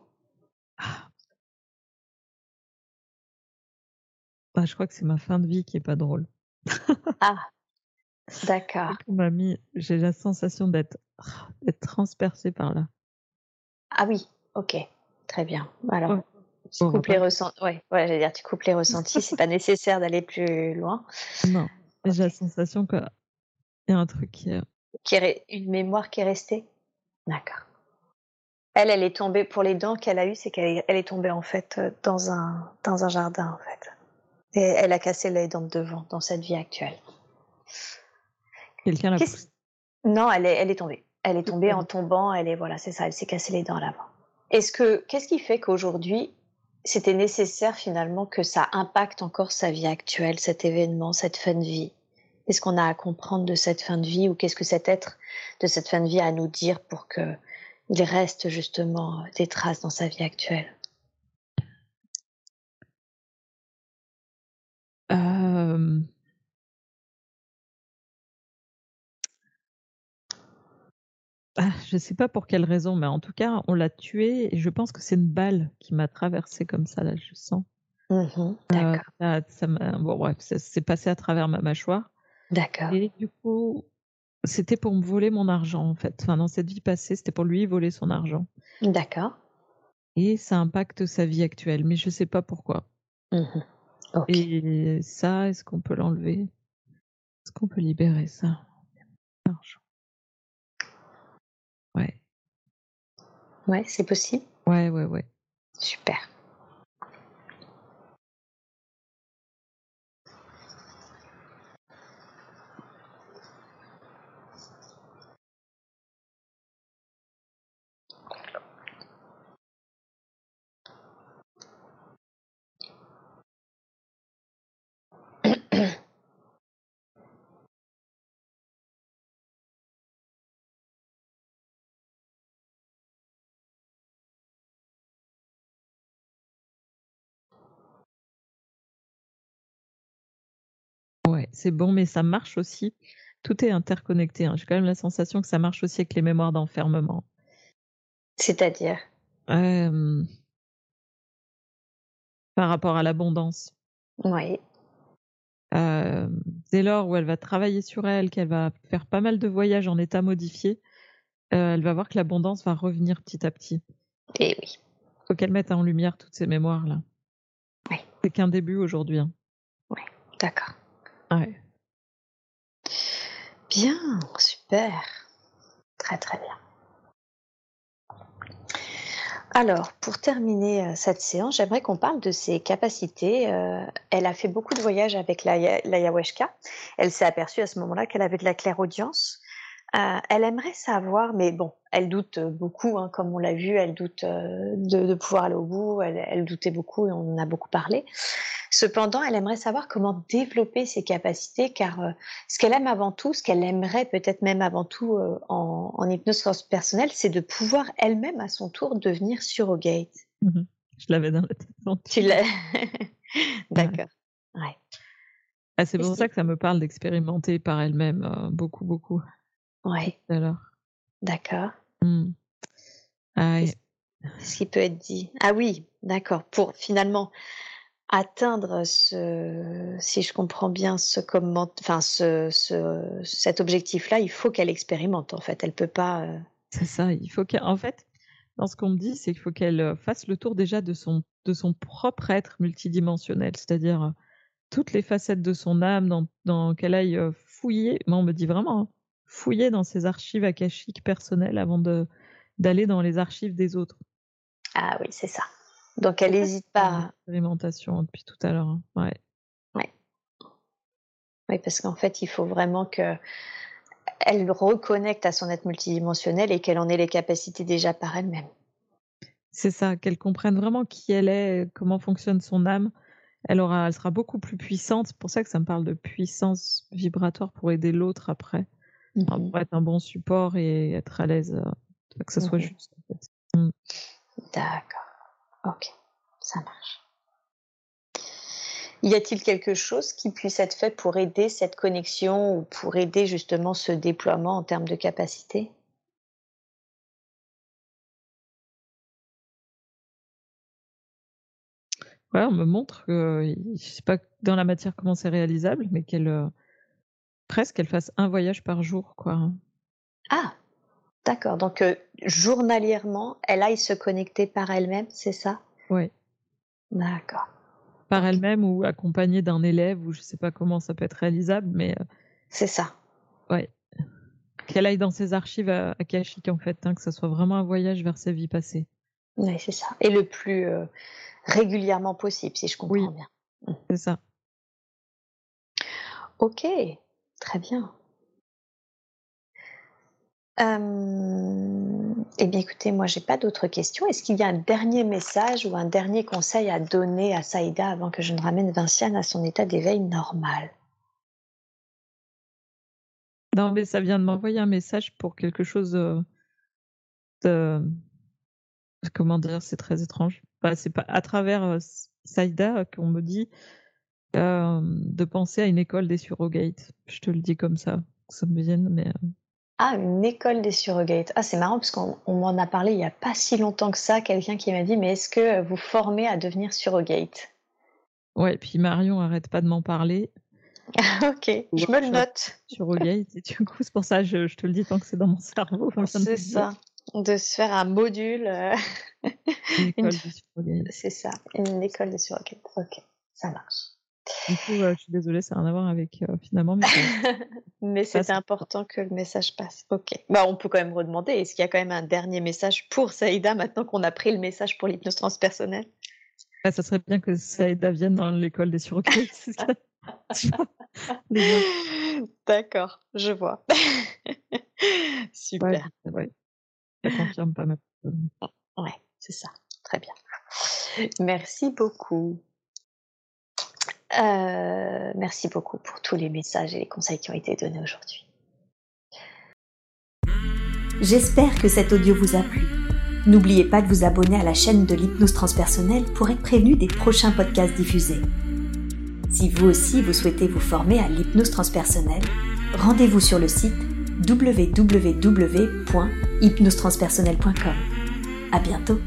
Bah, je crois que c'est ma fin de vie qui est pas drôle. Ah, d'accord. J'ai la sensation d'être transpercée par là. Ah oui, ok, très bien. Alors, Ouais. tu coupes les ressentis. Ouais, ouais, j'allais dire, tu coupes les ressentis. c'est pas nécessaire d'aller plus loin. Non, mais j'ai la sensation qu'il y a un truc qui est, Qui est re- une mémoire qui est restée. D'accord. Elle, elle est tombée pour les dents qu'elle a eues, c'est qu'elle est, elle est tombée en fait euh, dans un dans un jardin en fait. Et elle a cassé les dents de devant dans cette vie actuelle. quelqu'un l'a Qu'est-ce- poussé. Non, elle est, elle est tombée. Elle est tombée en tombant. Elle est voilà, c'est ça. Elle s'est cassé les dents à l'avant. Est-ce que qu'est-ce qui fait qu'aujourd'hui c'était nécessaire finalement que ça impacte encore sa vie actuelle, cet événement, cette fin de vie? Qu'est-ce qu'on a à comprendre de cette fin de vie ou qu'est-ce que cet être de cette fin de vie a à nous dire pour que il reste justement des traces dans sa vie actuelle? Euh... Ah, je sais pas pour quelle raison, mais en tout cas, on l'a tué et je pense que c'est une balle qui m'a traversé comme ça, là, je sens. Mmh d'accord. ça, bon, bref, ça s'est passé à travers ma mâchoire. D'accord. Et du coup, c'était pour me voler mon argent, en fait. Enfin, dans cette vie passée, c'était pour lui voler son argent. D'accord. Et ça impacte sa vie actuelle, mais je sais pas pourquoi. Mmh et ça, est-ce qu'on peut l'enlever? Est-ce qu'on peut libérer ça Argent. Ouais. Ouais, c'est possible Ouais, ouais, ouais. Super. Ouais, c'est bon, mais ça marche aussi. Tout est interconnecté. Hein. J'ai quand même la sensation que ça marche aussi avec les mémoires d'enfermement. C'est-à-dire? Par rapport à l'abondance. Oui. dès lors où elle va travailler sur elle, qu'elle va faire pas mal de voyages en état modifié, elle va voir que l'abondance va revenir petit à petit. Et eh oui. Faut qu'elle mette en lumière toutes ces mémoires là. Oui. C'est qu'un début aujourd'hui. Hein. Oui, d'accord. Ouais. Bien, super. Très très bien. Alors, pour terminer euh, cette séance, j'aimerais qu'on parle de ses capacités. Euh, elle a fait beaucoup de voyages avec l'ayahuasca. Elle s'est aperçue à ce moment-là qu'elle avait de la clairaudience. Euh, elle aimerait savoir, mais bon, elle doute beaucoup, hein, comme on l'a vu, elle doute euh, de, de, pouvoir aller au bout, elle, elle, doutait beaucoup et on en a beaucoup parlé. Cependant, elle aimerait savoir comment développer ses capacités, car euh, ce qu'elle aime avant tout, ce qu'elle aimerait peut-être même avant tout euh, en, en, hypnose personnelle, c'est de pouvoir elle-même à son tour devenir surrogate. Mmh Je l'avais dans la tête. Tu l'as D'accord. Ouais. Ah, c'est pour ça que ça me parle d'expérimenter par elle-même beaucoup, beaucoup. Ouais. Alors. D'accord. Mmh. Ah, ce qui peut être dit? Ah oui, d'accord. Pour finalement atteindre ce, si je comprends bien, ce comment, enfin ce, ce cet objectif-là, il faut qu'elle expérimente. En fait, elle peut pas. Euh c'est ça. Il faut qu'en fait, dans ce qu'on me dit, c'est qu'il faut qu'elle euh, fasse le tour déjà de son de son propre être multidimensionnel, c'est-à-dire euh, toutes les facettes de son âme, dans, dans qu'elle aille fouiller. Moi, on me dit vraiment hein, fouiller dans ses archives akashiques personnelles avant de d'aller dans les archives des autres. Ah oui, c'est ça. Donc elle n'hésite pas. Expérimentation depuis tout à l'heure. Hein. Ouais. Ouais. Oui, parce qu'en fait, il faut vraiment que elle reconnecte à son être multidimensionnel et qu'elle en ait les capacités déjà par elle-même. C'est ça, qu'elle comprenne vraiment qui elle est, comment fonctionne son âme. Elle aura, elle sera beaucoup plus puissante. C'est pour ça que ça me parle de puissance vibratoire pour aider l'autre après. Mmh. pour être un bon support et être à l'aise, euh, que ça soit mmh. juste. En fait. Mmh. D'accord. Ok, ça marche. Y a-t-il quelque chose qui puisse être fait pour aider cette connexion ou pour aider justement ce déploiement en termes de capacité? Ouais, on me montre que, je sais pas dans la matière comment c'est réalisable, mais qu'elle euh, Presque qu'elle fasse un voyage par jour, quoi. Ah! D'accord, donc euh, journalièrement, elle aille se connecter par elle-même, c'est ça? Oui. D'accord. Par elle-même ou accompagnée d'un élève ou je sais pas comment ça peut être réalisable, mais. Euh, c'est ça. Ouais. Qu'elle aille dans ses archives à akashiques en fait, hein, que ce soit vraiment un voyage vers sa vie passée. Oui, c'est ça. Et le plus euh, régulièrement possible, si je comprends Oui. bien. C'est ça. OK. Très bien. Eh bien, écoutez, moi, j'ai pas d'autres questions. Est-ce qu'il y a un dernier message ou un dernier conseil à donner à Saïda avant que je ne ramène Vinciane à son état d'éveil normal? Non, mais ça vient de m'envoyer un message pour quelque chose de. Comment dire C'est très étrange. c'est pas à travers Saïda qu'on me dit de penser à une école des surrogates. Je te le dis comme ça, ça me vient, mais. Ah, une école des surrogates. Ah, c'est marrant parce qu'on m'en a parlé il n'y a pas si longtemps que ça. Quelqu'un qui m'a dit Mais est-ce que vous formez à devenir surrogate? Ouais, et puis Marion arrête pas de m'en parler. ok, je me le note. Surrogate, et du coup, c'est pour ça je, je te le dis tant que c'est dans mon cerveau. C'est ça, de se faire un module. Euh, une école des surrogates. C'est ça, une école des surrogates. Ok, ça marche. Du coup, je suis désolée, ça n'a rien à voir avec euh, finalement. Mais, c'est important que le message passe. Ok. Bah, on peut quand même redemander est-ce qu'il y a quand même un dernier message pour Saïda maintenant qu'on a pris le message pour l'hypnose transpersonnelle bah, Ça serait bien que Saïda vienne dans l'école des surrogates. D'accord, je vois. Super. Ouais, Ça confirme pas mal. Ouais, c'est ça. Très bien. Merci beaucoup. Euh, merci beaucoup pour tous les messages et les conseils qui ont été donnés aujourd'hui. J'espère que cet audio vous a plu. N'oubliez pas de vous abonner à la chaîne de l'hypnose transpersonnelle pour être prévenu des prochains podcasts diffusés. Si vous aussi vous souhaitez vous former à l'hypnose transpersonnelle, rendez-vous sur le site www.hypnosetranspersonnelle.com. À bientôt!